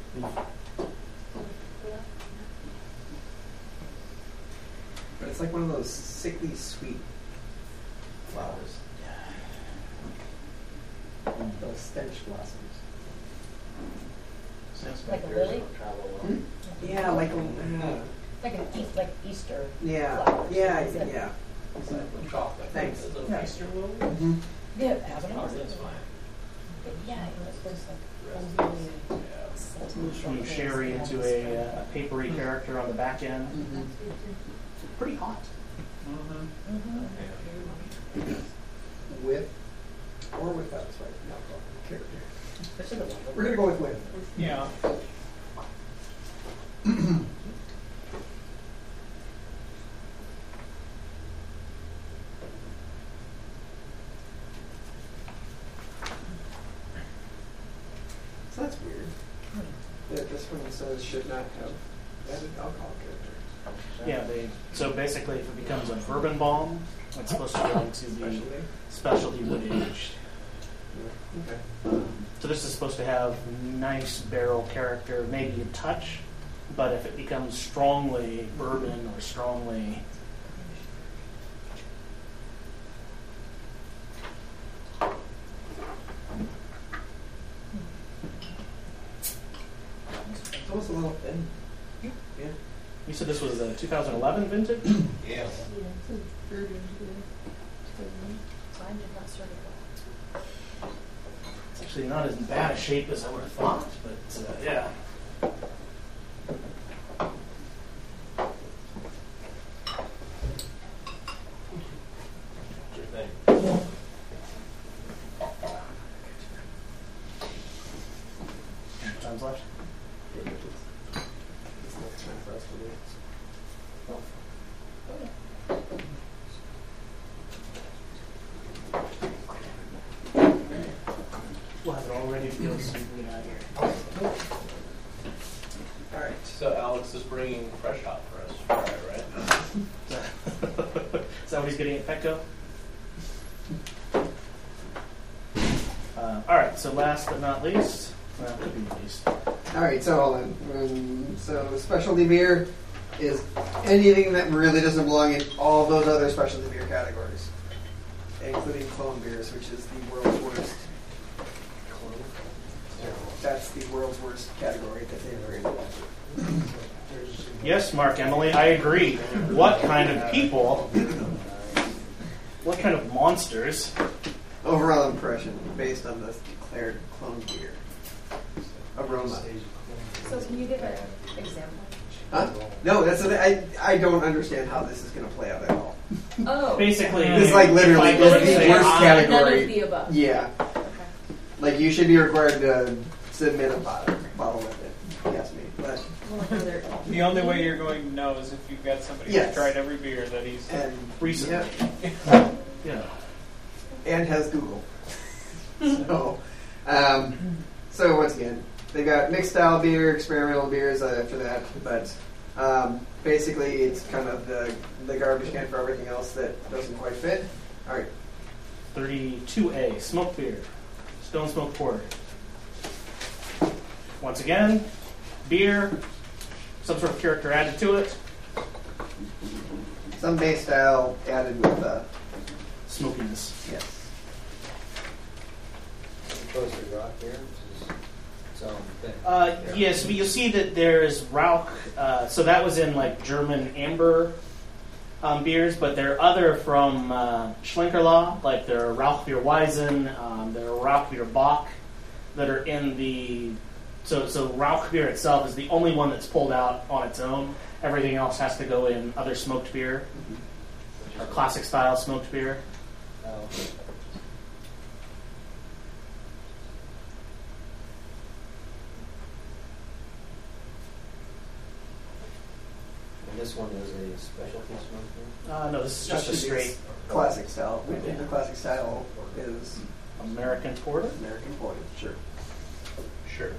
But it's like one of those sickly sweet flowers. Those stench blossoms. Sam Smith Like a beers lily? don't travel well. Hmm? Yeah, like a, Like an East, like Easter. yeah, Flowers. yeah, Is it- yeah. Chocolate. Thanks. Is it Yeah. Easter lily? Mm-hmm. Yeah, it has an Oh, that's fine. Yeah, it was just like. Moves from sherry into a, uh, a papery character on the back end. Mm-hmm. Pretty hot. Mhm. With or without a spiked alcohol character. I said it was. We're gonna go with with. Yeah. So that's weird. That this one says should not have added alcohol character. Yeah, they, so basically if it becomes a bourbon bomb, it's supposed to go into the specialty wood aged. Okay. So this is supposed to have nice barrel character, maybe a touch, but if it becomes strongly bourbon or strongly It's almost a little thin. Yeah. You said this was a 2011 vintage? Yeah. Yeah, it says bourbon. Mine did not serve it well. It's actually not as bad a shape as I would have thought, but uh, yeah. Sure thing. Time's left. It's time for us to do it. We'll have it all ready to go so we get out of here. All right. So Alex is bringing fresh hop for us Friday, right? Is that what he's getting at Petco? Uh, all right, so last but not least, well, could be least. All right, so on. Um, so specialty beer is anything that really doesn't belong in all those other specialty beer categories, including clone beers, which is the world's worst. Clone? That's the world's worst category that they've created. Yes, Mark, Emily, I agree. What kind of people? What kind of monsters? Overall impression based on the declared clone beer aroma. So can you give an example? Huh? No, that's the thing. I I don't understand how this is going to play out at all. Oh. Basically, This is like literally if is the worst category. None of the above. Yeah, Okay. like you should be required to submit a bottle, bottle with it. Yes, me. But Well, like other- The only way you're going to know is if you've got somebody Yes. who's tried every beer that he's. and Recently. yeah, Yeah. and has Google. so, um, so once again, they got mixed style beer, experimental beers uh, after that, but um, basically it's kind of the the garbage can for everything else that doesn't quite fit. All right, 32A, smoked beer, stone smoked porter. Once again, beer, some sort of character added to it, some base style added with uh, smokiness. yes. Closer rock here, is its. Uh, yes, but you'll see that there's Rauch. Uh, so that was in like German amber um, beers, but there are other from uh, Schlenkerla, like there are Rauchbier Weizen, um, there are Rauchbier Bock, that are in the. So so Rauchbier itself is the only one that's pulled out on its own. Everything else has to go in other smoked beer or classic style smoked beer. Oh, And this one is a specialty smoker. Uh, no, this is That just a straight classic style. Yeah. The classic style is American porter. American porter. Sure. Sure.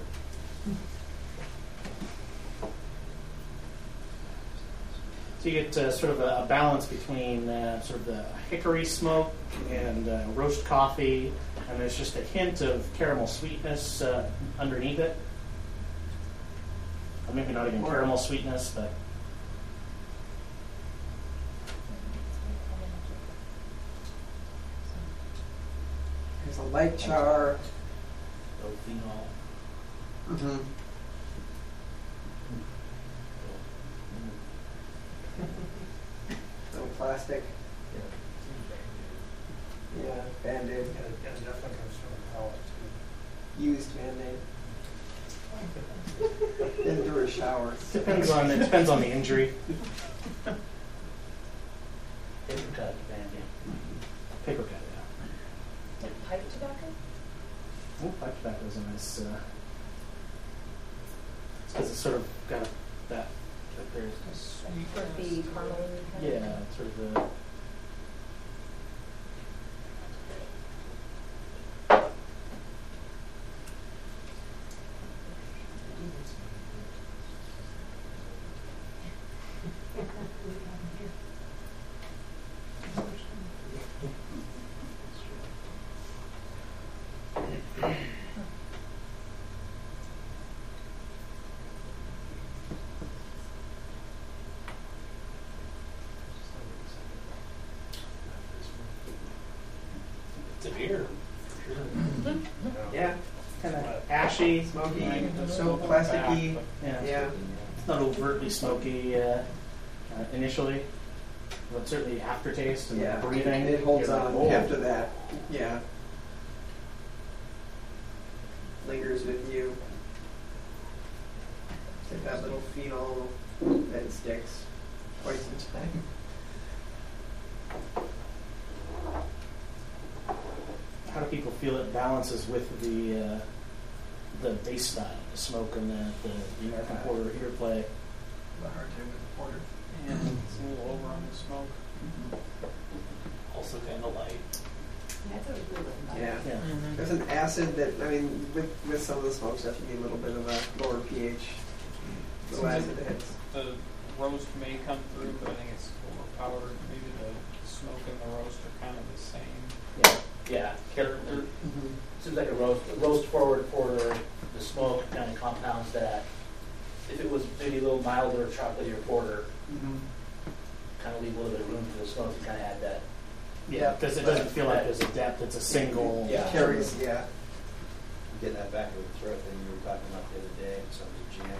So you get uh, sort of a, a balance between uh, sort of the hickory smoke and uh, roast coffee, and there's just a hint of caramel sweetness uh, underneath it. Or maybe not even caramel sweetness, but There's a light char. no phenol. Mm-hmm. No plastic. Yeah, band-aid. And it and definitely comes from a palate too. Used band-aid. Been through a shower. Depends on it depends on the injury. Paper cut, man, yeah. Paper cut, yeah. Like pipe tobacco? Oh, pipe tobacco is a nice. Uh, because it's sort of got that. Like there's, The caramel kind of? yeah, sort of the. It's a beer. Yeah, Kind of ashy, smoky, Right. so plasticky. Yeah. Yeah. It's not overtly smoky uh, uh, initially, but certainly aftertaste and Yeah, breathing. It holds on after that. Yeah. Lingers with you. It's like that little phenol that sticks quite some time. How do people feel it balances with the uh, the base style, the smoke and the, the, the American Porter interplay? The hard time with the porter. Yeah, mm-hmm. it's a little over on the smoke. Mm-hmm. Also kind of light. Yeah, I thought it really nice. Yeah. Yeah. There's an acid that I mean, with with some of the smokes, definitely a little bit of a lower pH. Seems Low like acid hits. The roast may come through, but I think it's overpowered. Maybe the smoke and the roast are kind of the same Yeah, yeah. character. Mm-hmm. Seems like a roast, a roast forward porter, the smoke kind of compounds that. If it was maybe a little milder chocolatey porter, kind of leave a little bit of room for the smoke to kind of add that. Yeah, because it doesn't feel like there's a depth. It's a single. Yeah. Carries, yeah. Getting that back with the throat thing you were talking about the other day, so it's jamming.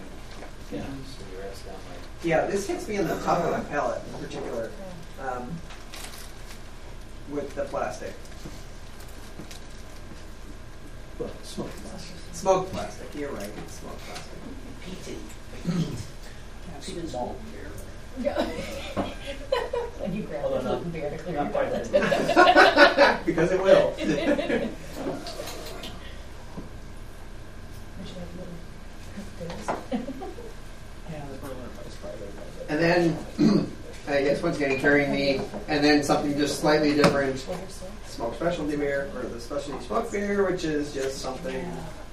Yeah. So you rest down like. Yeah, this hits me in the top of my palate in particular. Um, with the plastic. Well, smoke. Smoke plastic, you're right, it's smoke plastic. Small. Yeah. When you grab Although the not- gluten beer to clear not your quite palate. because it will. We should have a little Yeah, the Berliner Weisse probably. And then, I guess once again, carrying me, and then something just slightly different, smoke specialty beer, or the specialty smoke beer, which is just something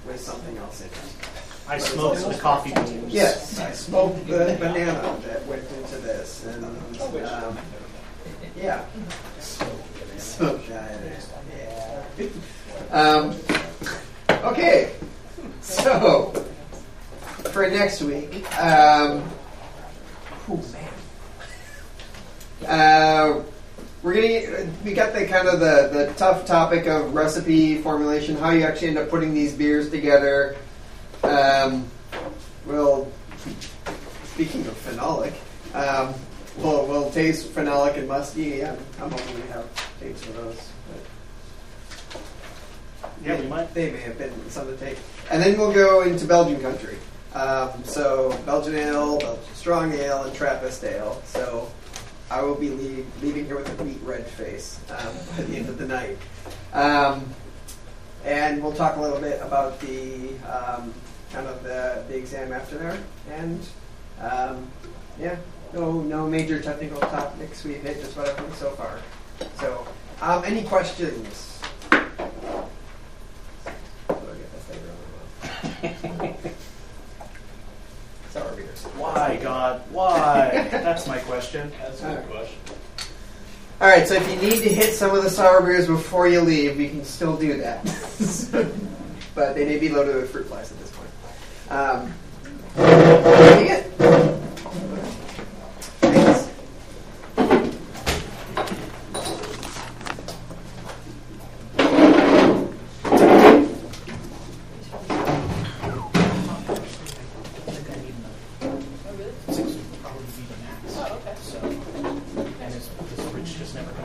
with something else in it. I smoked the coffee beans. Yes, I smoked the banana that went into this, and um, yeah, smoked that. Yeah. Um, okay, so for next week, um, oh man, uh, we're gonna we got the kind of the the tough topic of recipe formulation, how you actually end up putting these beers together. Um, well, speaking of phenolic, um, we'll, we'll taste phenolic and musky. I'm, I'm hoping we have tapes for those. But Yeah, we might. They may have been some of the take. And then we'll go into Belgian country. Um, so Belgian ale, Belgian strong ale, and Trappist ale. So I will be leave, leaving here with a beet red face um, by the end of the night. Um, and we'll talk a little bit about the um, kind of the, the exam after there. And um, yeah, no no major technical topics. We've hit just about everything so far. So, um, any questions? sour beers. Why, God? Why? That's my question. That's a good question. All right, so if you need to hit some of the sour beers before you leave, we can still do that. but they may be loaded with fruit flies at this point. Um,